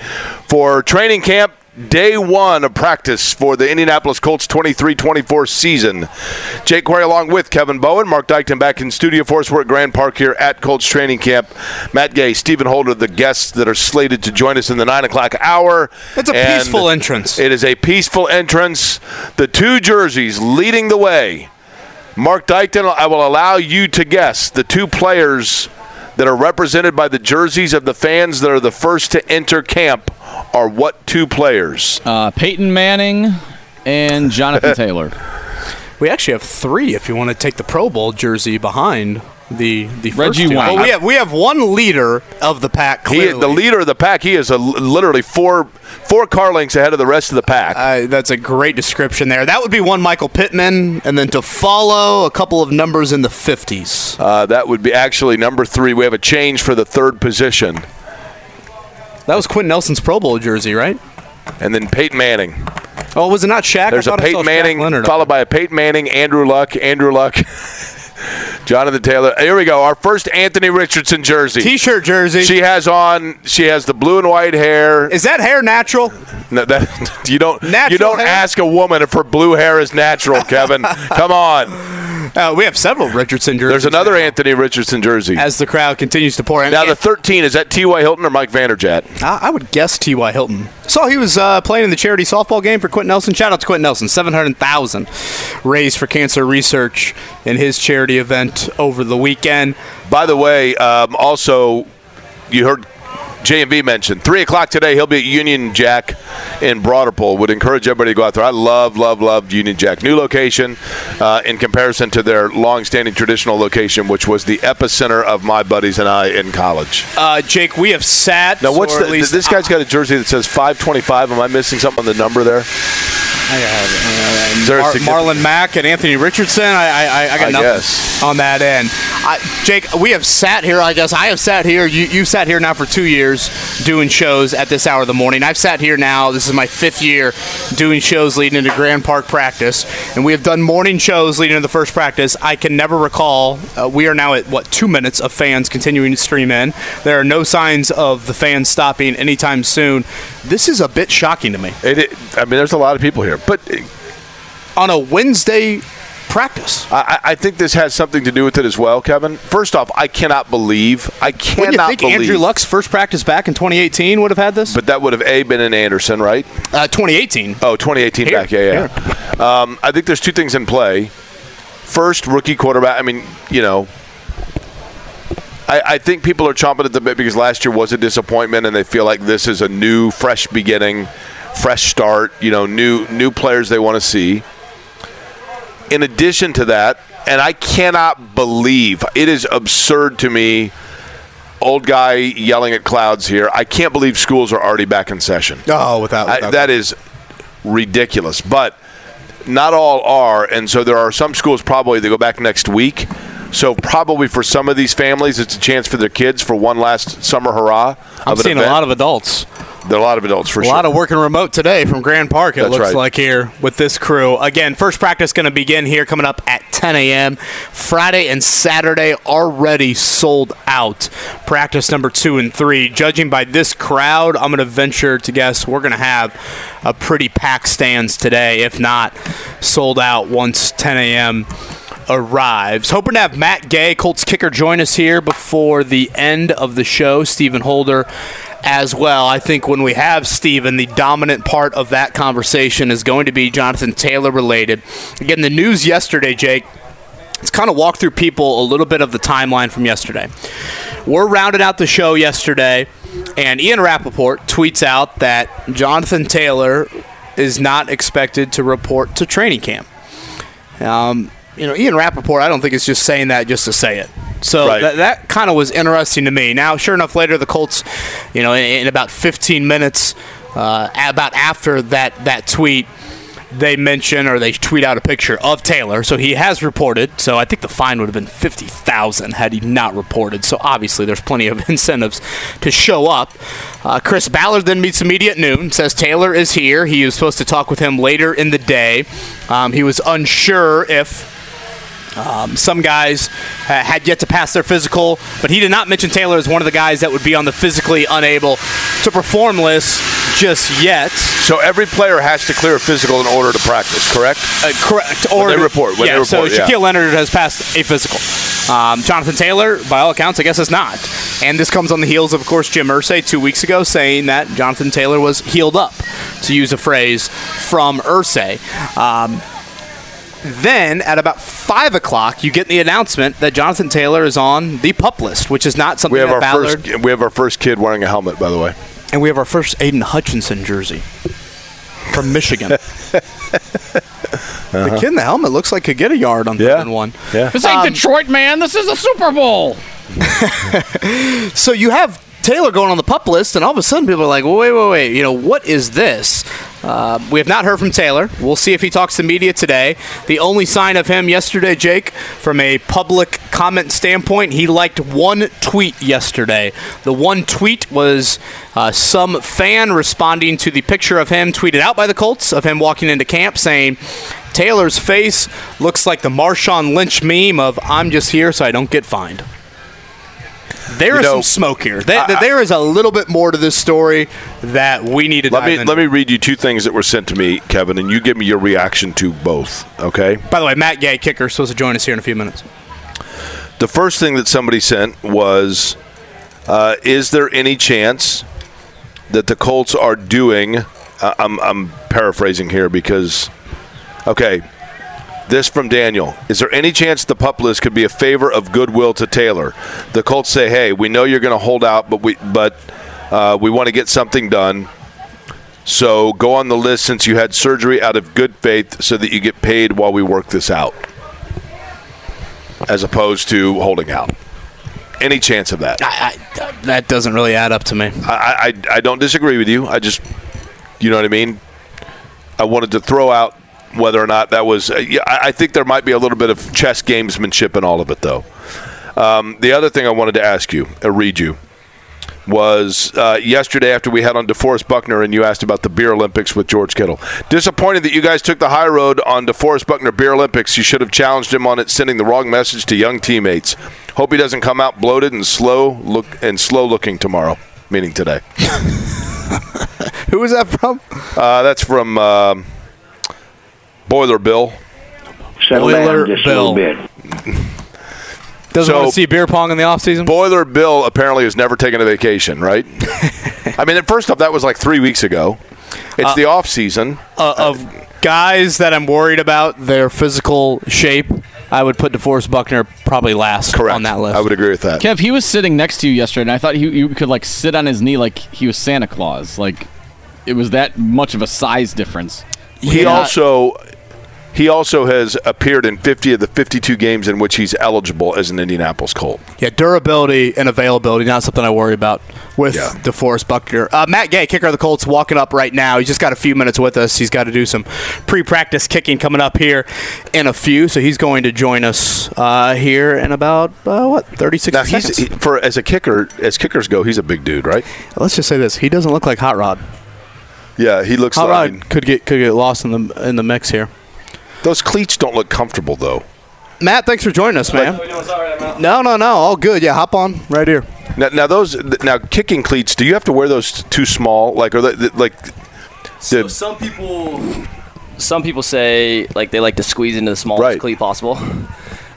for training camp. Day one of practice for the Indianapolis Colts 23-24 season. Jake Query along with Kevin Bowen, Mark Dykton back in studio for us. We're at Grand Park here at Colts training camp. Matt Gay, Stephen Holder, the guests that are slated to join us in the nine o'clock hour. It's a And peaceful entrance. It is a peaceful entrance. The two jerseys leading the way. Mark Dykton, I will allow you to guess the two players that are represented by the jerseys of the fans that are the first to enter camp are what two players? Uh, Peyton Manning and Jonathan Taylor. We actually have three if you want to take the Pro Bowl jersey behind. The the Reggie first two. Wayne. Well, we have we have one leader of the pack. He, the leader of the pack. He is a, literally four four car lengths ahead of the rest of the pack. Uh, that's a great description there. That would be one Michael Pittman, and then to follow a couple of numbers in the fifties. Uh, that would be actually number three. We have a change for the third position, That was Quenton Nelson's Pro Bowl jersey, right? and then Peyton Manning. Oh, was it not Shaq? There's I a thought I saw Peyton Manning Leonard followed by a Peyton Manning, Andrew Luck, Andrew Luck, Jonathan Taylor. Here we go. Our first Anthony Richardson jersey. T-shirt jersey. She has on. She has the blue and white hair. Is that hair natural? No, that you don't. Natural you don't hair? ask a woman if her blue hair is natural, Kevin. Come on. Uh, we have several Richardson jerseys. There's another Anthony Richardson jersey. As the crowd continues to pour in. Now the 13 is that T.Y. Hilton or Mike Vanderjagt? I, I would guess T.Y. Hilton. Saw he was uh, playing in the charity softball game for Quenton Nelson. Shout out to Quenton Nelson. 700000 raised for cancer research in his charity event over the weekend. By the way, um, also you heard J&B mention three o'clock today. He'll be at Union Jack in Broad Ripple. Would encourage everybody to go out there. I love, love, love Union Jack. New location uh, in comparison to their long-standing traditional location, which was the epicenter of my buddies and I in college. Uh, Jake, we have sat. Now, what's or the? at least this guy's got a jersey that says 525. Am I missing something on the number there? I have it. Is there a Mar- Marlon Mack and Anthony Richardson. I, I, I- I got I nothing guess. on that end. I, Jake, we have sat here. I guess I have sat here. You, you've sat here now for two years doing shows at this hour of the morning. I've sat here now. This is my fifth year doing shows leading into Grand Park practice, and we have done morning shows leading into the first practice. I can never recall. Uh, we are now at what two minutes of fans continuing to stream in. There are no signs of the fans stopping anytime soon. This is a bit shocking to me. It, it, I mean, there's a lot of people here, but on a Wednesday practice. I, I think this has something to do with it as well, Kevin. First off, I cannot believe I Wouldn't you cannot think believe. Andrew Luck's first practice back in 2018 would have had this? But that would have a been in Anderson, right? Uh, 2018. Oh, 2018 Here, back. Yeah, yeah. Um, I think there's two things in play. First, rookie quarterback. I mean, you know, I, I think people are chomping at the bit because last year was a disappointment, and they feel like this is a new, fresh beginning, fresh start. You know, new new players they want to see. In addition to that, and I cannot believe it is absurd to me. Old guy yelling at clouds here. I can't believe schools are already back in session. Oh, without, I, that is ridiculous. But not all are, and so there are some schools probably that go back next week. So probably for some of these families, it's a chance for their kids for one last summer hurrah. I'm of an seeing a lot of adults. There are a lot of adults for a sure. lot of working remote today from Grand Park. It That's looks right. like here with this crew. Again, first practice going to begin here coming up at 10 a.m. Friday and Saturday already sold out. Practice number two and three. Judging by this crowd, I'm going to venture to guess we're going to have a pretty packed stands today, if not sold out once 10 a.m. arrives. Hoping to have Matt Gay, Colts kicker, join us here before the end of the show. Stephen Holder as well. I think when we have Stephen, the dominant part of that conversation is going to be Jonathan Taylor related. Again, the news yesterday, Jake. Let's kind of walk through people a little bit of the timeline from yesterday. We're rounded out the show yesterday, and Ian Rapoport tweets out that Jonathan Taylor is not expected to report to training camp. Um, you know, Ian Rapoport, I don't think it's just saying that just to say it. So Right. that, that kind of was interesting to me. Now, sure enough, later the Colts, you know, in, in about 15 minutes, uh, about after that that tweet, they mention or they tweet out a picture of Taylor. So he has reported. So I think the fine would have been 50,000 had he not reported. So obviously there's plenty of incentives to show up. Uh, Chris Ballard then meets the media at noon. Says Taylor is here. He was supposed to talk with him later in the day. Um, he was unsure if um, some guys uh, had yet to pass their physical, but he did not mention Taylor as one of the guys that would be on the physically unable to perform list just yet. So every player has to clear a physical in order to practice, correct? Uh, correct. When they report, when yeah, they so report, yeah. Shaquille Leonard has passed a physical. Um, Jonathan Taylor, by all accounts, I guess is not. And this comes on the heels of, of course, Jim Irsay two weeks ago saying that Jonathan Taylor was healed up, to use a phrase from Irsay. Um, then at about five o'clock, you get the announcement that Jonathan Taylor is on the pup list, which is not something We have that our Ballard. first. We have our first kid wearing a helmet, by the way. And we have our first Aidan Hutchinson jersey from Michigan. The kid in the helmet looks like could get a yard on third and one. Yeah. This ain't Um, Detroit, man. This is a Super Bowl. So you have Taylor going on the pup list, and all of a sudden people are like, well, wait, wait, wait. You know, what is this? Uh, we have not heard from Taylor. We'll see if he talks to media today. The only sign of him yesterday, Jake, from a public comment standpoint, he liked one tweet yesterday. The one tweet was uh, some fan responding to the picture of him tweeted out by the Colts of him walking into camp saying, Taylor's face looks like the Marshawn Lynch meme of "I'm just here so I don't get fined." There You is know, some smoke here. There- I- I- there is a little bit more to this story that we need to Let dive me into. let me read you two things that were sent to me, Kevin, and you give me your reaction to both. Okay. By the way, Matt Gay, kicker, is supposed to join us here in a few minutes. The first thing that somebody sent was, uh, "Is there any chance that the Colts are doing?" Uh, I'm I'm paraphrasing here because, okay, this from Daniel. Is there any chance the pup list could be a favor of goodwill to Taylor? The Colts say, "Hey, we know you're going to hold out, but we but uh, we want to get something done." So go on the list since you had surgery out of good faith, so that you get paid while we work this out, as opposed to holding out. Any chance of that? I, I, that doesn't really add up to me. I, I I don't disagree with you. I just, you know what I mean. I wanted to throw out whether or not that was. Uh, yeah, I, think there might be a little bit of chess gamesmanship in all of it, though. Um, the other thing I wanted to ask you, or read you, was uh, yesterday after we had on DeForest Buckner and you asked about the Beer Olympics with George Kittle. Disappointed that you guys took the high road on DeForest Buckner Beer Olympics. You should have challenged him on it, sending the wrong message to young teammates. Hope he doesn't come out bloated and slow look and slow looking tomorrow. Meaning today. Who is that from? Uh, that's from um Boiler Bill. Settle Boiler down just Bill. a little bit. Doesn't So- want to see beer pong in the offseason? Boiler Bill apparently has never taken a vacation, right? I mean, first off, that was like three weeks ago. It's the off season. uh, of guys that I'm worried about their physical shape, I would put DeForest Buckner probably last Correct. on that list. I would agree with that. Kev, he was sitting next to you yesterday, and I thought he, you could like sit on his knee like he was Santa Claus. Like it was that much of a size difference. He Yeah. also he also has appeared in 50 of the 52 games in which he's eligible as an Indianapolis Colt. Yeah, durability and availability, not something I worry about with Yeah. DeForest Buckner. Uh, Matt Gay, kicker of the Colts, walking up right now. He's just got a few minutes with us. He's got to do some pre-practice kicking coming up here in a few, so he's going to join us uh, here in about, uh, what, 36 Now seconds? he's he, for as a kicker, as kickers go, he's a big dude, right? Let's just say this. He doesn't look like Hot Rod. Yeah, he looks Hot like Rod could get could get lost in the in the mix here. Those cleats don't look comfortable though. Matt, thanks for joining us, man. No, no, no, all good. Yeah, hop on right here. Now, now those now kicking cleats, do you have to wear those too small? Like are they like So the- some people, some people say like they like to squeeze into the smallest Right. cleat possible.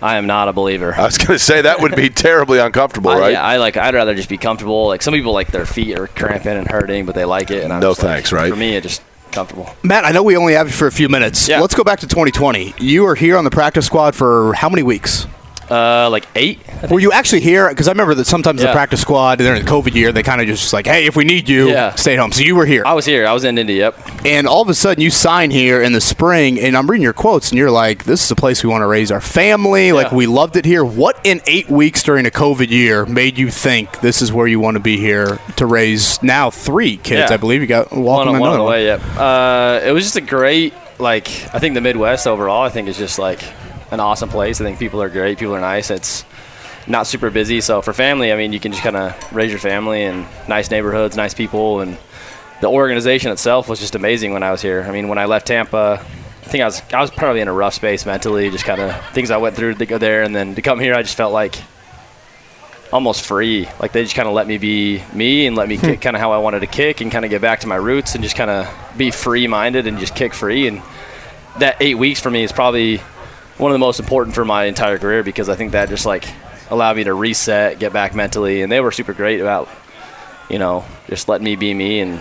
I am not a believer. I was going to say that would be terribly uncomfortable, I, right? yeah, I like. I'd rather just be comfortable. Like some people, like their feet are cramping and hurting, but they like it. And I'm No just like- thanks, right? For me, it just comfortable. Matt, I know we only have you for a few minutes. Yeah. Let's go back to 2020. You were here on the practice squad for how many weeks? Uh, like eight. Were you actually here? Because I remember that sometimes the practice squad during the COVID year, they kind of just like, hey, if we need you, Yeah. stay at home. So you were here. I was here. I was in Indy. Yep. And all of a sudden, you sign here in the spring, and I'm reading your quotes, and you're like, "This is a place we want to raise our family. Like we loved it here." What in eight weeks during a COVID year made you think this is where you want to be here to raise now three kids? Yeah. I believe you got One on, one on another the one. way. Yep. Uh, it was just a great like. I think the Midwest overall. I think is just like an awesome place. I think people are great. People are nice. It's not super busy. So for family, I mean, you can just kind of raise your family and nice neighborhoods, nice people, and the organization itself was just amazing when I was here. I mean, when I left Tampa, I think I was I was probably in a rough space mentally, just kind of things I went through to go there, and then to come here, I just felt like almost free. Like they just kind of let me be me and let me hmm. kick kind of how I wanted to kick and kind of get back to my roots and just kind of be free minded and just kick free. And that eight weeks for me is probably one of the most important for my entire career because I think that just like allowed me to reset, get back mentally. And they were super great about, you know, just letting me be me. And,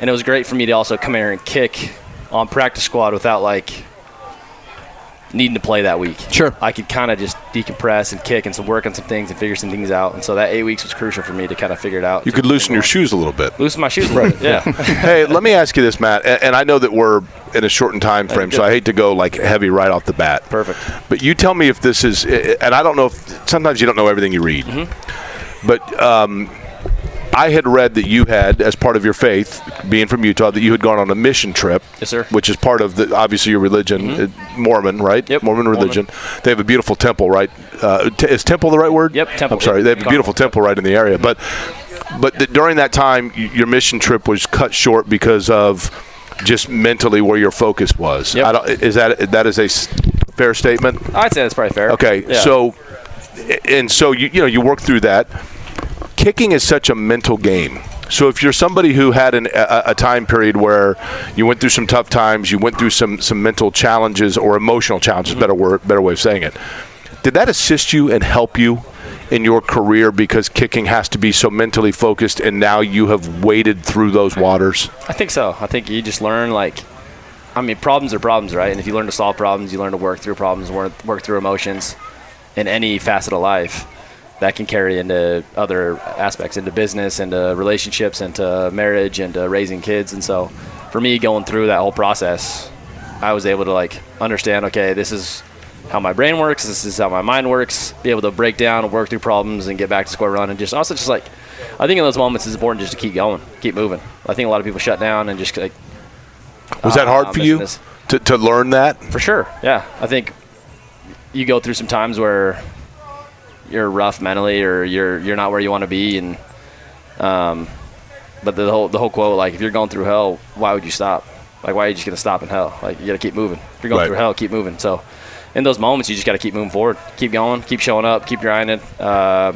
and it was great for me to also come here and kick on practice squad without like needing to play that week. Sure. I could kind of just decompress and kick and some work on some things and figure some things out. And so that eight weeks was crucial for me to kind of figure it out. You could loosen your shoes a little bit. Loosen my shoes a little bit, yeah. hey, let me ask you this, Matt, and, and I know that we're in a shortened time frame, so I hate to go like heavy right off the bat. Perfect. But you tell me if this is, and I don't know if sometimes you don't know everything you read, Mm-hmm. but um, I had read that you had, as part of your faith, being from Utah, that you had gone on a mission trip. Yes, sir. Which is part of the obviously your religion, uh, Mormon, right? Yep. Mormon religion. They have a beautiful temple, right? Uh, t- is temple the right word? Yep, temple. I'm sorry. They have a beautiful temple right in the area, but but th- during that time, y- your mission trip was cut short because of just mentally where your focus was. Yep. I don't, is that that is a s- fair statement? I'd say that's probably fair. Okay, Yeah. so and so you you know you work through that. Kicking is such a mental game. So if you're somebody who had an, a, a time period where you went through some tough times, you went through some some mental challenges or emotional challenges, better word, better way of saying it. Did that assist you and help you in your career because kicking has to be so mentally focused, and now you have waded through those waters? I think so. I think you just learn like, I mean, problems are problems, right? And if you learn to solve problems, you learn to work through problems, work, work through emotions, in any facet of life. That can carry into other aspects, into business, into relationships, into marriage, into raising kids. And so, for me, going through that whole process, I was able to like understand. Okay, this is how my brain works. This is how my mind works. Be able to break down and work through problems and get back to square one. And just also just like, I think in those moments it's important just to keep going, keep moving. I think a lot of people shut down and just like. Was that "Ah, hard for you to, to learn that? For sure. Yeah. I think you go through some times where you're rough mentally or you're you're not where you want to be and um but the whole the whole quote like if you're going through hell, why would you stop? Like why are you just gonna stop in hell? Like you gotta keep moving. If you're going Right. through hell, keep moving. So in those moments you just gotta keep moving forward. Keep going, keep showing up, keep grinding, uh,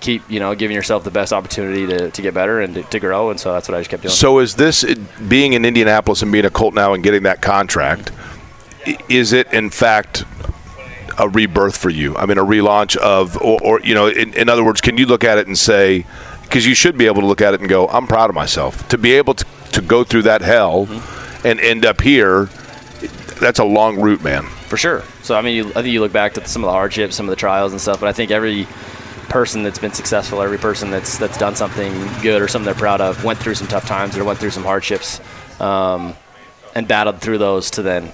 keep, you know, giving yourself the best opportunity to, to get better and to, to grow and so that's what I just kept doing. So is this being in Indianapolis and being a Colt now and getting that contract? Is it in fact a rebirth for you? I mean, a relaunch of, or, or you know, in, in other words, can you look at it and say, because you should be able to look at it and go, I'm proud of myself to be able to, to go through that hell and end up here. That's a long route, man. For sure. So I mean, you, I think you look back to some of the hardships, some of the trials and stuff, but I think every person that's been successful, every person that's that's done something good or something they're proud of, went through some tough times or went through some hardships, um, and battled through those to then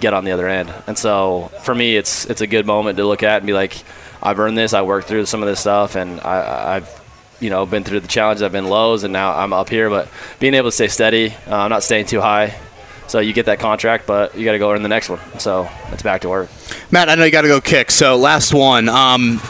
get on the other end. And so for me, it's it's a good moment to look at and be like, I've earned this. I worked through some of this stuff, and I, I've you know been through the challenges. I've been lows, and now I'm up here. But being able to stay steady, uh, I'm not staying too high. So you get that contract, but you got to go earn the next one. So it's back to work. Matt, I know you got to go kick. So last one. Um,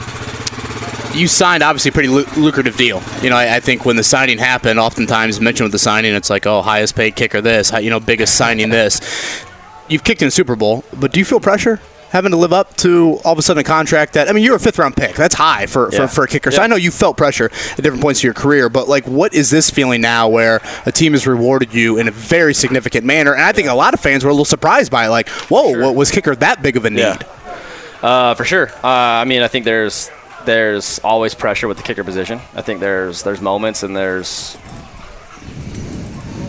you signed obviously a pretty lucrative deal. You know, I, I think when the signing happened, oftentimes mentioned with the signing, it's like, oh, highest paid kicker this, you know, biggest signing this. You've kicked in the Super Bowl, but do you feel pressure having to live up to all of a sudden a contract that I mean, you're a fifth round pick. That's high for, Yeah. for, for a kicker. So Yeah. I know you felt pressure at different points of your career, but like, what is this feeling now where a team has rewarded you in a very significant manner? And I think a lot of fans were a little surprised by it. Like, whoa, what was kicker that big of a need? Yeah. Uh, for sure. Uh, I mean, I think there's there's always pressure with the kicker position. I think there's there's moments and there's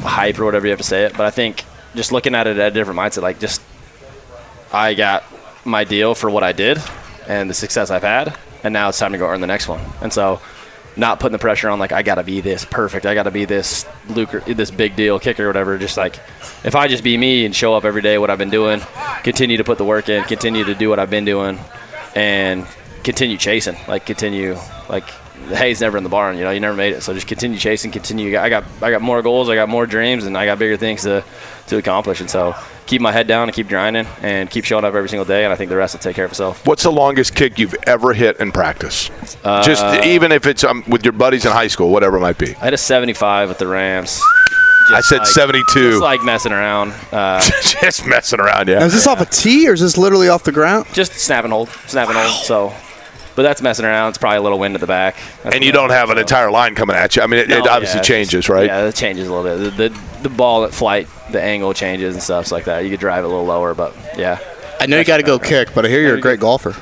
hype or whatever you have to say it. But I think just looking at it at a different mindset, like just I got my deal for what I did and the success I've had, and now it's time to go earn the next one. And so, not putting the pressure on like I got to be this perfect, I got to be this lucre, this big deal kicker or whatever. Just like if I just be me and show up every day, what I've been doing, continue to put the work in, continue to do what I've been doing, and continue chasing. Like continue like the hay's never in the barn. You know, you never made it. So just continue chasing, continue. I got I got more goals, I got more dreams, and I got bigger things to to accomplish. And so keep my head down and keep grinding and keep showing up every single day. And I think the rest will take care of itself. What's the longest kick you've ever hit in practice? Uh, Just even if it's um, with your buddies in high school, whatever it might be. I had a 75 with the Rams. I said like- 72. Just like messing around. Uh, just messing around, yeah. Now, is this off a tee or is this literally off the ground? just snap and hold, snap and hold. So, but that's messing around. It's probably a little wind at the back. That's and you don't have an entire line coming at you. I mean, it, No, it obviously yeah, changes, just- right? Yeah, it changes a little bit. The, the the ball at flight, the angle changes and stuff like that. You could drive it a little lower, but yeah. I know you got to go kick, but I hear you're a great golfer.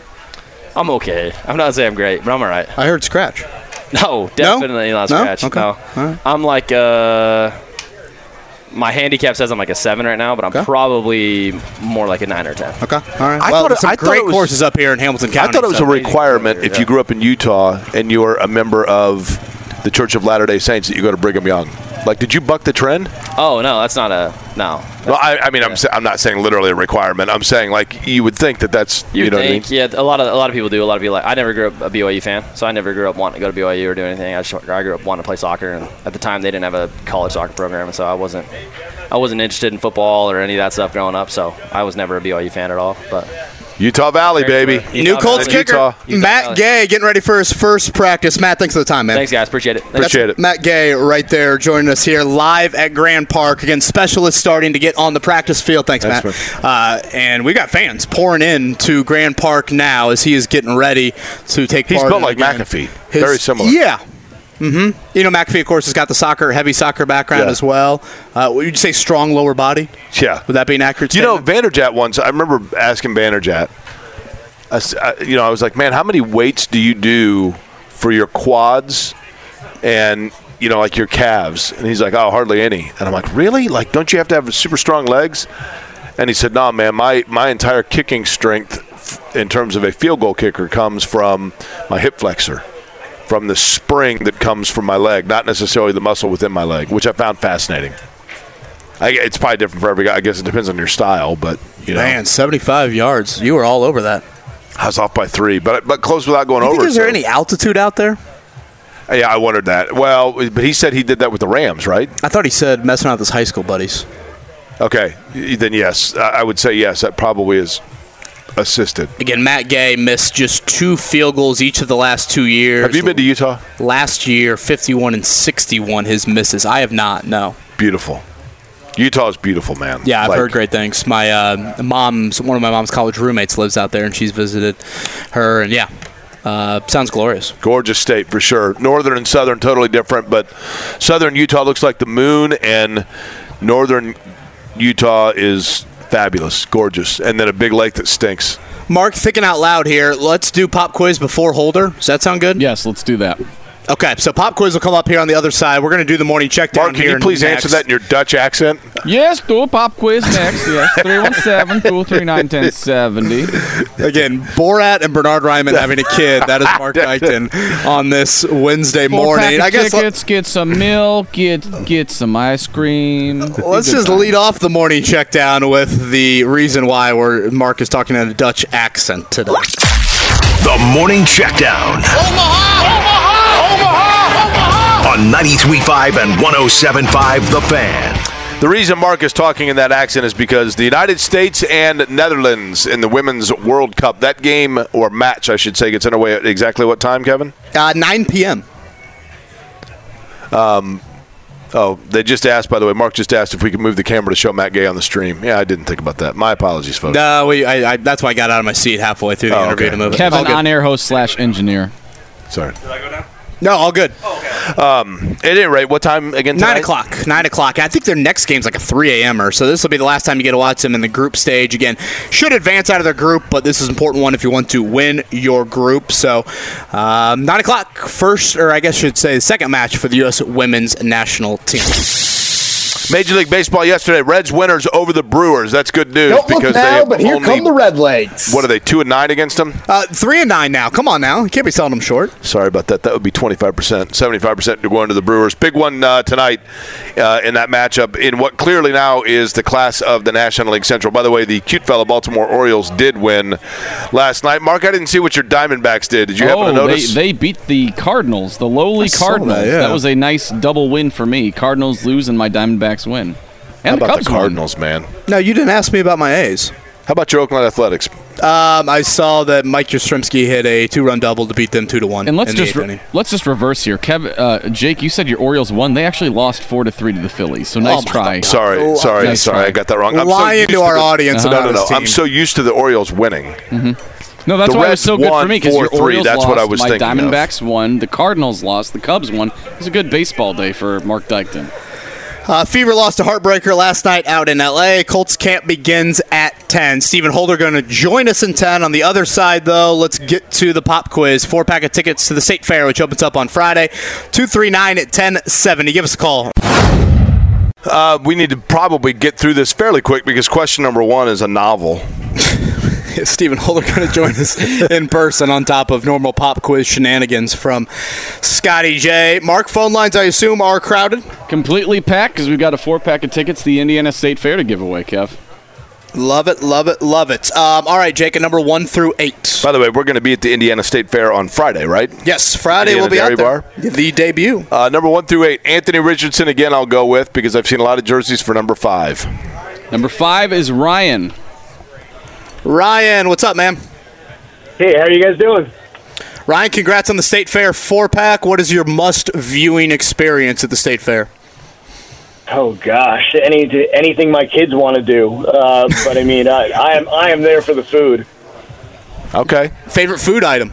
I'm okay. I'm not saying I'm great, but I'm all right. I heard scratch. No, definitely not No? scratch. Okay. No, All right. I'm like uh, my handicap says I'm like a seven right now, but I'm probably more like a nine or ten. Okay, all right. I well, thought it- some I thought great it was- courses up here in Hamilton County. I thought it was so- a requirement if you grew up in Utah and you're a member of the Church of Latter Day Saints that you go to Brigham Young. Like, did you buck the trend? Oh no, that's not a no. Well, I, I mean, I'm sa- I'm not saying literally a requirement. I'm saying like you would think that that's you, You, know think, what I mean. yeah, a lot of a lot of people do. A lot of people like. I never grew up a BYU fan, so I never grew up wanting to go to BYU or do anything. I, just, I grew up wanting to play soccer, and at the time they didn't have a college soccer program, and so I wasn't I wasn't interested in football or any of that stuff growing up. So I was never a BYU fan at all. But Utah Valley, baby. New Colts Valley. kicker Utah. Matt Valley. Gay getting ready for his first practice. Matt, thanks for the time, man. thanks, guys. Appreciate it. That's Appreciate it. Matt Gay right there joining us here live at Grand Park. Again, specialists starting to get on the practice field. Thanks, Thanks, Matt. Uh, and we got fans pouring in to Grand Park now as he is getting ready to take He's part. built in, like again, McAfee. his- Very similar. Yeah. Mm-hmm. You know, McAfee, of course, has got the soccer, heavy soccer background Yeah. as well. Uh, would you say strong lower body? Yeah. Would that be an accurate You know? Vanderjagt once. I remember asking Vanderjagt. I you know, I was like, man, how many weights do you do for your quads and you know, like your calves? And he's like, oh, hardly any. And I'm like, really? Like, don't you have to have super strong legs? And he said, no, man, my my entire kicking strength in terms of a field goal kicker comes from my hip flexor. From the spring that comes from my leg, not necessarily the muscle within my leg, which I found fascinating. I, it's probably different for every guy. I guess it depends on your style, but you know, Man, 75 yards. You were all over that. I was off by three, but but close without going You over. think is there any altitude out there? Yeah, I wondered that. Well, but he said he did that with the Rams, right? I thought he said messing around with his high school buddies. Okay, then yes, I would say yes. That probably is assisted. Again, Matt Gay missed just two field goals each of the last two years. Have you been to Utah? Last year, 51 and 61, his misses. I have not, no. Beautiful. Utah is beautiful, man. Yeah, I've Like, heard great things. My uh, mom's, one of my mom's college roommates lives out there, and she's visited her, and yeah, uh, sounds glorious. Gorgeous state for sure. Northern and southern totally different, but southern Utah looks like the moon, and northern Utah is fabulous, gorgeous, and then a big lake that stinks. Mark, thinking out loud here, let's do pop quiz before Holder. Does that sound good? Yes, let's do that. Okay, so pop quiz will come up here on the other side. We're going to do the morning check down Mark, can here you please next. answer that in your Dutch accent? Yes, do a pop quiz next. Yes, 317 239 1070. Again, Borat and Bernhard Raimann having a kid. That is Mark Dykton on this Wednesday morning. I guess let- tickets, get some milk, get get some ice cream. let's just lead off the morning check down with the reason why we're, Mark is talking in a Dutch accent today. The Morning check Checkdown. On 93.5 and 107.5 The Fan. The reason Mark is talking in that accent is because the United States and Netherlands in the Women's World Cup, that game or match, I should say, gets underway at exactly what time, Kevin? Uh, 9 p.m. Um, oh, they just asked, by the way, Mark just asked if we could move the camera to show Matt Gay on the stream. Yeah, I didn't think about that. My apologies, folks. No, we, I, I, that's why I got out of my seat halfway through the Oh, interview okay. to move. Kevin, on air host slash engineer. Sorry. No, all good. Um, at any rate, what time again? Nine o'clock. Nine o'clock. I think their next game's like a three a.m. or so this will be the last time you get to watch them in the group stage. Again, should advance out of their group, but this is an important one if you want to win your group. So, um, nine o'clock, first, or I guess I should say, the second match for the U.S. women's national team. Major League Baseball yesterday. Reds winners over the Brewers. That's good news Don't look because they now, have but here only, come the Red Legs. What are they? Two and nine against them. Uh, three and nine now. Come on now. You can't be selling them short. Sorry about that. That would be 25%. 75% to going to the Brewers. Big one uh, tonight uh, in that matchup in what clearly now is the class of the National League Central. By the way, the cute fellow Baltimore Orioles did win last night. Mark, I didn't see what your Diamondbacks did. Did you happen to oh, notice? they, they beat the Cardinals, the lowly I Cardinals. that, yeah. was a nice double win for me. Cardinals lose and my Diamondbacks win. How And the about Cubs the Cardinals, man? No, you didn't ask me about my A's. How about your Oakland Athletics? Um, I saw that Mike Yastrzemski hit a two-run double to beat them two to one. And let's in just eighth re- let's just reverse here. Kev, uh, Jake, you said your Orioles won. They actually lost four to three to the Phillies. So nice Oh my try. God. Sorry, Oh, sorry, nice sorry. try. I got that wrong. I'm Lying used to our the- audience No, about no, no. his I'm so used to the Orioles winning. No, that's The why it was so good won for me because your 4-3. Orioles That's lost, what I was my thinking of. Diamondbacks won, the Cardinals lost, the Cubs won. It was a good baseball day for Mark Dykton. Uh, Fever lost a heartbreaker last night out in LA. Colts camp begins at 10. Stephen Holder going to join us in 10. On the other side, though, let's get to the pop quiz. Four pack of tickets to the State Fair, which opens up on Friday. 239 at 1070. Give us a call. Uh, we need to probably get through this fairly quick because question number one is a novel. Is Stephen Holder going to join us in person on top of normal pop quiz shenanigans from Scotty J? Mark, phone lines, I assume, are crowded? Completely packed because we've got a four pack of tickets to the Indiana State Fair to give away, Kev. Love it, love it, love it. Um, all right, Jake, at number one through eight. By the way, we're going to be at the Indiana State Fair on Friday, right? Yes, Friday Indiana we'll be Dairy out there. Bar. The debut. Uh, number one through eight, Anthony Richardson again. I'll go with because I've seen a lot of jerseys for number five. Number five is Ryan. Ryan, what's up, man? Hey, how are you guys doing? Ryan, congrats on the State Fair four pack. What is your must viewing experience at the State Fair? Oh gosh, any anything my kids want to do. Uh, but I mean, I, I am I am there for the food. Okay. Favorite food item?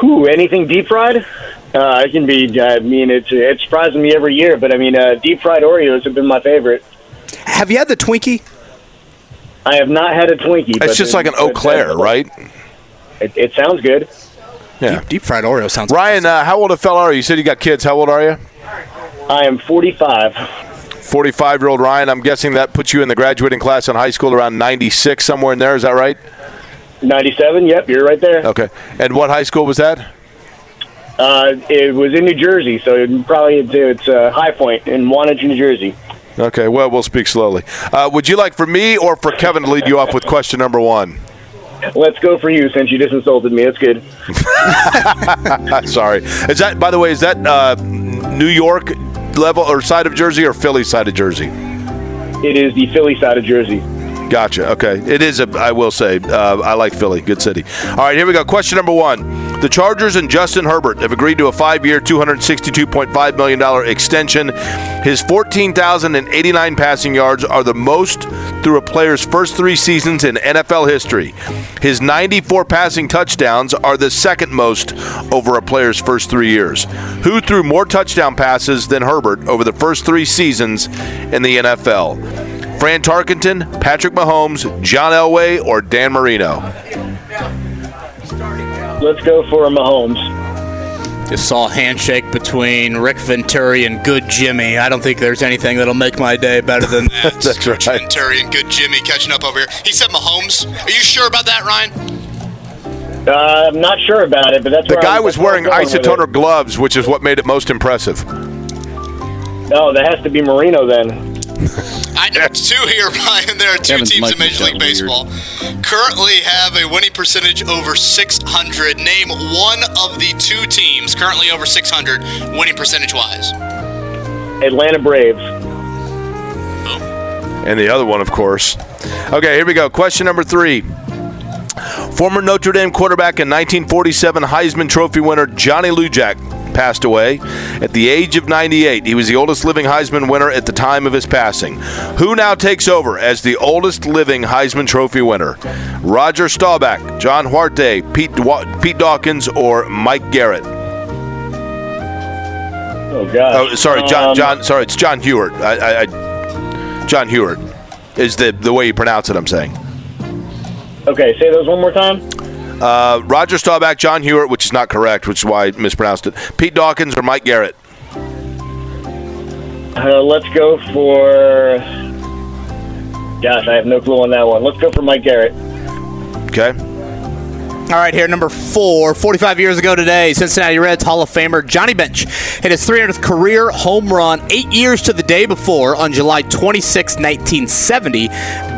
Whew, anything deep fried? Uh, it can be. I mean, it's it's surprising me every year. But I mean, uh, deep fried Oreos have been my favorite. Have you had the Twinkie? I have not had a Twinkie. but It's just like an eclair, right? It, it sounds good. Yeah. Deep, deep fried Oreo sounds. Ryan, uh, how old a fella are you? You said you got kids. How old are you? I am 45. 45 year old Ryan. I'm guessing that puts you in the graduating class in high school around 96, somewhere in there. Is that right? 97. Yep, you're right there. Okay. And what high school was that? Uh, it was in New Jersey, so it probably it's, it's uh, High Point in Wantage, New Jersey. Okay, well, we'll speak slowly. Uh, would you like for me or for Kevin to lead you off with question number one? Let's go for you since you just insulted me. That's good. Sorry. Is that, by the way, is that uh, New York level or side of Jersey or Philly side of Jersey? It is the Philly side of Jersey. Gotcha. Okay. It is a, I will say, uh, I like Philly. Good city. All right, here we go. Question number one. The Chargers and Justin Herbert have agreed to a five year, $262.5 million extension. His 14,089 passing yards are the most through a player's first three seasons in NFL history. His 94 passing touchdowns are the second most over a player's first three years. Who threw more touchdown passes than Herbert over the first three seasons in the NFL? Fran Tarkenton, Patrick Mahomes, John Elway, or Dan Marino? Let's go for Mahomes. Just saw a handshake between Rick Venturi and Good Jimmy. I don't think there's anything that'll make my day better than that. That's right. Venturi and Good Jimmy catching up over here. He said Mahomes. Are you sure about that, Ryan? Uh, I'm not sure about it, but that's The where guy I'm- was wearing I'm going with it. isotoner gloves, which is what made it most impressive. No, that has to be Marino then. I know two here, Ryan. There are two Kevin's teams in Major League kinda Baseball currently have a winning percentage over 600. Name one of the two teams currently over 600 winning percentage wise. Atlanta Braves. And the other one, of course. Okay, here we go. Question number three. Former Notre Dame quarterback and 1947 Heisman Trophy winner Johnny Lujack passed away at the age of 98. He was the oldest living Heisman winner at the time of his passing. Who now takes over as the oldest living Heisman Trophy winner? Roger Staubach, John Huarte, Pete, Pete Dawkins, or Mike Garrett? Oh God. Oh, sorry, John. Um, John. Sorry, it's John Hewart. I, I, I, John Hewart is the the way you pronounce it. I'm saying. Okay, say those one more time. Uh, Roger Staubach, John Hewitt, which is not correct, which is why I mispronounced it. Pete Dawkins or Mike Garrett? Uh, let's go for. Gosh, I have no clue on that one. Let's go for Mike Garrett. Okay. All right, here, number four. 45 years ago today, Cincinnati Reds Hall of Famer Johnny Bench hit his 300th career home run eight years to the day before on July 26, 1970.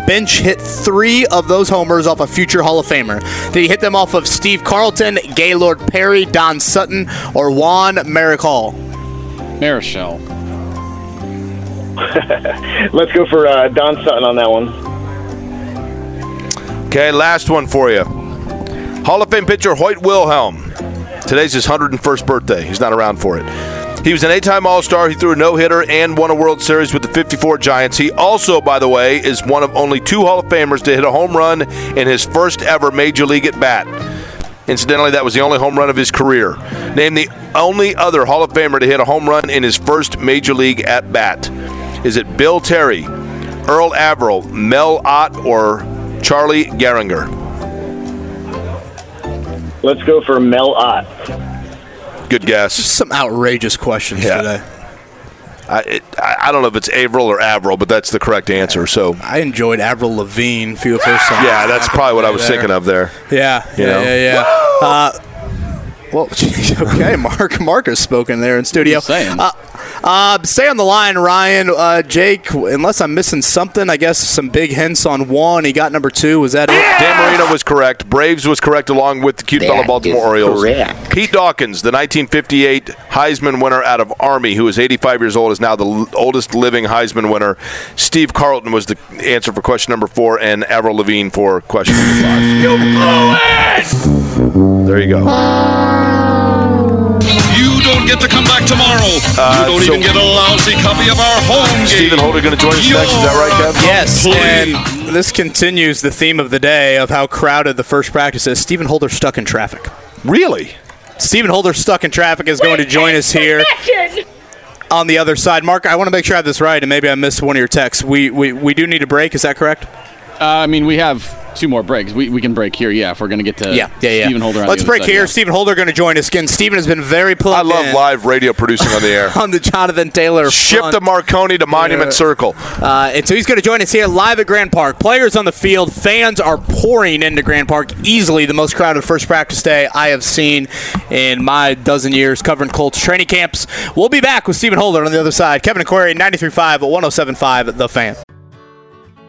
Bench hit three of those homers off a future Hall of Famer. Did he hit them off of Steve Carlton, Gaylord Perry, Don Sutton, or Juan Merrick Hall? Marichal. Let's go for uh, Don Sutton on that one. Okay, last one for you. Hall of Fame pitcher Hoyt Wilhelm. Today's his 101st birthday. He's not around for it. He was an eight-time All-Star. He threw a no-hitter and won a World Series with the 54 Giants. He also, by the way, is one of only two Hall of Famers to hit a home run in his first ever Major League at bat. Incidentally, that was the only home run of his career. Named the only other Hall of Famer to hit a home run in his first Major League at bat. Is it Bill Terry, Earl Averill, Mel Ott, or Charlie Gehringer? Let's go for Mel Ott. Good guess. Some outrageous questions Yeah. today. I, it, I, I don't know if it's Averill or Averill, but that's the correct answer. So I enjoyed Avril Levine for of first time. yeah, that's probably what I was There. thinking of there. Yeah, You yeah, know? yeah, yeah. Uh, well, okay, Mark. Mark has spoken there in studio. saying. Uh, uh, stay on the line, Ryan. Uh, Jake, unless I'm missing something, I guess some big hints on one. He got number two. Was that it? Dan Marino was correct. Braves was correct along with the cute fellow Baltimore Orioles. correct. Pete Dawkins, the 1958 Heisman winner out of Army, who is 85 years old, is now the l- oldest living Heisman winner. Steve Carlton was the answer for question number four, and Avril Levine for question number five. You blew it! There you go. You don't get to come back tomorrow. Uh, you don't so- even get a lousy copy of our home game. Stephen Holder going to join us next. Is that right, Kev? Yes, and this continues the theme of the day of how crowded the first practice is. Stephen Holder stuck in traffic. Really? Stephen Holder stuck in traffic is going to join us here on the other side. Mark, I want to make sure I have this right, and maybe I missed one of your texts. We we, we do need a break. Is that correct? Uh, I mean, we have two more breaks. We, we can break here, yeah, if we're going to get to yeah, yeah, yeah. Stephen Holder. on Let's other break side, here. yeah. Stephen Holder going to join us again. Stephen has been very I love in live radio producing on the air. on the Jonathan Taylor Ship front. the Marconi to Monument Yeah. Circle. Uh, and so he's going to join us here live at Grand Park. Players on the field, fans are pouring into Grand Park. Easily the most crowded first practice day I have seen in my dozen years covering Colts training camps. We'll be back with Stephen Holder on the other side. Kevin and Query, 93.5 at 107.5 The Fan.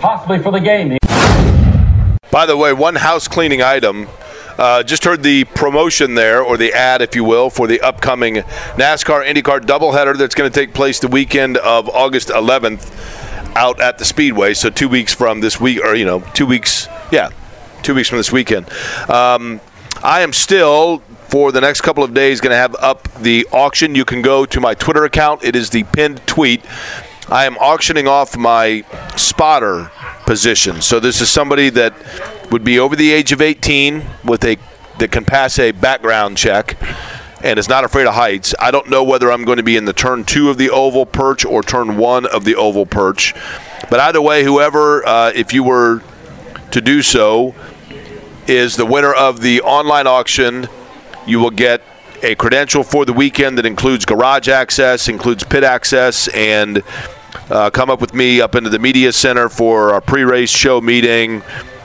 Possibly for the game. By the way, one house cleaning item. Uh, just heard the promotion there, or the ad, if you will, for the upcoming NASCAR IndyCar doubleheader that's going to take place the weekend of August 11th out at the Speedway. So two weeks from this week, or you know, two weeks, yeah, two weeks from this weekend. Um, I am still for the next couple of days going to have up the auction. You can go to my Twitter account. It is the pinned tweet. I am auctioning off my spotter position. So this is somebody that would be over the age of 18 with a that can pass a background check and is not afraid of heights. I don't know whether I'm going to be in the turn two of the oval perch or turn one of the oval perch. But either way, whoever, uh, if you were to do so, is the winner of the online auction. You will get a credential for the weekend that includes garage access, includes pit access, and uh, come up with me up into the media center for our pre-race show meeting.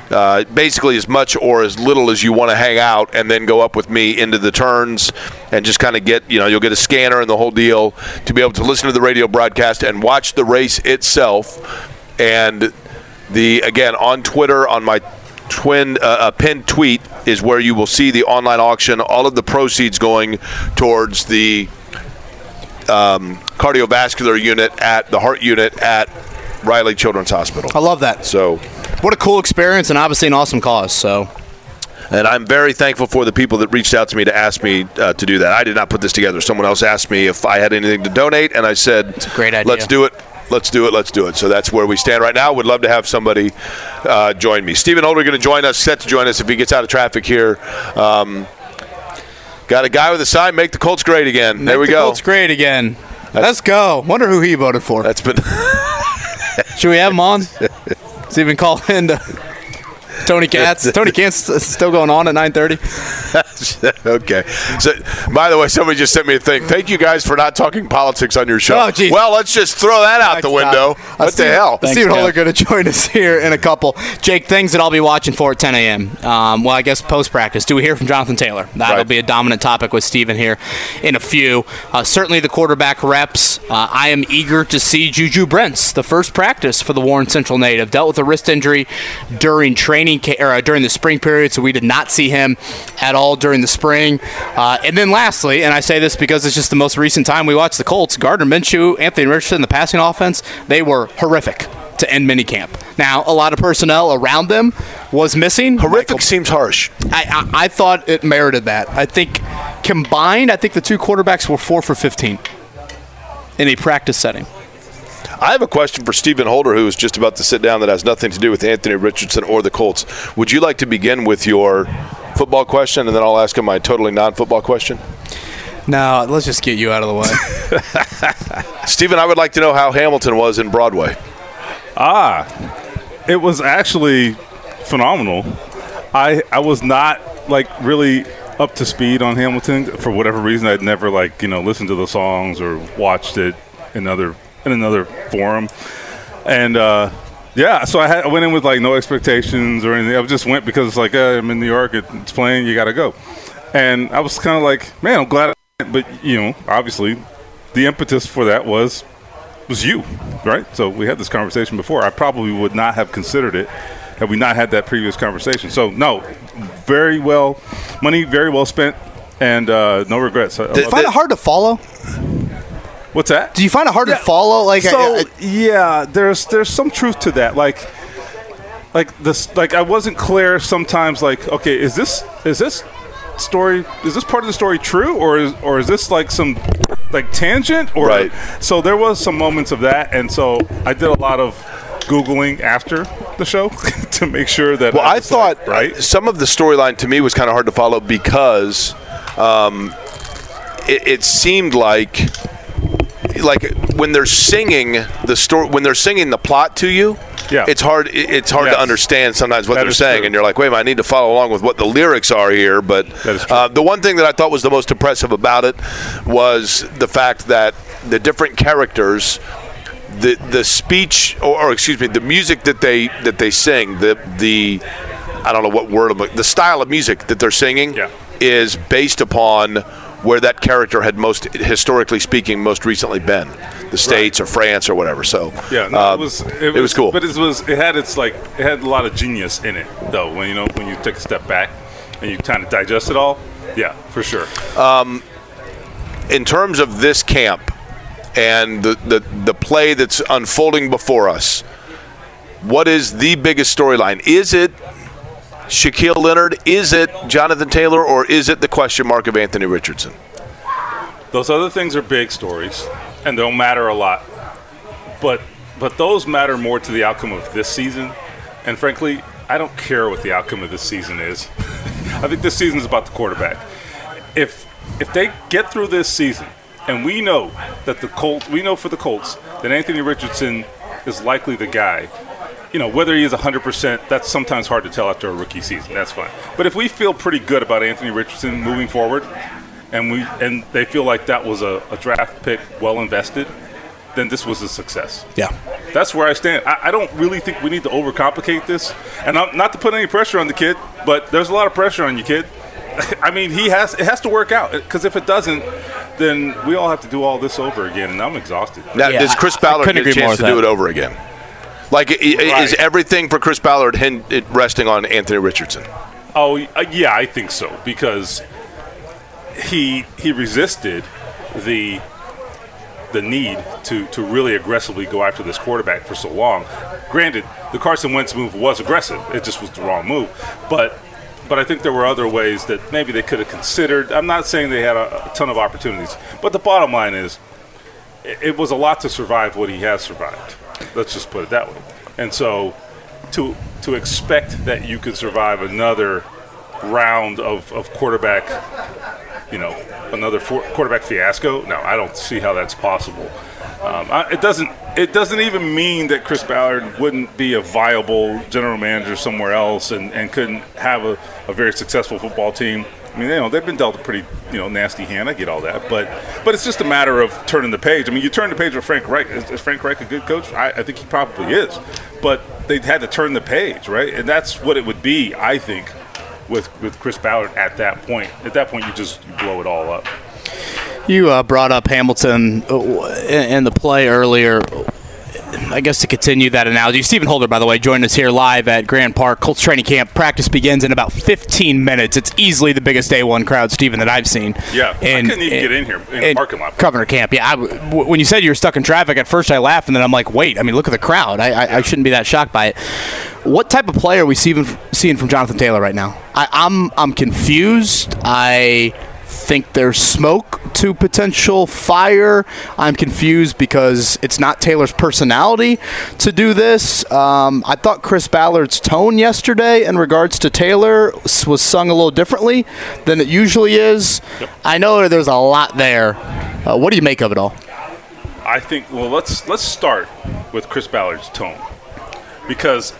Uh, basically, as much or as little as you want to hang out, and then go up with me into the turns, and just kind of get you know you'll get a scanner and the whole deal to be able to listen to the radio broadcast and watch the race itself. And the again on Twitter on my twin uh, uh, pinned tweet is where you will see the online auction. All of the proceeds going towards the um, cardiovascular unit at the heart unit at Riley Children's Hospital. I love that. So, what a cool experience and obviously an awesome cause. So, and I'm very thankful for the people that reached out to me to ask me uh, to do that. I did not put this together. Someone else asked me if I had anything to donate, and I said, "It's a great idea. Let's do it." Let's do it. Let's do it. So that's where we stand right now. Would love to have somebody uh, join me. Stephen Holder going to join us. Set to join us if he gets out of traffic here. Um, got a guy with a sign. Make the Colts great again. there we the go. Colts great again. Let's go. Wonder who he voted for. That's been. Should we have him on? We can call in to Tony Katz. Tony Katz is still going on at 9:30. okay. So, by the way, somebody just sent me a thing. Thank you guys for not talking politics on your show. Oh, well, let's just throw that out the window. What the hell? Stephen Holder going to join us here in a couple. Jake, things that I'll be watching for at 10 a.m. Um, well, I guess post practice. Do we hear from Jonathan Taylor? That'll Right. be a dominant topic with Stephen here in a few. Uh, certainly the quarterback reps. Uh, I am eager to see Juju Brents, the first practice for the Warren Central native. Dealt with a wrist injury during training ca- or uh, during the spring period, so we did not see him at all during the spring. Uh, and then lastly, and I say this because it's just the most recent time we watched the Colts, Gardner Minshew, Anthony Richardson, the passing offense, they were horrific to end minicamp. Now, a lot of personnel around them was missing. Horrific seems harsh. I, I, I thought it merited that. I think combined, I think the two quarterbacks were four for 15 in a practice setting. I have a question for Stephen Holder, who is just about to sit down that has nothing to do with Anthony Richardson or the Colts. Would you like to begin with your football question, and then I'll ask him my totally non-football question? No, let's just get you out of the way. Stephen, I would like to know how Hamilton was in Broadway. Ah, it was actually phenomenal. I I was not like really up to speed on Hamilton for whatever reason. I'd never like you know listened to the songs or watched it in another in another forum, and uh, yeah, so I, had, I went in with like no expectations or anything. I just went because it's like uh, I'm in New York, it's playing, you got to go, and I was kind of like, man, I'm glad. But you know, obviously, the impetus for that was was you, right? So we had this conversation before. I probably would not have considered it had we not had that previous conversation. So no, very well, money very well spent, and uh, no regrets. I- I Do you love find it hard to follow? What's that? Do you find it hard to follow? Like, so I- yeah, there's there's some truth to that. Like, like this, like I wasn't clear sometimes. Like, okay, is this is this story is this part of the story true or is or is this like some like tangent or Right. so there was some moments of that and so I did a lot of googling after the show to make sure that Well, I was thought right. some of the storyline to me was kind of hard to follow because um, it, it seemed like like when they're singing the story when they're singing the plot to you. Yeah. it's hard. It's hard Yes. to understand sometimes what That they're saying, true. and you're like, "Wait, a minute, I need to follow along with what the lyrics are here." But uh, the one thing that I thought was the most impressive about it was the fact that the different characters the the speech or, or excuse me the music that they that they sing the the I don't know what word the style of music that they're singing is based upon where that character had most historically speaking most recently been the states or France or whatever so Yeah, no, uh, it was it was cool but it was it had its like it had a lot of genius in it though. When you know when you take a step back and you kind of digest it all, yeah, for sure. um, in terms of this camp and the, the, the play that's unfolding before us, what is the biggest storyline? Is it Shaquille Leonard? Is it Jonathan Taylor? Or is it the question mark of Anthony Richardson? Those other things are big stories, and they'll matter a lot. But but those matter more to the outcome of this season. And frankly, I don't care what the outcome of this season is. I think this season is about the quarterback. If if they get through this season, and we know that the Colts, we know for the Colts that Anthony Richardson is likely the guy. You know, whether he is 100%, that's sometimes hard to tell after a rookie season. That's fine. But if we feel pretty good about Anthony Richardson moving forward, and we and they feel like that was a, a draft pick well invested, then this was a success. Yeah. That's where I stand. I, I don't really think we need to overcomplicate this, and I'm, not to put any pressure on the kid, but there's a lot of pressure on you, kid. I mean, he has it has to work out because if it doesn't, then we all have to do all this over again, and I'm exhausted. Now, does Chris Ballard get a chance to do it over again? Like, i- is everything for Chris Ballard resting on Anthony Richardson? Oh uh, yeah, I think so because he he resisted the the need to to really aggressively go after this quarterback for so long. Granted, the Carson Wentz move was aggressive; it just was the wrong move. But but I think there were other ways that maybe they could have considered. I'm not saying they had a, a ton of opportunities, but the bottom line is, it, it was a lot to survive what he has survived. Let's just put it that way. And so, to to expect that you could survive another round of, of quarterback, you know, another four, quarterback fiasco. No, I don't see how that's possible. Um, I, it doesn't. It doesn't even mean that Chris Ballard wouldn't be a viable general manager somewhere else and, and couldn't have a, a very successful football team. I mean, you know, they've been dealt a pretty, you know, nasty hand. I get all that, but but it's just a matter of turning the page. I mean, you turn the page with Frank Reich. Is, is Frank Reich a good coach? I, I think he probably is, but they had to turn the page, right? And that's what it would be, I think, with with Chris Ballard at that point. At that point, you just you blow it all up. You uh, brought up Hamilton uh, in in the play earlier. I guess to continue that analogy, Stephen Holder, by the way, joined us here live at Grand Park Colts training camp. Practice begins in about 15 minutes. It's easily the biggest day one crowd, Stephen, that I've seen. Yeah, I And- couldn't even and- get in here in the parking lot. Governor Camp, yeah. I w when you said you were stuck in traffic, at first I laughed, and then I'm like, wait. I mean, look at the crowd. I, I, I shouldn't be that shocked by it. What type of player are we seeing, seeing from Jonathan Taylor right now? I, I'm I'm confused. I think there's smoke to potential fire. I'm confused because it's not Taylor's personality to do this. Um, I thought Chris Ballard's tone yesterday in regards to Taylor was sung a little differently than it usually is. I know there's a lot there. Uh, what do you make of it all? I think. Well, let's let's start with Chris Ballard's tone, because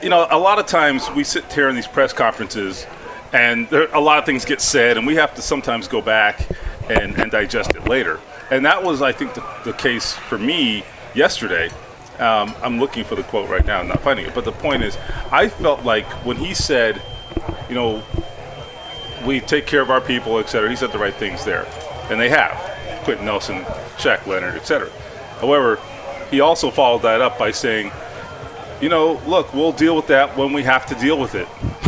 you know a lot of times we sit here in these press conferences, and there, a lot of things get said, and we have to sometimes go back and, and digest it later. And that was, I think, the, the case for me yesterday. Um, I'm looking for the quote right now, I'm not finding it. But the point is, I felt like when he said, you know, we take care of our people, et cetera. He said the right things there, and they have. Quenton Nelson, Shaq Leonard, et cetera. However, he also followed that up by saying, you know, look, we'll deal with that when we have to deal with it.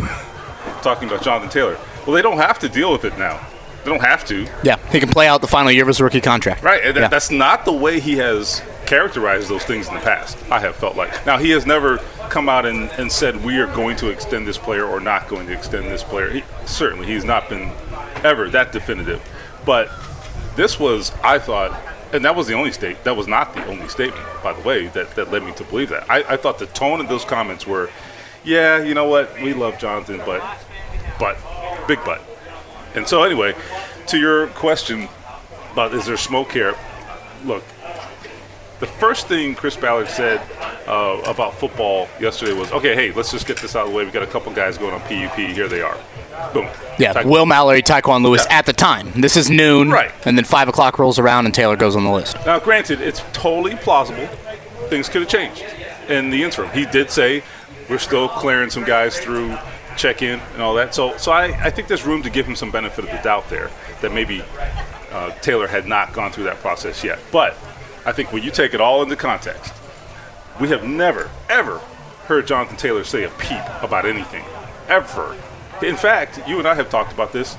Talking about Jonathan Taylor. Well, they don't have to deal with it now. They don't have to. Yeah, he can play out the final year of his rookie contract. Right, that- Yeah. that's not the way he has characterized those things in the past. I have felt like. Now he has never come out and, and said we are going to extend this player or not going to extend this player. He, certainly, he's not been ever that definitive. But this was, I thought, and that was the only state. That was not the only statement, by the way, that, that led me to believe that. I, I thought the tone of those comments were, yeah, you know what, we love Jonathan, but, but, big but. And so, anyway, to your question about is there smoke here? Look, the first thing Chris Ballard said uh, about football yesterday was, okay, hey, let's just get this out of the way. We've got a couple guys going on PUP. Here they are. Boom. Yeah, Type- Will Mallory, Tyquan Lewis at the time. This is noon. Right. And then 5 o'clock rolls around and Taylor goes on the list. Now, granted, it's totally plausible. Things could have changed in the interim. He did say we're still clearing some guys through check-in and all that. So, so I, I think there's room to give him some benefit of the doubt there that maybe uh, Taylor had not gone through that process yet. But I think when you take it all into context, we have never, ever heard Jonathan Taylor say a peep about anything, ever. In fact, you and I have talked about this.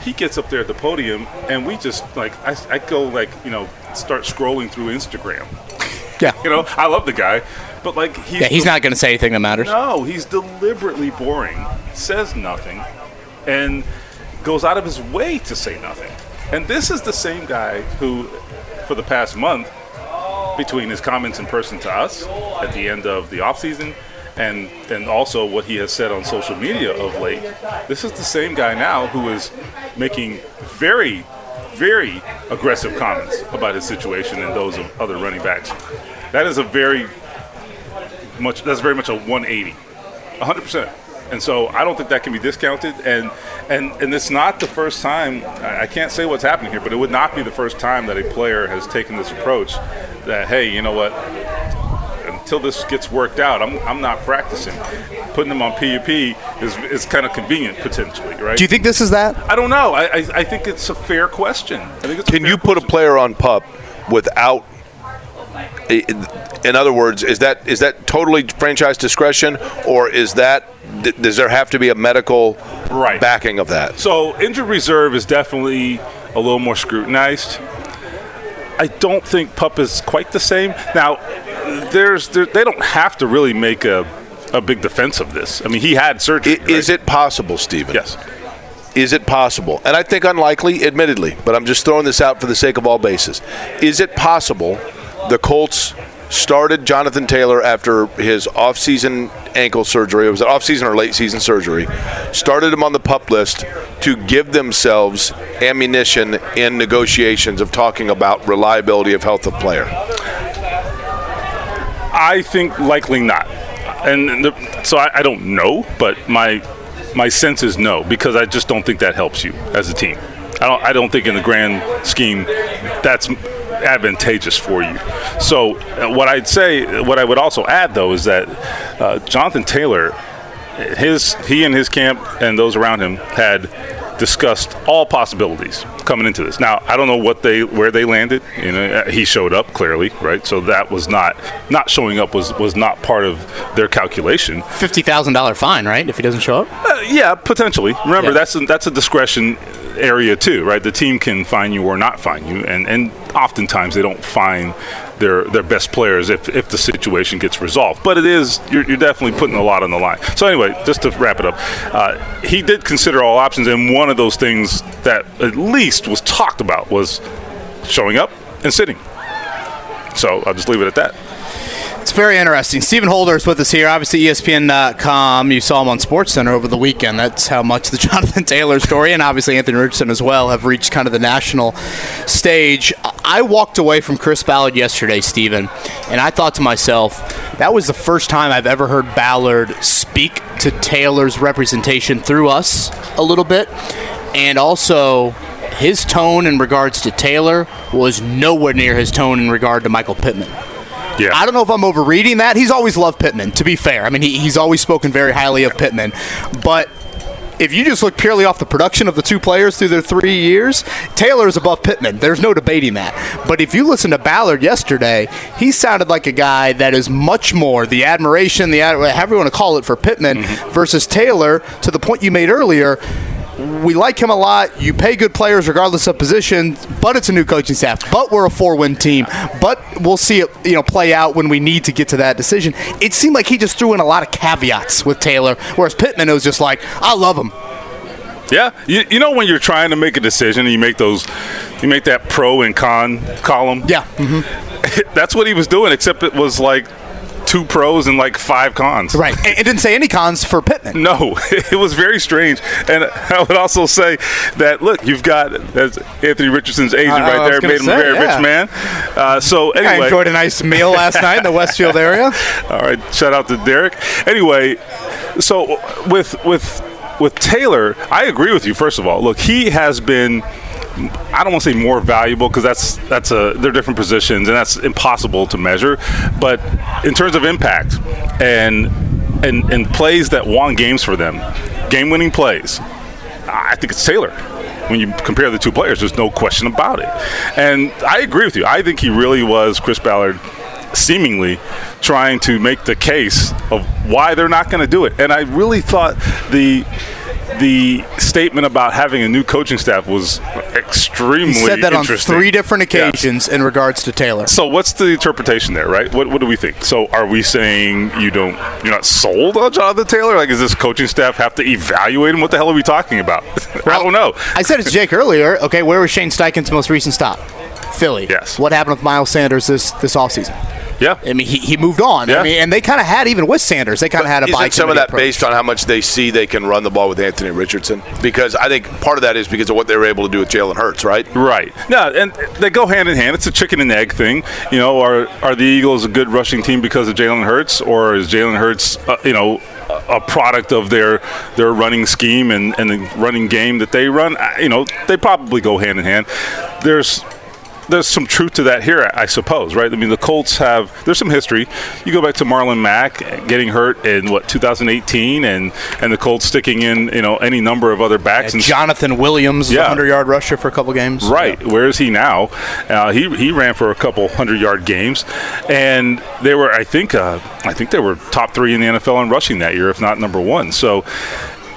He gets up there at the podium, and we just like I, I go like you know start scrolling through Instagram. Yeah, you know I love the guy, but like he's yeah, he's not going to say anything that matters. no, he's deliberately boring, says nothing, and goes out of his way to say nothing. And this is the same guy who, for the past month, between his comments in person to us at the end of the offseason and and also what he has said on social media of late, this is the same guy now who is making very, very aggressive comments about his situation and those of other running backs. That is a very much that's very much a 180 100% and so i don't think that can be discounted. And and and it's not the first time I can't say what's happening here but it would not be the first time that a player has taken this approach that hey you know what until this gets worked out i'm, I'm not practicing putting them on pup is, is kind of convenient potentially right Do you think this is that? i don't know i, I, I think it's a fair question i think it's a Can you put a player on pup without? In other words, is that is that totally franchise discretion, or is that th- does there have to be a medical Right. backing of that? So injured reserve is definitely a little more scrutinized. I don't think pup is quite the same. Now, there's there, they don't have to really make a, a big defense of this. I mean, he had surgery. Is it possible, Stephen? Yes. Is it possible? And I think unlikely, admittedly, but I'm just throwing this out for the sake of all bases. Is it possible the Colts started Jonathan Taylor after his offseason ankle surgery? It was it offseason or late season surgery. Started him on the pup list to give themselves ammunition in negotiations of talking about reliability of health of player. I think likely not. And the, so I, I don't know, but my my sense is no because I just don't think that helps you as a team. I don't I don't think in the grand scheme that's advantageous for you. So uh, what I'd say, what I would also add though, is that uh, Jonathan Taylor, his he and his camp and those around him had discussed all possibilities coming into this. Now I don't know what they where they landed. You know, uh, he showed up clearly, right? So that was not not showing up was was not part of their calculation. Fifty thousand dollar fine, right? If he doesn't show up. Uh, yeah, potentially. Remember, Yeah. that's a, that's a discretion area too, right? The team can find you or not find you, and and oftentimes they don't find their their best players if, if the situation gets resolved. But it is you're, you're definitely putting a lot on the line. So anyway, just to wrap it up, uh, he did consider all options, and one of those things that at least was talked about was showing up and sitting. So I'll just leave it at that. It's very interesting. Stephen Holder is with us here. Obviously, ESPN.com. You saw him on SportsCenter over the weekend. That's how much the Jonathan Taylor story and obviously Anthony Richardson as well have reached kind of the national stage. I walked away from Chris Ballard yesterday, Stephen, and I thought to myself, that was the first time I've ever heard Ballard speak to Taylor's representation through us a little bit, and also his tone in regards to Taylor was nowhere near his tone in regard to Michael Pittman. Yeah. I don't know if I'm overreading that. He's always loved Pittman, to be fair. I mean, he, he's always spoken very highly of Pittman. But if you just look purely off the production of the two players through their three years, Taylor is above Pittman. There's no debating that. But if you listen to Ballard yesterday, he sounded like a guy that is much more the admiration, the however you want to call it, for Pittman mm-hmm. versus Taylor. To the point you made earlier, we like him a lot. You pay good players regardless of position, but it's a new coaching staff. But we're a four-win team. But we'll see it, you know, play out when we need to get to that decision. It seemed like he just threw in a lot of caveats with Taylor, whereas Pittman was just like, "I love him." Yeah, you, you know when you're trying to make a decision and you make those, you make that pro and con column. Yeah, mm-hmm. that's what he was doing. Except it was like two pros and like five cons. Right. It didn't say any cons for Pittman. No, it was very strange. And I would also say that look, you've got that's Anthony Richardson's agent I right there, made him a very yeah. rich man. Uh, so I enjoyed a nice meal last night in the Westfield area. All right, shout out to Derek. Anyway, so with with with Taylor, I agree with you. First of all, look, he has been. I don't want to say more valuable because that's that's a they're different positions and that's impossible to measure. But in terms of impact and and and plays that won games for them, game-winning plays, I think it's Taylor. When you compare the two players, there's no question about it. And I agree with you. I think he really was Chris Ballard seemingly trying to make the case of why they're not going to do it. And I really thought the the statement about having a new coaching staff was extremely He said that on three different occasions in regards to Taylor. So what's the interpretation there, right? What, what do we think? So are we saying you don't you're not sold on Jonathan Taylor? Like, does this coaching staff have to evaluate him? What the hell are we talking about? I don't know. I said it to Jake earlier. Okay, where was Shane Steichen's most recent stop? Philly. Yes. What happened with Miles Sanders this this offseason? Yeah. I mean, he, he moved on. Yeah. I mean, and they kind of had even with Sanders, they kind of had a buy Isn't some of that approach. based on how much they see they can run the ball with Anthony Richardson? Because I think part of that is because of what they were able to do with Jalen Hurts, right? Right. No, and they go hand in hand. It's a chicken and egg thing. You know, are are the Eagles a good rushing team because of Jalen Hurts, or is Jalen Hurts, uh, you know, a a product of their their running scheme and, and the running game that they run? Uh, You know, they probably go hand in hand. There's there's some truth to that here, I suppose, right? I mean, the Colts have there's some history. You go back to Marlon Mack getting hurt in what 2018, and and the Colts sticking in you know any number of other backs. and Jonathan Williams, Yeah. 100 yard rusher for a couple games. Right. Where is he now? Uh, he he ran for a couple hundred yard games, and they were I think uh, I think they were top three in the NFL in rushing that year, if not number one. So.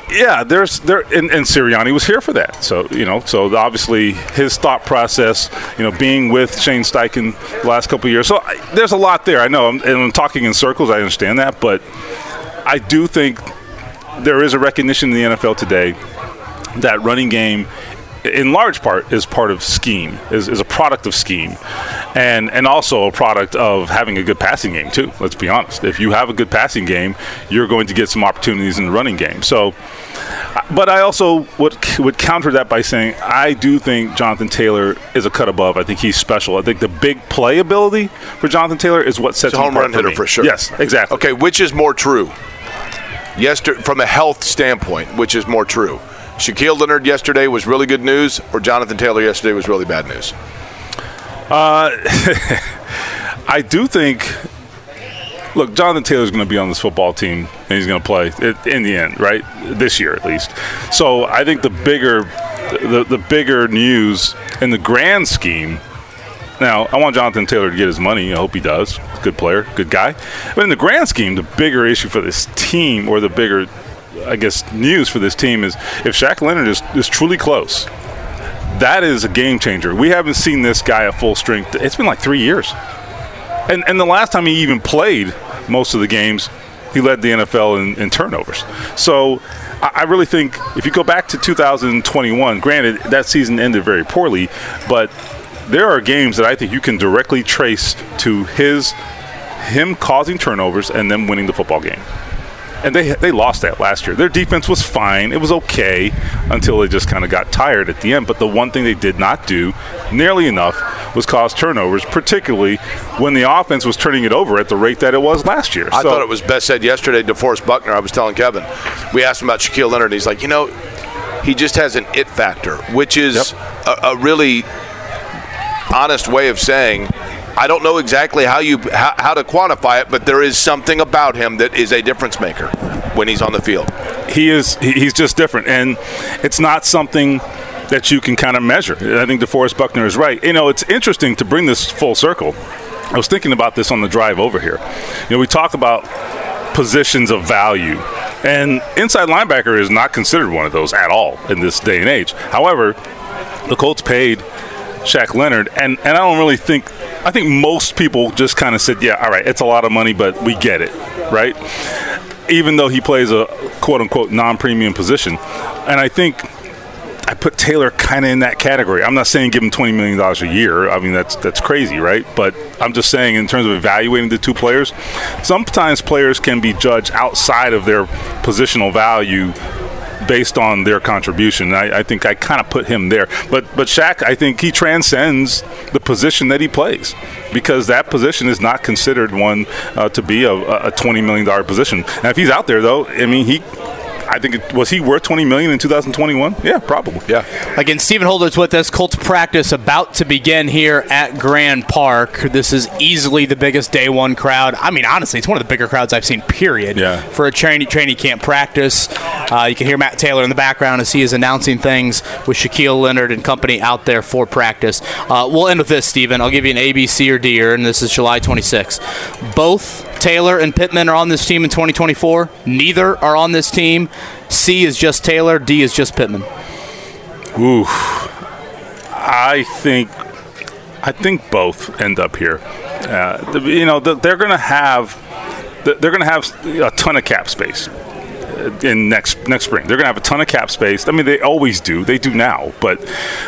Yeah, there's there, and, and Sirianni was here for that. So you know, so obviously his thought process, you know, being with Shane Steichen the last couple years. So I, there's a lot there. I know, I'm, and I'm talking in circles. I understand that, but I do think there is a recognition in the NFL today that running game in large part is part of scheme is, is a product of scheme and and also a product of having a good passing game too let's be honest if you have a good passing game you're going to get some opportunities in the running game so but I also would would counter that by saying I do think Jonathan Taylor is a cut above. I think he's special. I think the big playability for Jonathan Taylor is what sets a him home apart run hitter me. for sure. Yes, exactly. Okay, which is more true? Yester- from a health standpoint, which is more true? Shaquille Leonard yesterday was really good news, or Jonathan Taylor yesterday was really bad news? Uh, I do think. Look, Jonathan Taylor's going to be on this football team, and he's going to play in the end, right? This year, at least. So I think the bigger, the, the bigger news in the grand scheme. Now, I want Jonathan Taylor to get his money. I hope he does. Good player, good guy. But in the grand scheme, the bigger issue for this team, or the bigger I guess, news for this team is if Shaq Leonard is, is truly close, that is a game changer. We haven't seen this guy at full strength. It's been like three years. And, and the last time he even played most of the games, he led the NFL in, in turnovers. So I, I really think if you go back to 2021, granted, that season ended very poorly, but there are games that I think you can directly trace to his him causing turnovers and them winning the football game. And they they lost that last year. Their defense was fine. It was okay until they just kind of got tired at the end. But the one thing they did not do nearly enough was cause turnovers, particularly when the offense was turning it over at the rate that it was last year. I So- thought it was best said yesterday. DeForest Buckner. I was telling Kevin, we asked him about Shaquille Leonard, and he's like, you know, he just has an it factor, which is a, a really honest way of saying. I don't know exactly how you how, how to quantify it, but there is something about him that is a difference maker when he's on the field. he is he's just different and it's not something that you can kind of measure. I think deforest buckner is right. You know it's interesting to bring this full circle. I was thinking about this on the drive over here. You know we talk about positions of value and inside linebacker is not considered one of those at all in this day and age. However the colts paid Shaq Leonard, and, and I don't really think I think most people just kind of said, yeah, all right, it's a lot of money, but we get it, right? Even though he plays a quote unquote non premium position, and I think I put Taylor kind of in that category. I'm not saying give him twenty million dollars a year. I mean that's that's crazy, right? But I'm just saying in terms of evaluating the two players, sometimes players can be judged outside of their positional value based on their contribution. I, I think I kind of put him there. But but Shaq, I think he transcends the position that he plays because that position is not considered one uh, to be a, a twenty million dollar position. And if he's out there though, I mean he. I think it, was he worth 20 million in 2021? Yeah, probably. Yeah. Again, Stephen Holder's with us. Colts practice about to begin here at Grand Park. This is easily the biggest day one crowd. I mean, honestly, it's one of the bigger crowds I've seen. Period. Yeah. For a training training camp practice, uh, you can hear Matt Taylor in the background as he is announcing things with Shaquille Leonard and company out there for practice. Uh, we'll end with this, Stephen. I'll give you an A, B, C, or D and this is July 26th. Both Taylor and Pittman are on this team in 2024. Neither are on this team. C is just Taylor. D is just Pittman. Ooh, I think I think both end up here. Uh, you know, they're going to have they're going to have a ton of cap space uh, in next next spring. They're going to have a ton of cap space. I mean, they always do. They do now, but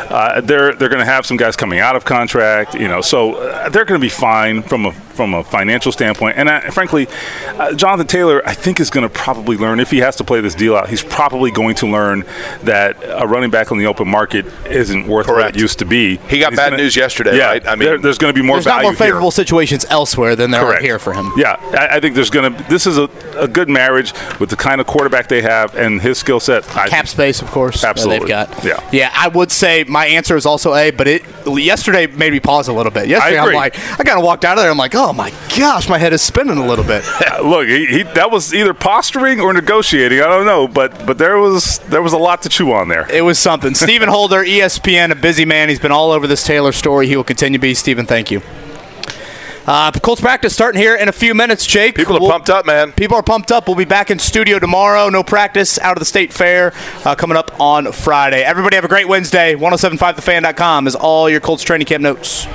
uh, they're they're going to have some guys coming out of contract. You know, so uh, they're going to be fine from a from a financial standpoint. And uh, frankly, uh, Jonathan Taylor, I think, is going to probably learn if he has to play this deal out. He's probably going to learn that a running back on the open market isn't worth what it used to be. He got He's bad gonna- news yesterday, yeah, right? I mean, there- there's going to be more There's not value more favorable situations elsewhere than there are here for him. Yeah, I, I think there's going to. This is a, a good marriage with the kind of quarterback they have and his skill set. I Cap space, of course. Absolutely. They've got. Yeah. Yeah, I would say my answer is also A, but it yesterday made me pause a little bit. Yesterday, I'm like, I kind of walked out of there. I'm like, oh my gosh, my head is spinning a little bit. Look, he, he, that was either posturing or negotiating. I don't know, but but there was there was a lot to chew on there. It was something. Stephen Holder, ESPN, a busy man. He's been all over this Taylor story. He will continue to be. Stephen, thank you. Uh, Colts practice starting here in a few minutes, Jake. People are pumped up, man. People are pumped up. We'll be back in studio tomorrow. No practice out of the state fair uh, coming up on Friday. Everybody have a great Wednesday. 1075thefan.com is all your Colts training camp notes.